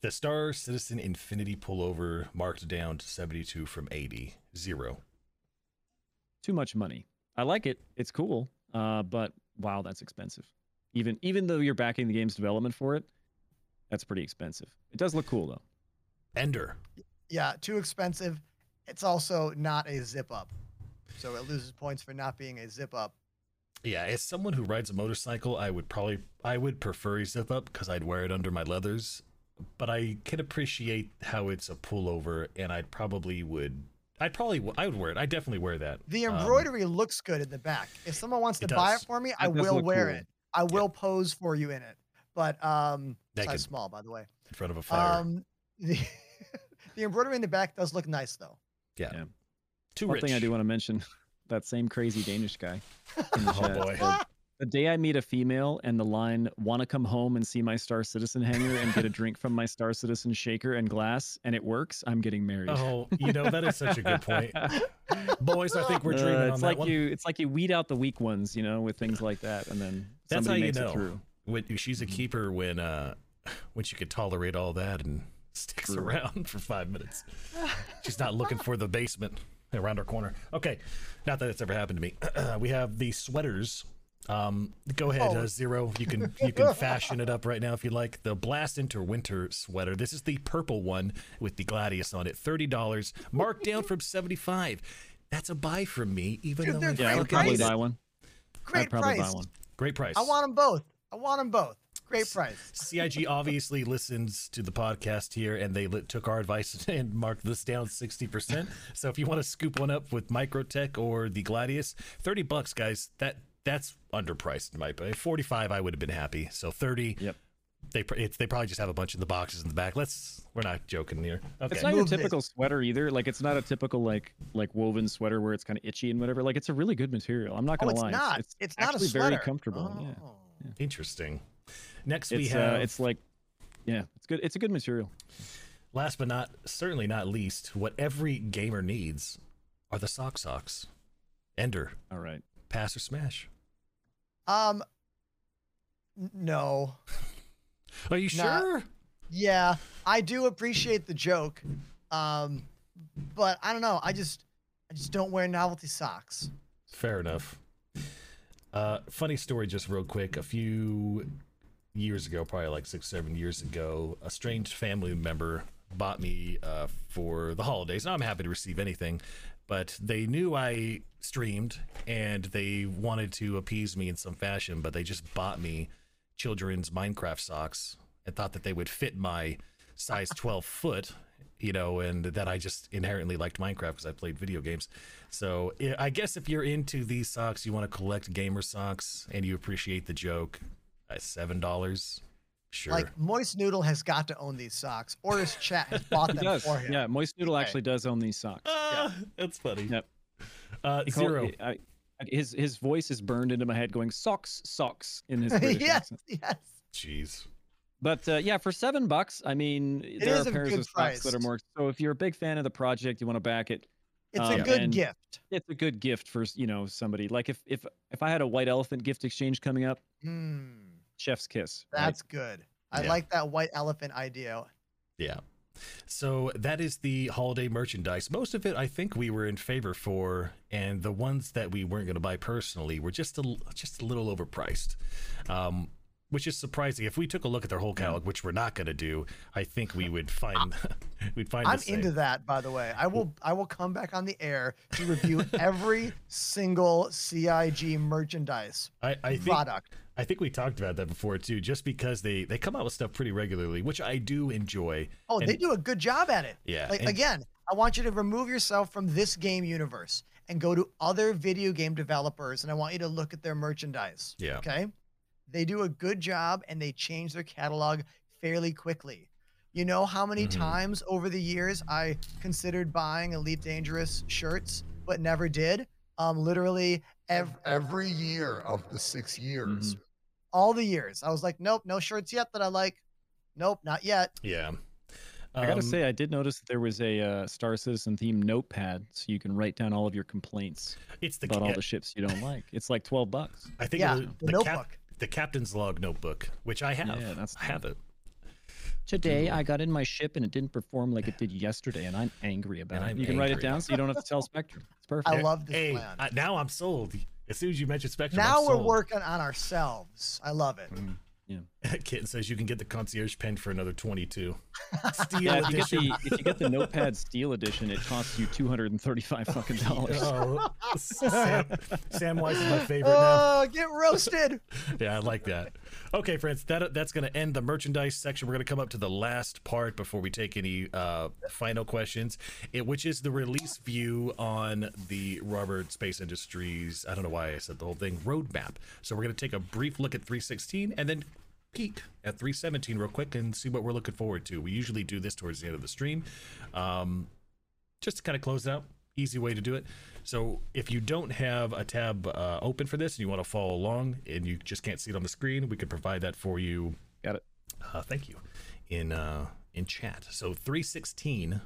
the Star Citizen Infinity pullover marked down to seventy two from eighty. Zero. Too much money. I like it. It's cool. Uh, but wow, that's expensive. Even even though you're backing the game's development for it, that's pretty expensive. It does look cool though. Ender. Yeah, too expensive. It's also not a zip up, so it loses points for not being a zip up. Yeah, as someone who rides a motorcycle, I would probably I would prefer a zip up because I'd wear it under my leathers. But I can appreciate how it's a pullover, and I'd probably would. I'd probably w- I would wear it. I definitely wear that. The Um, embroidery looks good in the back. If someone wants to It buy it for me, I That does will wear cool. it. I will pose for you in it. But um, Naked. size small, by the way. in front of a fire. Um, the, The embroidery in the back does look nice though. Yeah. Yeah. Too One rich. thing I do want to mention, that same crazy Danish guy. in the Oh, boy. The day I meet a female and the line "Want to come home and see my Star Citizen hangar and get a drink from my Star Citizen shaker and glass," and it works, I'm getting married. Oh, you know that is such a good point, boys. I think we're Uh, dreaming on it's like you, it's like you weed out the weak ones, you know, with things like that, and then That's somebody how you know. it through. When she's a keeper when uh when she could tolerate all that and sticks True. around for five minutes. She's not looking for the basement around our corner. Okay, not that it's ever happened to me. we have the sweaters. Um, go ahead, Oh. uh, Zero. You can you can fashion it up right now if you like. The Blast Into Winter sweater. This is the purple one with the Gladius on it. Thirty dollars, marked down from seventy five. That's a buy from me, even Dude, though I Yeah, I would probably buy one. Great I'd probably price. buy one. great price. I want them both. I want them both. Great price. CIG obviously listens to the podcast here, and they li- took our advice and marked this down sixty percent. So if you want to scoop one up with Microtech or the Gladius, thirty bucks, guys. That that's underpriced in my opinion. Forty five, I would have been happy. So thirty. Yep. They it's, they probably just have a bunch in the boxes in the back. Let's we're not joking here. Okay. It's not your Move this. typical sweater either. Like it's not a typical like like woven sweater where it's kind of itchy and whatever. Like it's a really good material. I'm not Oh, gonna lie. it's lie. not. It's, It's, not a actually very comfortable. Yeah. Oh. Interesting. Next we have uh, it's like yeah, it's good. It's a good material. last but not certainly not least, what every gamer needs are the sock socks. Ender, All right. pass or smash. Um. No. Are you Not- sure? Yeah, I do appreciate the joke. Um, but I don't know. I just, I just don't wear novelty socks. Fair enough. Uh, funny story, just real quick. A few years ago, probably like six, seven years ago, a strange family member bought me uh, for the holidays. Now I'm happy to receive anything, but they knew I streamed and they wanted to appease me in some fashion, but they just bought me children's Minecraft socks and thought that they would fit my size 12 foot, you know, and that I just inherently liked Minecraft because I played video games. So I- guess if you're into these socks, you want to collect gamer socks and you appreciate the joke, at seven dollars, sure. Like Moist Noodle has got to own these socks, or his chat has bought them does. for him. Yeah, Moist Noodle Okay. actually does own these socks. Ah, that's funny. Yep. Uh, zero. I, I- his his voice is burned into my head, going socks, socks in his British yes, accent. yes. Jeez. But uh, yeah, for seven bucks, I mean, there are pairs good of socks that are more. So if you're a big fan of the project, you want to back it. It's Um, a good gift. It's a good gift for you know somebody. Like if if if I had a white elephant gift exchange coming up, Hmm, chef's kiss. right? that's good. I Yeah. like that white elephant idea. Yeah. So that is the holiday merchandise. Most of it, I think, we were in favor for, and the ones that we weren't going to buy personally were just a just a little overpriced, um, which is surprising. If we took a look at their whole catalog, which we're not going to do, I think we would find ah. we'd find. I'm into that, by the way. I will I will come back on the air to review every single CIG merchandise I, I think product. I think we talked about that before too. Just because they they come out with stuff pretty regularly, which I do enjoy. Oh, they do a good job at it. Yeah, Like and- again, I want you to remove yourself from this game universe and go to other video game developers and I want you to look at their merchandise. Yeah. Okay? They do a good job and they change their catalog fairly quickly. You know how many Mhm. times over the years I considered buying Elite Dangerous shirts but never did? Um literally every, Every year of the six years. all the years. I was like, nope, no shirts yet that I like. Nope, not yet. Yeah. I gotta Um, say, I did notice that there was a uh, Star Citizen themed notepad, so you can write down all of your complaints it's the about all the ships you don't like. It's like twelve bucks. I think Yeah, it was the the, notebook. cap, the captain's log notebook, which I have. Yeah, that's I have it. Today I got in my ship and it didn't perform like it did yesterday, and I'm angry about And it. I'm you can write it down so you don't have to tell Spectrum. It's perfect. I love this hey, plan. I, now I'm sold. As soon as you mentioned Spectrum, now I'm we're sold. working on ourselves. I love it. Mm, Kitten says you can get the concierge pen for another 22. Steel yeah, if you get edition. the if you get the Notepad Steel Edition, it costs you two hundred and thirty-five fucking dollars. Oh, Sam, Samwise is my favorite now. Oh, get roasted. Yeah, I like that. Okay, friends, that that's going to end the merchandise section. We're going to come up to the last part before we take any uh, final questions, it, which is the release view on the Robert Space Industries. I don't know why I said the whole thing roadmap. So we're going to take a brief look at 316 and then peek at 317 real quick and see what we're looking forward to. We usually do this towards the end of the stream, um, just to kind of close it out. Easy way to do it. So if you don't have a tab uh, open for this and you want to follow along and you just can't see it on the screen, we could provide that for you. Got it. Uh, thank you. In uh, in chat. So 316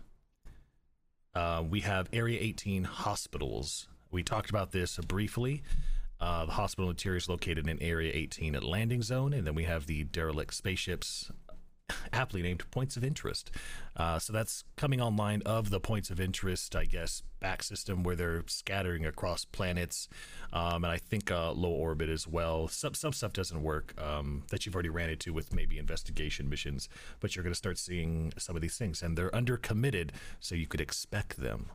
uh, we have Area 18 hospitals. We talked about this briefly. Uh, the hospital interior is located in Area 18 at landing zone, and then we have the derelict spaceships, aptly named points of interest. Uh, so that's coming online of the points of interest, I guess, back system where they're scattering across planets, um, and I think uh, low orbit as well. Some some stuff doesn't work um, that you've already ran into with maybe investigation missions, but you're going to start seeing some of these things, and they're under committed, so you could expect them.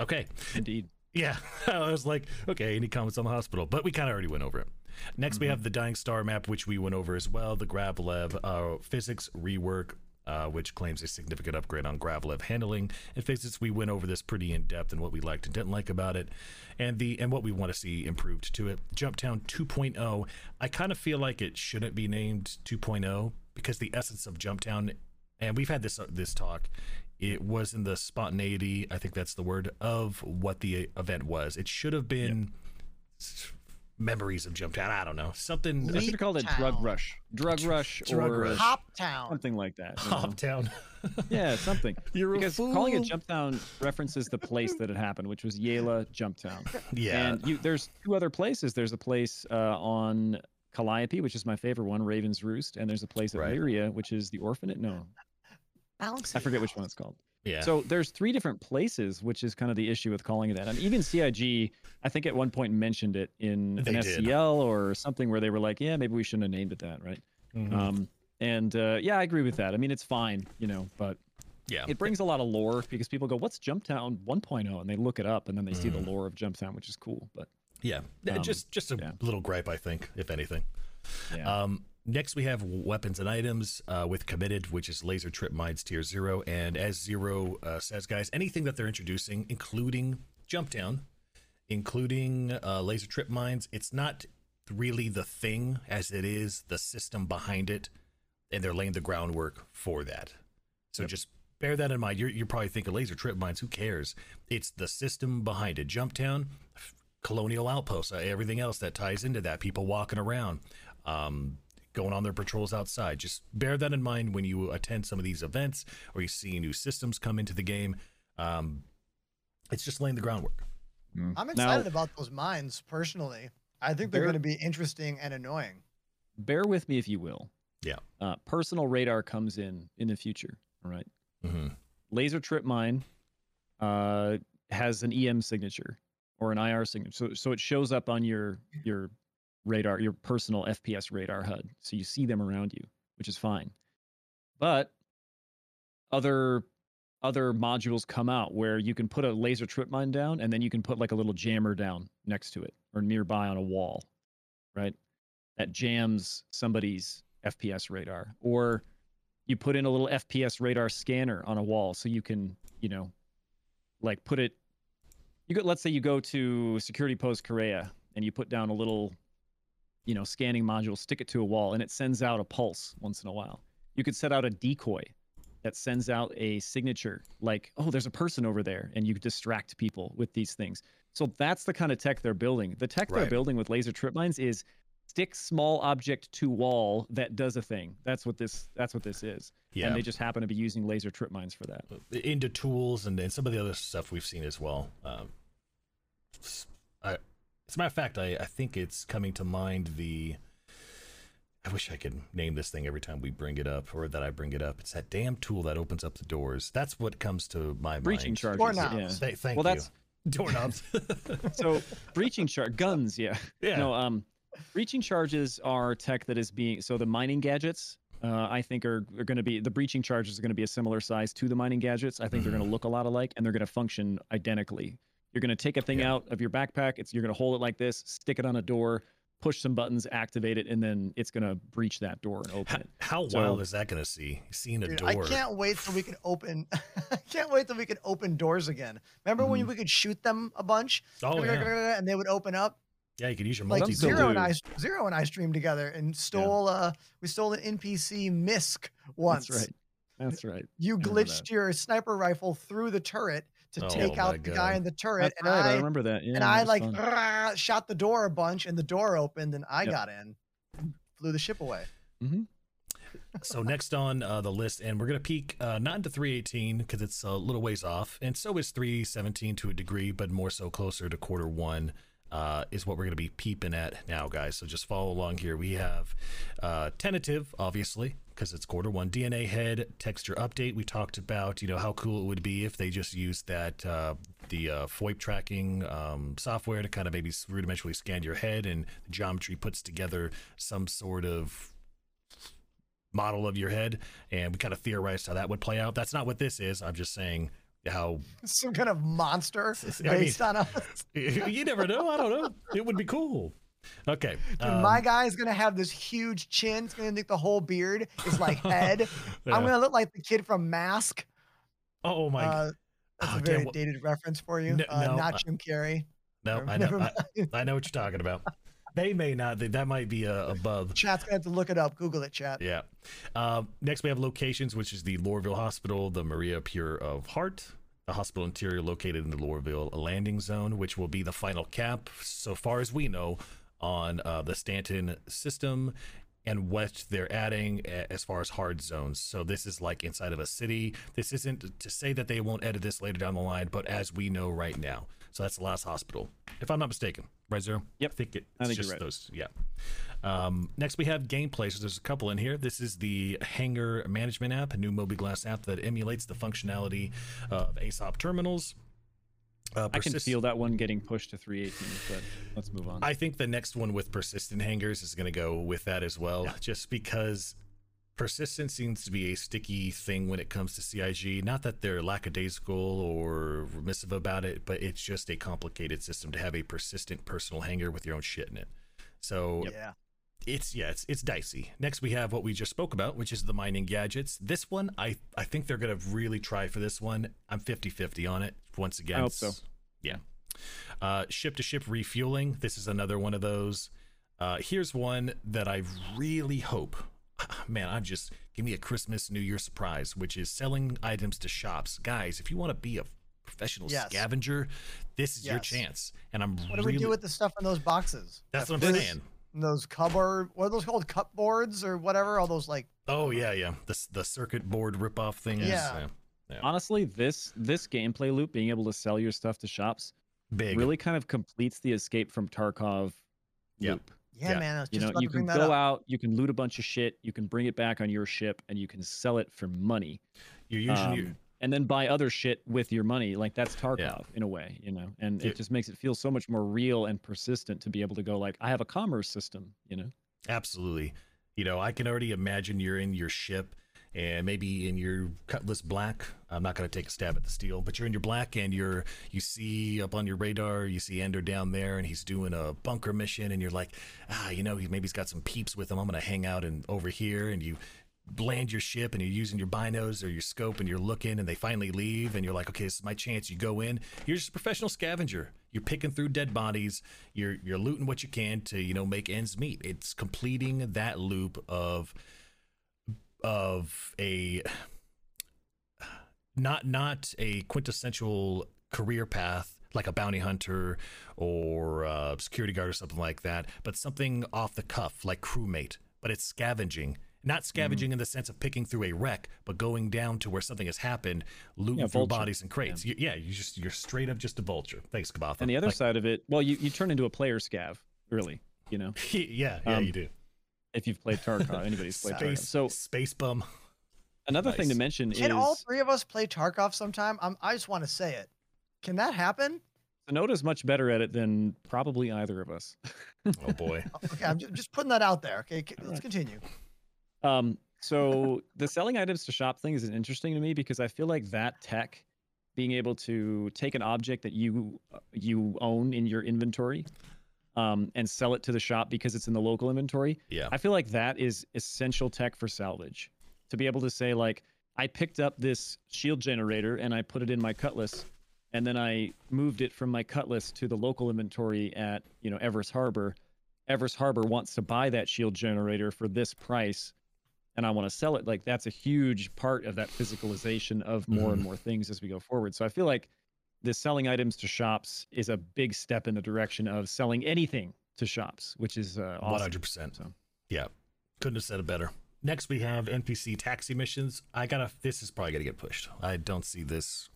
Okay. Indeed. Yeah, I was like, okay, any comments on the hospital? But we kind of already went over it. Next, we have the Dying Star map, which we went over as well. The Gravlev uh, physics rework, uh, which claims a significant upgrade on Gravlev handling and physics. We went over this pretty in depth and what we liked and didn't like about it, and the and what we want to see improved to it. Jumptown 2.0. I kind of feel like it shouldn't be named 2.0 because the essence of Jumptown, and we've had this this talk. It was in the spontaneity, I think that's the word, of what the event was. It should have been s- memories of Jumptown. I don't know. Something I should have called it Drug Rush. Drug Rush Drug or Rush. Hop Town. something like that. you know? Hoptown. Yeah, something. You're a because calling it fool. Jumptown references the place that it happened, which was Yela Jumptown. yeah. And you, there's two other places. There's a place uh, on Calliope, which is my favorite one, Raven's Roost, and there's a place at Right. Lyria, which is the Orphanate. No, Bouncy. I forget which one it's called. yeah. So there's three different places, which is kind of the issue with calling it that. I mean, even CIG, I think at one point mentioned it in They an did. SCL or something where they were like, yeah, maybe we shouldn't have named it that, right? Mhm. Um, and uh, yeah, I agree with that. I mean, it's fine, you know, but yeah. it brings a lot of lore because people go, "What's Jumptown 1.0?" and they look it up and then they see the Mhm. lore of Jumptown, which is cool. But yeah. Yeah, um, just just a yeah. little gripe, I think, if anything. yeah, Um, next, we have weapons and items uh, with committed, which is laser trip mines tier zero. And as zero uh, says, guys, anything that they're introducing, including Jumptown, including uh, laser trip mines, it's not really the thing as it is the system behind it, and they're laying the groundwork for that. So just bear that in mind. You're, you're probably thinking laser trip mines. Who cares? It's the system behind it. Jumptown, colonial outposts, uh, everything else that ties into that. People walking around, um, going on their patrols outside. Just bear that in mind when you attend some of these events or you see new systems come into the game. Um, it's just laying the groundwork. Mm. I'm Now- excited about those mines personally. I think they're They're- going to be interesting and annoying. bear with me if you will. Yeah. Uh, personal radar comes in in the future. All right. Mm-hmm. Laser trip mine uh, has an EM signature or an IR signature, so so it shows up on your your radar, your personal FPS radar HUD, so you see them around you, which is fine. But other other modules come out where you can put a laser trip mine down and then you can put like a little jammer down next to it or nearby on a wall, right? That jams somebody's FPS radar. Or you put in a little FPS radar scanner on a wall so you can, you know, like put it you go let's say you go to security post Kareah and you put down a little you know scanning module stick it to a wall and it sends out a pulse once in a while. You could set out a decoy that sends out a signature like oh there's a person over there and you distract people with these things. So that's the kind of tech they're building. The tech they're building with laser trip mines is stick small object to wall that does a thing. That's what this that's what this is. Yeah. and they just happen to be using laser trip mines for that. Into tools and, and some of the other stuff we've seen as well. Um, I, as a matter of fact, I, I think it's coming to mind the. I wish I could name this thing every time we bring it up or that I bring it up. It's that damn tool that opens up the doors. That's what comes to my mind. breaching mind. charges Doorknobs. yeah Th- thank well you. that's doorknobs. so breaching charge guns yeah yeah. no um breaching charges are tech that is being so the mining gadgets uh, I think are, are going to be the breaching charges are going to be a similar size to the mining gadgets. I think they're going to look a lot alike and they're going to function identically. You're going to take a thing Yeah. out of your backpack. It's you're going to hold it like this, stick it on a door, push some buttons, activate it, and then it's going to breach that door and How, open it. how So- wild is that going to see? Seeing a Dude, door. I can't wait till we can open. I can't wait till we can open doors again. Remember when we could shoot them a bunch Oh yeah. and they would open up? Yeah, you could use your multi. Like Zero and I, Zero and I streamed together and stole. Uh, we stole an NPC misc once. That's right. That's right. You glitched your sniper rifle through the turret to Oh take my out the guy in the turret, That's and right. I, I remember that. Yeah, and I like "Rah," shot the door a bunch, and the door opened, and I Yep. got in, and flew the ship away. so next on uh, the list, and we're gonna peek uh, not into 318 because it's a little ways off, and so is 317 to a degree, but more so closer to quarter one. Uh, is what we're going to be peeping at now, guys. So just follow along here. We have uh, tentative, obviously, because it's quarter one. DNA head texture update. We talked about, you know, how cool it would be if they just used that uh, the uh, FOIP tracking um, software to kind of maybe rudimentarily scan your head, and the geometry puts together some sort of model of your head, and we kind of theorized how that would play out. That's not what this is. I'm just saying how Some kind of monster I mean- based on us. you never know. I don't know. It would be cool. Okay. Dude, um, my guy's gonna have this huge chin. It's gonna think the whole beard is like head. yeah. I'm gonna look like the kid from Mask. Oh my. Uh, that's Oh, a damn, very what- dated reference for you. No- uh, no, not Jim Carrey. no, I know. I, I know what you're talking about. They may not. They, that might be uh, above. Chat's gonna have to look it up. Google it, chat. Yeah. Um, next, we have locations, which is the Lorville Hospital, the Maria Pure of Heart, the hospital interior located in the Lorville landing zone, which will be the final cap, so far as we know, on uh, the Stanton system and what they're adding as far as hard zones. So this is like inside of a city. This isn't to say that they won't edit this later down the line, but as we know right now. So that's the last hospital, if I'm not mistaken. Right, Zero? Yep. I think it, I it's think just right. those. Yeah. Um, next, we have gameplay. So there's a couple in here. This is the Hangar Management app, a new mobiGlas app that emulates the functionality of ASOP terminals. Uh, I can feel that one getting pushed to 318, but let's move on. I think the next one with persistent hangars is going to go with that as well, just because persistence seems to be a sticky thing when it comes to CIG. Not that they're lackadaisical or remissive about it, but it's just a complicated system to have a persistent personal hangar with your own shit in it. So Yeah. It's yeah, it's it's dicey. Next we have what we just spoke about, which is the mining gadgets. This one, I I think they're gonna really try for this one. I'm 50-50 on it. Once again, I hope so. Yeah. Uh, ship to ship refueling. This is another one of those. Uh, here's one that I really hope. Man, I'm just give me a Christmas New Year surprise, which is selling items to shops. Guys, if you want to be a professional Yes. scavenger, this is your chance. And I'm What do really we do with the stuff in those boxes? that's what I'm saying. Those cupboard, what are those called? Cupboards or whatever? All those like Oh yeah, yeah. The the circuit board ripoff thing Yeah. Honestly, this this gameplay loop, being able to sell your stuff to shops, Big. really kind of completes the escape from Tarkov Yeah. loop. yeah, Yeah. man. I was You just know, about you to can go up. out, you can loot a bunch of shit, you can bring it back on your ship, and you can sell it for money. You're usually Um, and then buy other shit with your money. Like that's Tarkov in a way, you know. And Yeah. it just makes it feel so much more real and persistent to be able to go like, I have a commerce system, you know. absolutely. You know, I can already imagine you're in your ship and maybe in your cutlass black. I'm not going to take a stab at the steel, but you're in your black and you're you see up on your radar, you see Ender down there and he's doing a bunker mission and you're like, ah, you know, he maybe he's got some peeps with him. I'm going to hang out and over here and you land your ship and you're using your binos or your scope and you're looking and they finally leave and you're like okay this is my chance. You go in you're just a professional scavenger. You're picking through dead bodies. You're you're looting what you can to you know make ends meet. It's completing that loop of of a not not a quintessential career path like a bounty hunter or a security guard or something like that, but something off the cuff like crewmate. But it's scavenging, not scavenging in the sense of picking through a wreck, but going down to where something has happened, looting Yeah, through bodies and crates. You- Yeah, you just you're straight up just a vulture. Thanks, Kabatha. And the other Like- side of it, well, you, you turn into a player scav, really, you know, yeah, yeah, Um, you do. if you've played Tarkov, anybody's played Tarkov. Space, So space bum. another thing to nice. mention Can is all three of us play Tarkov sometime? I'm, I just want to say it. Can that happen? Sonoda's much better at it than probably either of us. Oh boy. Okay, I'm just putting that out there. Okay, let's Alright. continue. Um, so the selling items to shop thing is interesting to me because I feel like that tech, being able to take an object that you uh, you own in your inventory, um, and sell it to the shop because it's in the local inventory, Yeah. I feel like that is essential tech for salvage. To be able to say like, I picked up this shield generator and I put it in my cutlass, and then I moved it from my cutlass to the local inventory at you know Everus Harbor. Everus Harbor wants to buy that shield generator for this price, and I want to sell it. Like that's a huge part of that physicalization of more and Mhm. more things as we go forward. So I feel like the selling items to shops is a big step in the direction of selling anything to shops, which is uh, awesome. hundred percent. So. Yeah, couldn't have said it better. Next, we have NPC taxi missions. I gotta. This is probably gonna get pushed. I don't see this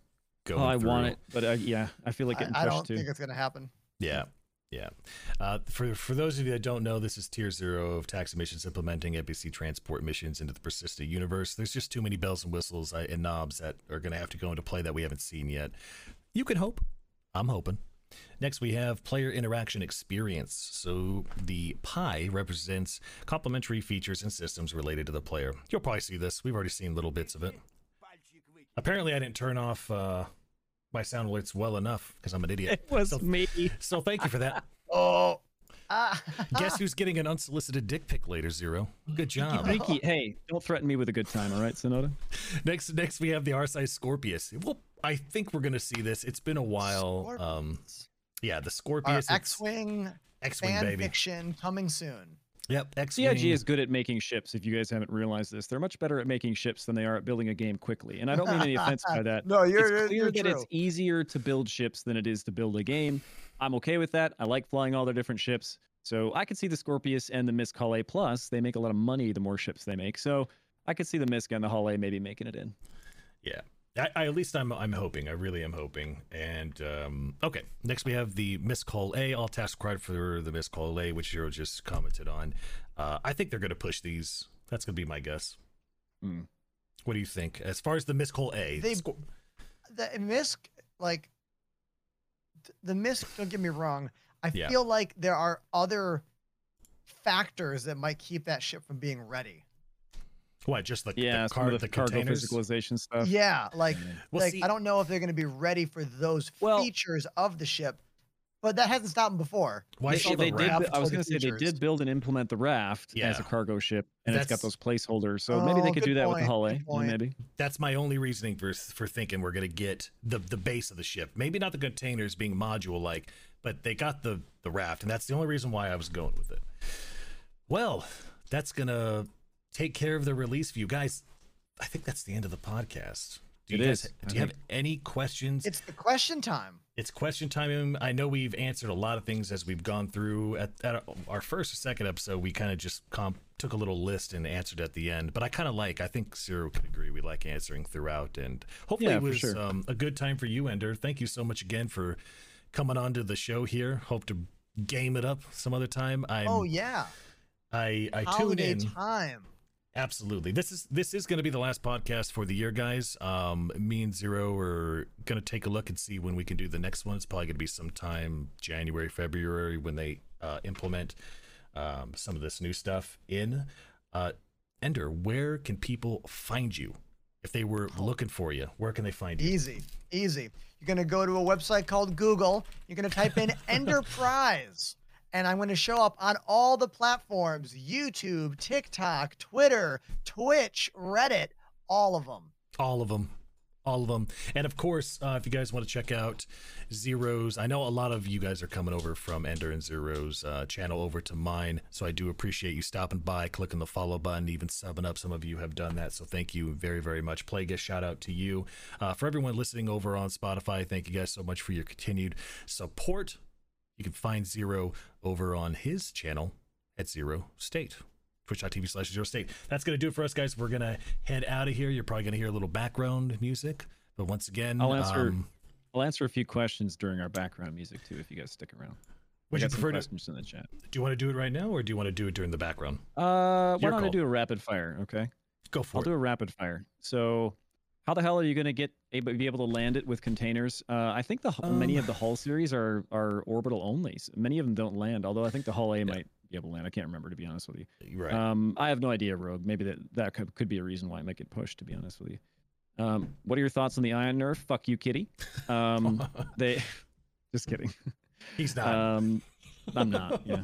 going. Oh, I through. want it, but uh, yeah, I feel like I, getting I pushed don't too. think it's gonna happen. Yeah. Yeah. Uh, for for those of you that don't know, this is tier zero of taxi missions implementing NPC transport missions into the persistent universe. There's just too many bells and whistles uh, and knobs that are going to have to go into play that we haven't seen yet. You can hope. I'm hoping. Next, we have player interaction experience. So the pie represents complementary features and systems related to the player. You'll probably see this. We've already seen little bits of it. Apparently, I didn't turn off uh, my sound alerts well enough because I'm an idiot. It was So- me. So thank you for that. Oh, Guess who's getting an unsolicited dick pic later, Zero? Good job. Ricky, hey, don't threaten me with a good time, all right, Sonoda? next, next we have the RSI Scorpius. Well, I think we're gonna see this. It's been a while. Um, yeah, the Scorpius. it's X-wing X-wing, fan baby. fiction coming soon. Yep, X-wing. CIG is good at making ships. If you guys haven't realized this, they're much better at making ships than they are at building a game quickly. And I don't mean any offense by that. No, you're, it's you're, clear you're that true. it's easier to build ships than it is to build a game. I'm okay with that. I like flying all their different ships. So I could see the Scorpius and the MISC Hull A Plus. They make a lot of money the more ships they make. So I could see the MISC and the Hull A maybe making it in. Yeah. I, I, at least I'm I'm hoping. I really am hoping. And um, okay, next we have the MISC Hull A. All tasks required for the MISC Hull A, which Zero just commented on. Uh, I think they're going to push these. That's going to be my guess. Hmm. What do you think? As far as the MISC Hull A, They- Scor- the misc like the misc don't get me wrong i Yeah. feel like there are other factors that might keep that ship from being ready what? Just the Yeah, the, some car, of the, the cargo physicalization stuff. yeah like Well, like see- i don't know if they're going to be ready for those Well- features of the ship but that hasn't stopped them before Why they, saw the did. raft I was going to say they did build and implement the raft as a cargo ship, and it's got those placeholders. So maybe they Oh, could do that with the Hull A. good yeah, point. Maybe. That's my only reasoning for for thinking we're going to get the the base of the ship. Maybe not the containers being module like, but they got the the raft, and that's the only reason why I was going with it. Well, that's gonna take care of the release view, guys. I think that's the end of the podcast. Do you guys, is, I Do you have any questions? it's the question time It's question time. I know we've answered a lot of things as we've gone through. At, at our first or second episode, we kind of just comp- took a little list and answered at the end. But I kind of like, I think Cyril could agree, we like answering throughout. And hopefully Yeah, it was sure. um, a good time for you, Ender. Thank you so much again for coming on to the show here. Hope to game it up some other time. I'm, oh yeah I, I tune in. time Absolutely. This is this is going to be the last podcast for the year, guys. Um, me and Zero are going to take a look and see when we can do the next one. It's probably going to be sometime January, February when they uh, implement um, some of this new stuff in. Uh, Ender, where can people find you if they were looking for you? Where can they find you? Easy, easy. You're gonna go to a website called Google. You're gonna type in Enterprise, and I'm gonna show up on all the platforms: YouTube, TikTok, Twitter, Twitch, Reddit, all of them. All of them. All of them. And of course, uh, if you guys want to check out Zero's, I know a lot of you guys are coming over from Ender and Zero's uh, channel over to mine. So I do appreciate you stopping by, clicking the follow button, even subbing up. Some of you have done that. So thank you very, very much. Plagueis, shout out to you. Uh, for everyone listening over on Spotify, thank you guys so much for your continued support. You can find Zero over on his channel at Zero State twitch.tv slash zero state. That's going to do it for us, guys. We're going to head out of here. You're probably going to hear a little background music. But once again, I'll answer- um, I'll answer a few questions during our background music too, if you guys stick around. would you prefer to, in the chat? do you want to do it right now or do you want to do it during the background? Uh, why don't I do a rapid fire? Okay. Go for I'll it. do a rapid fire. So, how the hell are you going to get able, be able to land it with containers? Uh, I think the hu- many Um, of the Hull series are are orbital only. Many of them don't land. Although I think the Hull A might be able to land. I can't remember to be honest with you. Right. Um, I have no idea, Rogue. Maybe that that could, could be a reason why it might get pushed. To be honest with you. Um, what are your thoughts on the Iron Nerf? Fuck you, Kitty. Um, they, just kidding. He's not. Um, I'm not. Yeah,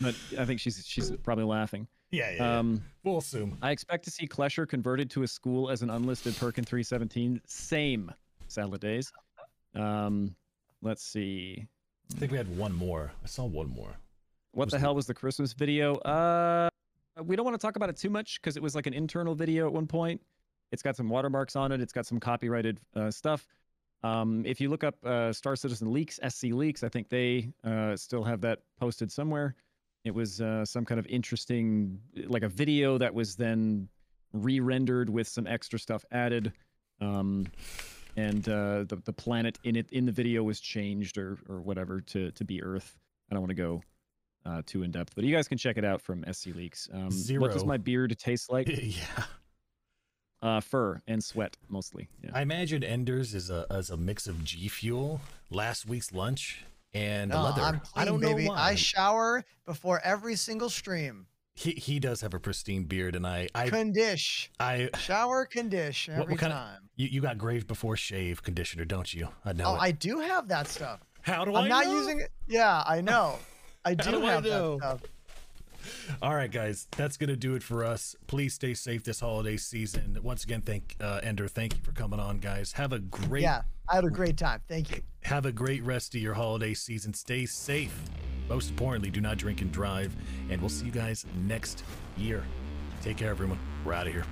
but I think she's she's probably laughing. Yeah, yeah, yeah. Um, We'll assume. I expect to see Klescher converted to a school as an unlisted perk in 317. Same, Salad Days. Um, let's see. I think we had one more. I saw one more. What the the- hell was the Christmas video? Uh, we don't want to talk about it too much because it was like an internal video at one point. It's got some watermarks on it. It's got some copyrighted uh, stuff. Um, if you look up uh, Star Citizen Leaks, SC Leaks, I think they uh, still have that posted somewhere. It was uh, some kind of interesting, like a video that was then re-rendered with some extra stuff added. Um, and uh, the the planet in it in the video was changed or or whatever to to be Earth. I don't want to go uh, too in depth, but you guys can check it out from SC Leaks. Um, What does my beard taste like? yeah. Uh, fur and sweat mostly. Yeah. I imagine Enders is a as a mix of G Fuel, last week's lunch, and No, leather. I'm I don't clean, know why. I shower before every single stream. he he does have a pristine beard, and I I Condish. I Shower, condish What- what every kind of- time. you, you got grave before shave conditioner, don't you? I know. Oh, it. I do have that stuff. How do I'm I not know? using it. Yeah, I know. I do, do I have know? that stuff. All right, guys, that's gonna do it for us. Please stay safe this holiday season. Once again, thank uh, Ender. Thank you for coming on, guys. Have a great Yeah, I had a great time. Thank you. have a great rest of your holiday season. Stay safe. Most importantly, do not drink and drive. And we'll see you guys next year. Take care, everyone. We're out of here.